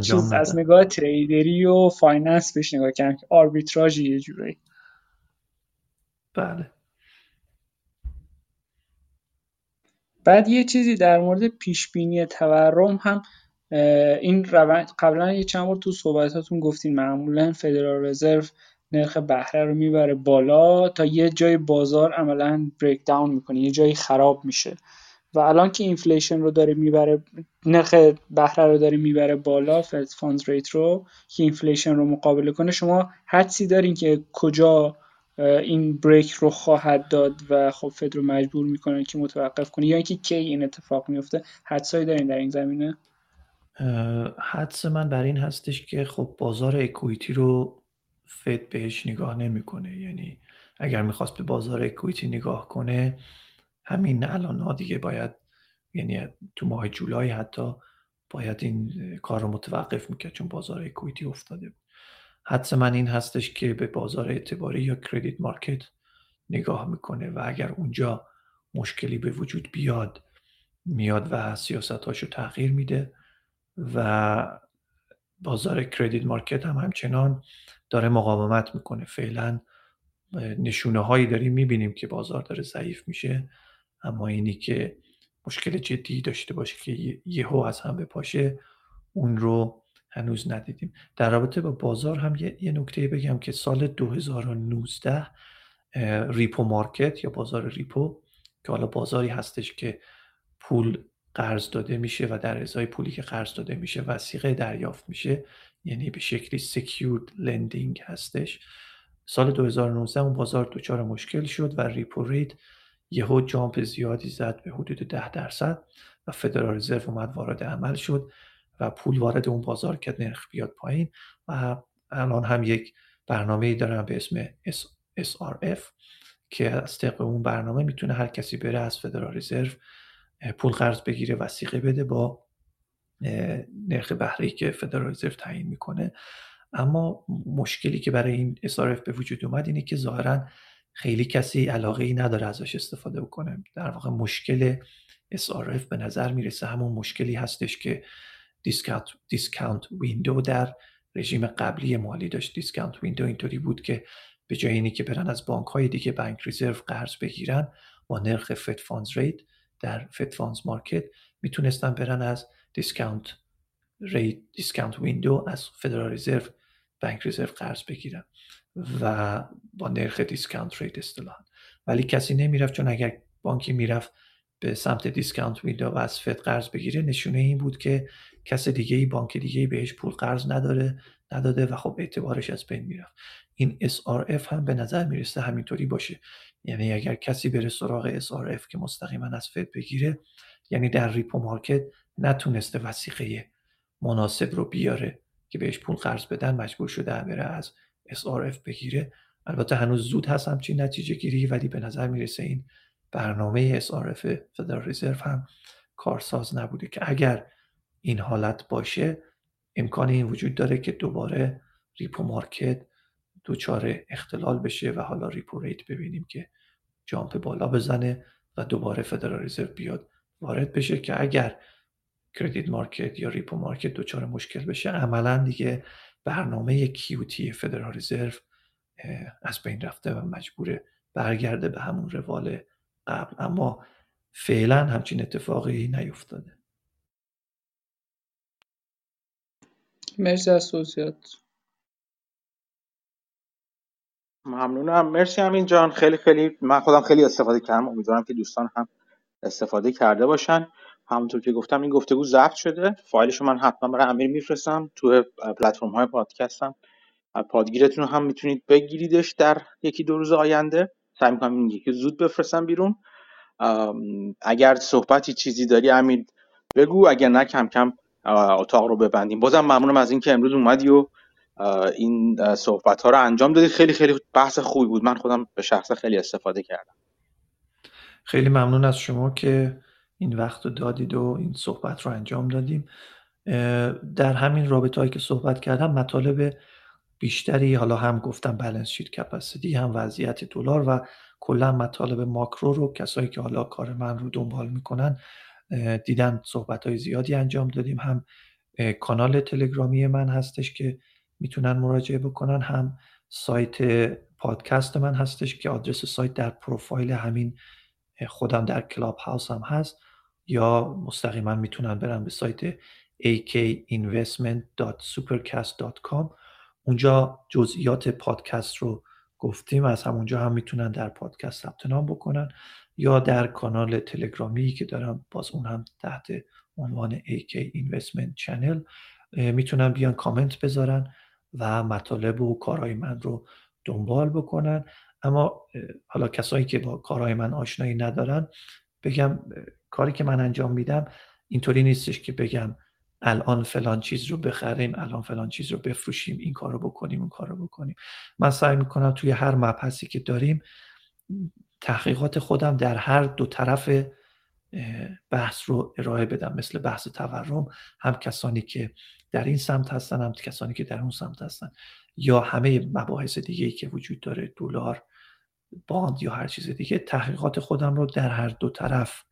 چیز از نگاه trader ی و finance بهش نگاه کردم که آربیتراژ یه جوری بله. بعد یه چیزی در مورد پیش بینی تورم هم این روند قبلا یه چند بار تو صحبتاتون گفتین معمولا فدرال رزرو نرخ بهره رو می‌بره بالا تا یه جای بازار عملا break down می‌کنه یه جایی خراب میشه. و الان که inflation رو داره می‌بره نرخ بهره رو داره می‌بره بالا Fed funds rate رو که inflation رو مقابله کنه شما حدسی دارین که کجا این break رو خواهد داد و خب فد رو مجبور می‌کنه که متوقف کنه یا اینکه کی این اتفاق میفته حدسایی دارین در این زمینه؟ حدس من بر این هستش که خب بازار اکویتی رو فد بهش نگاه نمی‌کنه. یعنی اگر می‌خواست به بازار اکویتی نگاه کنه همین الان ها دیگه باید یعنی تو ماه جولای حتی باید این کار رو متوقف می‌کرد چون بازار اکویتی افتاده بود. حدس من این هستش که به بازار اعتباری یا کردیت مارکت نگاه می‌کنه و اگر اونجا مشکلی به وجود بیاد میاد و سیاستاشو تغییر میده و بازار کردیت مارکت هم همچنان داره مقاومت می‌کنه. فعلا نشونه هایی داریم می‌بینیم که بازار داره ضعیف میشه. اما اینی که مشکل جدی داشته باشه که یهو از هم بپاشه اون رو هنوز ندیدیم. در رابطه با بازار هم یه, یه نکته بگم که سال 2019 repo market یا بازار repo که حالا بازاری هستش که پول قرض داده میشه و در ازای پولی که قرض داده میشه وثیقه دریافت میشه. یعنی به شکلی secured lending هستش. سال 2019 اون بازار دچار مشکل شد و repo rate یهو jump زیادی زد به حدود 10 درصد و فدرال رزرو اومد وارد عمل شد و پول وارد اون بازار کرد نرخ بیاد پایین و الان هم یک برنامه دارن به اسم SRF که از طبق اون برنامه می‌تونه هر کسی بره از فدرال رزرو پول قرض بگیره وسیقه بده با نرخ بهره که فدرال رزرو تعیین می‌کنه. اما مشکلی که برای این SRF به وجود اومد اینه که ظاهرا خیلی کسی علاقه ای نداره ازش استفاده بکنه. در واقع مشکل SRF به نظر می‌رسه همون مشکلی هستش که discount discount window در رژیم قبلی مالی داشت. discount window اینطوری بود که به جای اینی که برن از بانک های دیگه بانک رزرو قرض بگیرن با نرخ Fed funds rate در Fed funds market می‌تونستن برن از discount rate discount window از فدرال رزرو بانک رزرو قرض بگیرن و با نرخ discount rate اصطلاحا. ولی کسی نمی‌رفت چون اگر بانکی می‌رفت به سمت discount window و از فد قرض بگیره نشونه این بود که کس دیگه ای بانک دیگه ای بهش پول قرض نداره نداده و خب اعتبارش از بین می‌رفت. این SRF هم به نظر می‌رسه همینطوری باشه. یعنی اگر کسی بره سراغ SRF که مستقیما از فد بگیره یعنی در repo market نتونسته وثیقه مناسب رو بیاره که بهش پول قرض بدن مجبور شده بره از SRF بگیره. البته هنوز زود هست همچین نتیجه گیری ولی به نظر می‌رسه این برنامه SRF فدرال رزرو هم کارساز نبوده که اگر این حالت باشه امکان این وجود داره که دوباره repo market دچار اختلال بشه و حالا repo rate ببینیم که jump بالا بزنه و دوباره فدرال رزرو بیاد وارد بشه که اگر credit market یا repo market دچار مشکل بشه عملا دیگه برنامه QT فدرال رزرو از بین رفته و مجبور برگرده به همون روال قبل. اما فعلا همچین اتفاقی نیفتاده. مرسی از توضیحات. ممنونم. مرسی همین جان. خیلی خیلی من خودم خیلی استفاده کردم. امیدوارم که دوستان هم استفاده کرده باشن. همونطور که گفتم این گفتگو ضبط شده. فایلشو من حتما برای امیر میفرستم تو پلتفرم های پادکستم پادگیرتون هم می‌تونید بگیریدش در یکی دو روز آینده. سعی می‌کنم این یکی زود بفرستم بیرون. اگر صحبتی چیزی داری امیر بگو اگر نه کم کم اتاق رو ببندیم. بازم ممنونم از اینکه امروز اومدی و این صحبت ها رو انجام دادی. خیلی خیلی بحث خوبی بود. من خودم به شخص خیلی استفاده کردم. خیلی ممنون از شما که این وقت رو دادید و این صحبت رو انجام دادیم. در همین رابطه هایی که صحبت کردم مطالب بیشتری حالا هم گفتم بالانس شیت کپاسیتی هم وضعیت دلار و کلا مطالب ماکرو رو کسایی که حالا کار من رو دنبال می‌کنن دیدن صحبت های زیادی انجام دادیم. هم کانال تلگرامی من هستش که می‌تونن مراجعه بکنن. هم سایت پادکست من هستش که آدرس سایت در پروفایل همین خودم در کلاب هاوس هم هست. یا مستقیما می‌تونن برن به سایت akinvestment.supercast.com اونجا جزئیات پادکست رو گفتیم از همونجا هم می‌تونن در پادکست ثبت نام بکنن یا در کانال تلگرامی که دارم باز اون هم تحت عنوان AK Investment Channel می‌تونن بیان کامنت بذارن و مطالب و کارهای من رو دنبال بکنن. اما حالا کسایی که با کارهای من آشنایی ندارن بگم کاری که من انجام میدم اینطوری نیستش که بگم الان فلان چیز رو بخریم الان فلان چیز رو بفروشیم این کار رو بکنیم اون کار رو بکنیم. من سعی می‌کنم توی هر مبحثی که داریم تحقیقات خودم در هر دو طرف بحث رو ارائه بدم. مثل بحث تورم هم کسانی که در این سمت هستن هم کسانی که در اون سمت هستن. یا همه مباحث دیگه که وجود داره دلار باند یا هر چیز دیگه تحقیقات خودم رو در هر دو طرف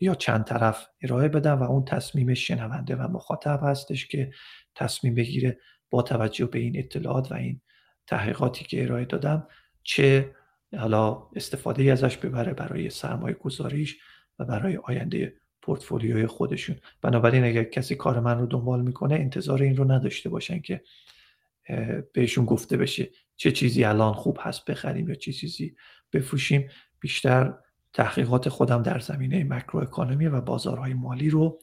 یا چند طرف ارائه بدم و اون تصمیم شنونده و مخاطب هستش که تصمیم بگیره با توجه به این اطلاعات و این تحقیقاتی که ارائه دادم چه حالا استفاده ازش ببره برای سرمایه گذاریش و برای آینده پورتفولیوی خودشون. بنابراین اگر کسی کار من رو دنبال می‌کنه انتظار این رو نداشته باشن که بهشون گفته بشه چه چیزی الان خوب هست بخریم یا چه چیزی بفروشیم. بیشتر تحقیقات خودم در زمینه macro economy و بازارهای مالی رو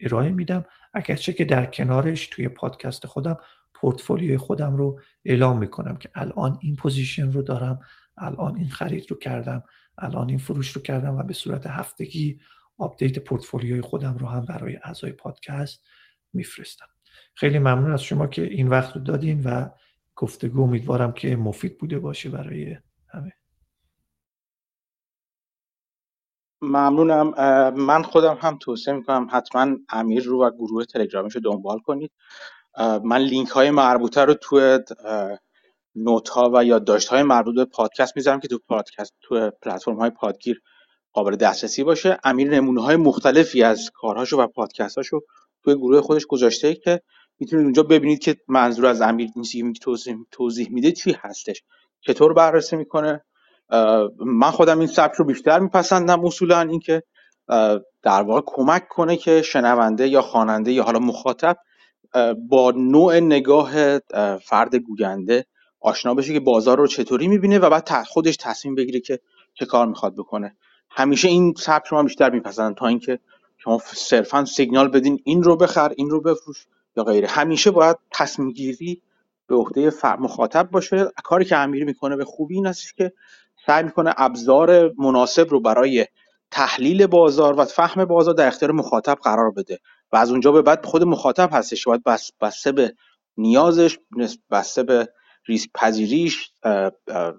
ارائه میدم. اگرچه که در کنارش توی پادکست خودم پورتفولیوی خودم رو اعلام می‌کنم که الان این position رو دارم الان این خرید رو کردم الان این فروش رو کردم و به صورت هفتگی update portfolio ی خودم رو هم برای اعضای پادکست میفرستم. خیلی ممنون از شما که این وقت رو دادین و گفتگو امیدوارم که مفید بوده باشه برای همه. ممنونم. من خودم هم توصیه می‌کنم حتما امیر رو و گروه تلگرامیش رو دنبال کنید. من لینک های مربوطه رو توی نوت ها و یادداشت های مربوط به پادکست می‌ذارم که تو پادکست تو پلتفرم های پادگیر قابل دسترسی باشه. امیر نمونه های مختلفی از کارهاشو و پادکستاشو توی گروه خودش گذاشته که می‌تونید اونجا ببینید که منظور از امیر این توضیح, توضیح میده چی هستش. چطور بررسی می‌کنه؟ من خودم این سبک رو بیشتر میپسندم اصولا اینکه در واقع کمک کنه که شنونده یا خواننده یا حالا مخاطب با نوع نگاه فرد گوینده آشنا بشه که بازار رو چطوری می‌بینه و بعد خودش تصمیم بگیره که چه کار می‌خواد بکنه. همیشه این سبک رو من بیشتر میپسندم تا اینکه شما صرفا سیگنال بدین این رو بخر این رو بفروش یا غیره. همیشه باید تصمیم گیری به عهده مخاطب باشه. کاری که امیر می‌کنه به خوبی این است که سعی می‌کنه ابزار مناسب رو برای تحلیل بازار و فهم بازار در اختیار مخاطب قرار بده و از اونجا به بعد خود مخاطب هستش باید بس بسته به نیازش بسته به ریسک پذیریش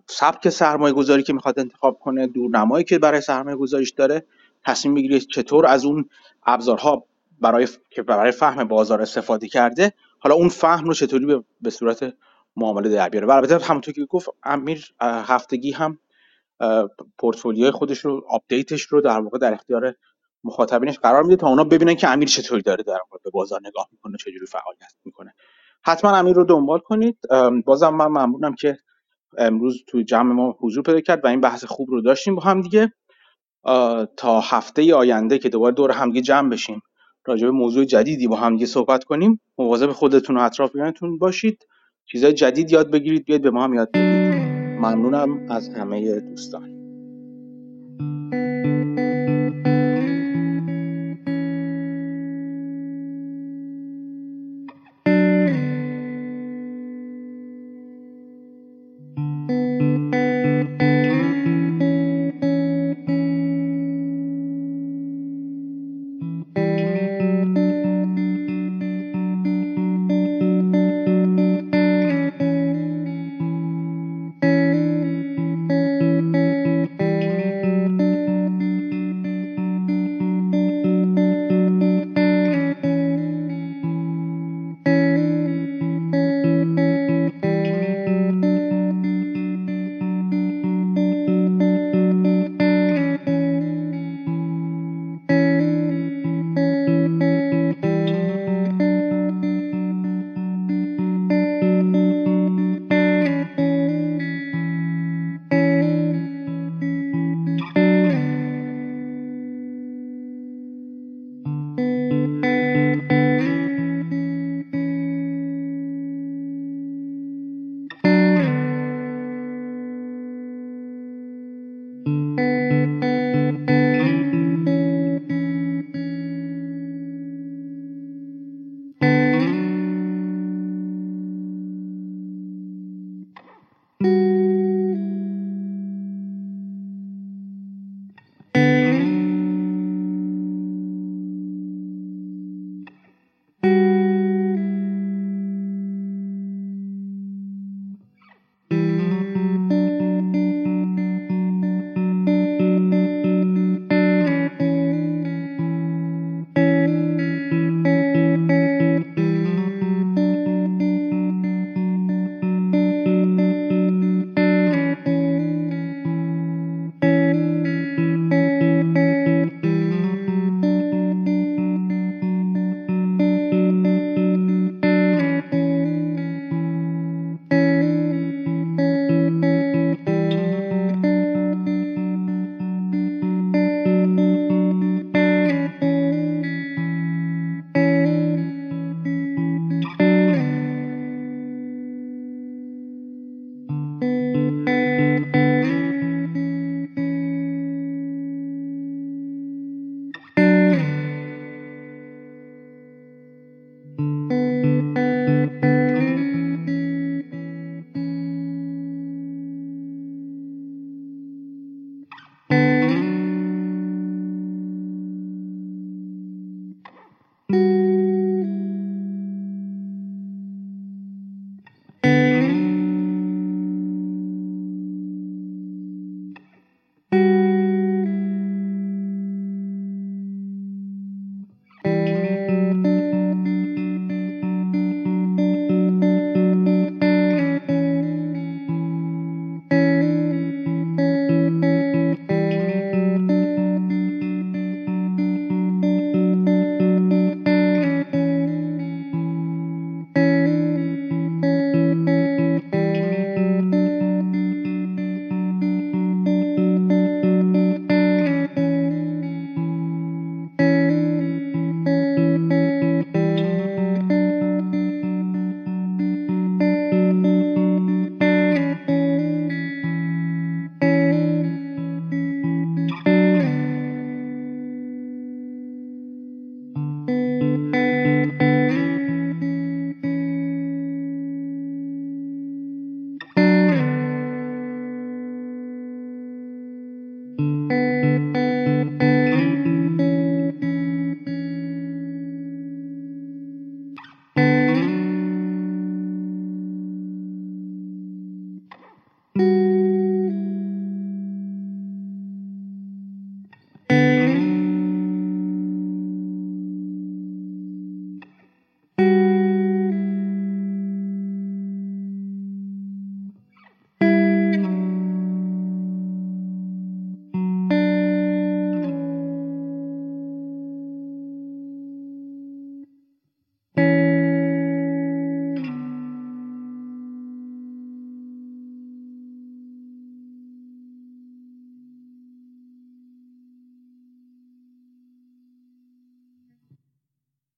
سبک سرمایه گذاری که می‌خواد انتخاب کنه دورنمایی که برای سرمایه گذاریش داره تصمیم می‌گیره چطور از اون ابزارها برای که برای فهم بازار استفاده کرده حالا اون فهم رو چطوری به, صورت معامله در بیاره؟ و البته همونطور که گفت امیر هفتگی هم پورتفولیوی خودش رو آپدیتش رو در واقع در اختیار مخاطبینش قرار میده تا اونا ببینن که امیر چطوری داره در واقع به بازار نگاه می‌کنه چجوری فعالیت می‌کنه. حتما امیر رو دنبال کنید. بازم من ممنونم که امروز توی جمع ما حضور پیدا کرد و این بحث خوب رو داشتیم با هم دیگه. تا هفته آینده که دوباره دور همدیگه جمع بشیم راجع به موضوع جدیدی با همدیگه صحبت کنیم. مواظب خودتون و اطرافیانتون باشید. چیزای جدید یاد بگیرید بیاید به ما هم یاد بدید ممنونم از همه دوستان.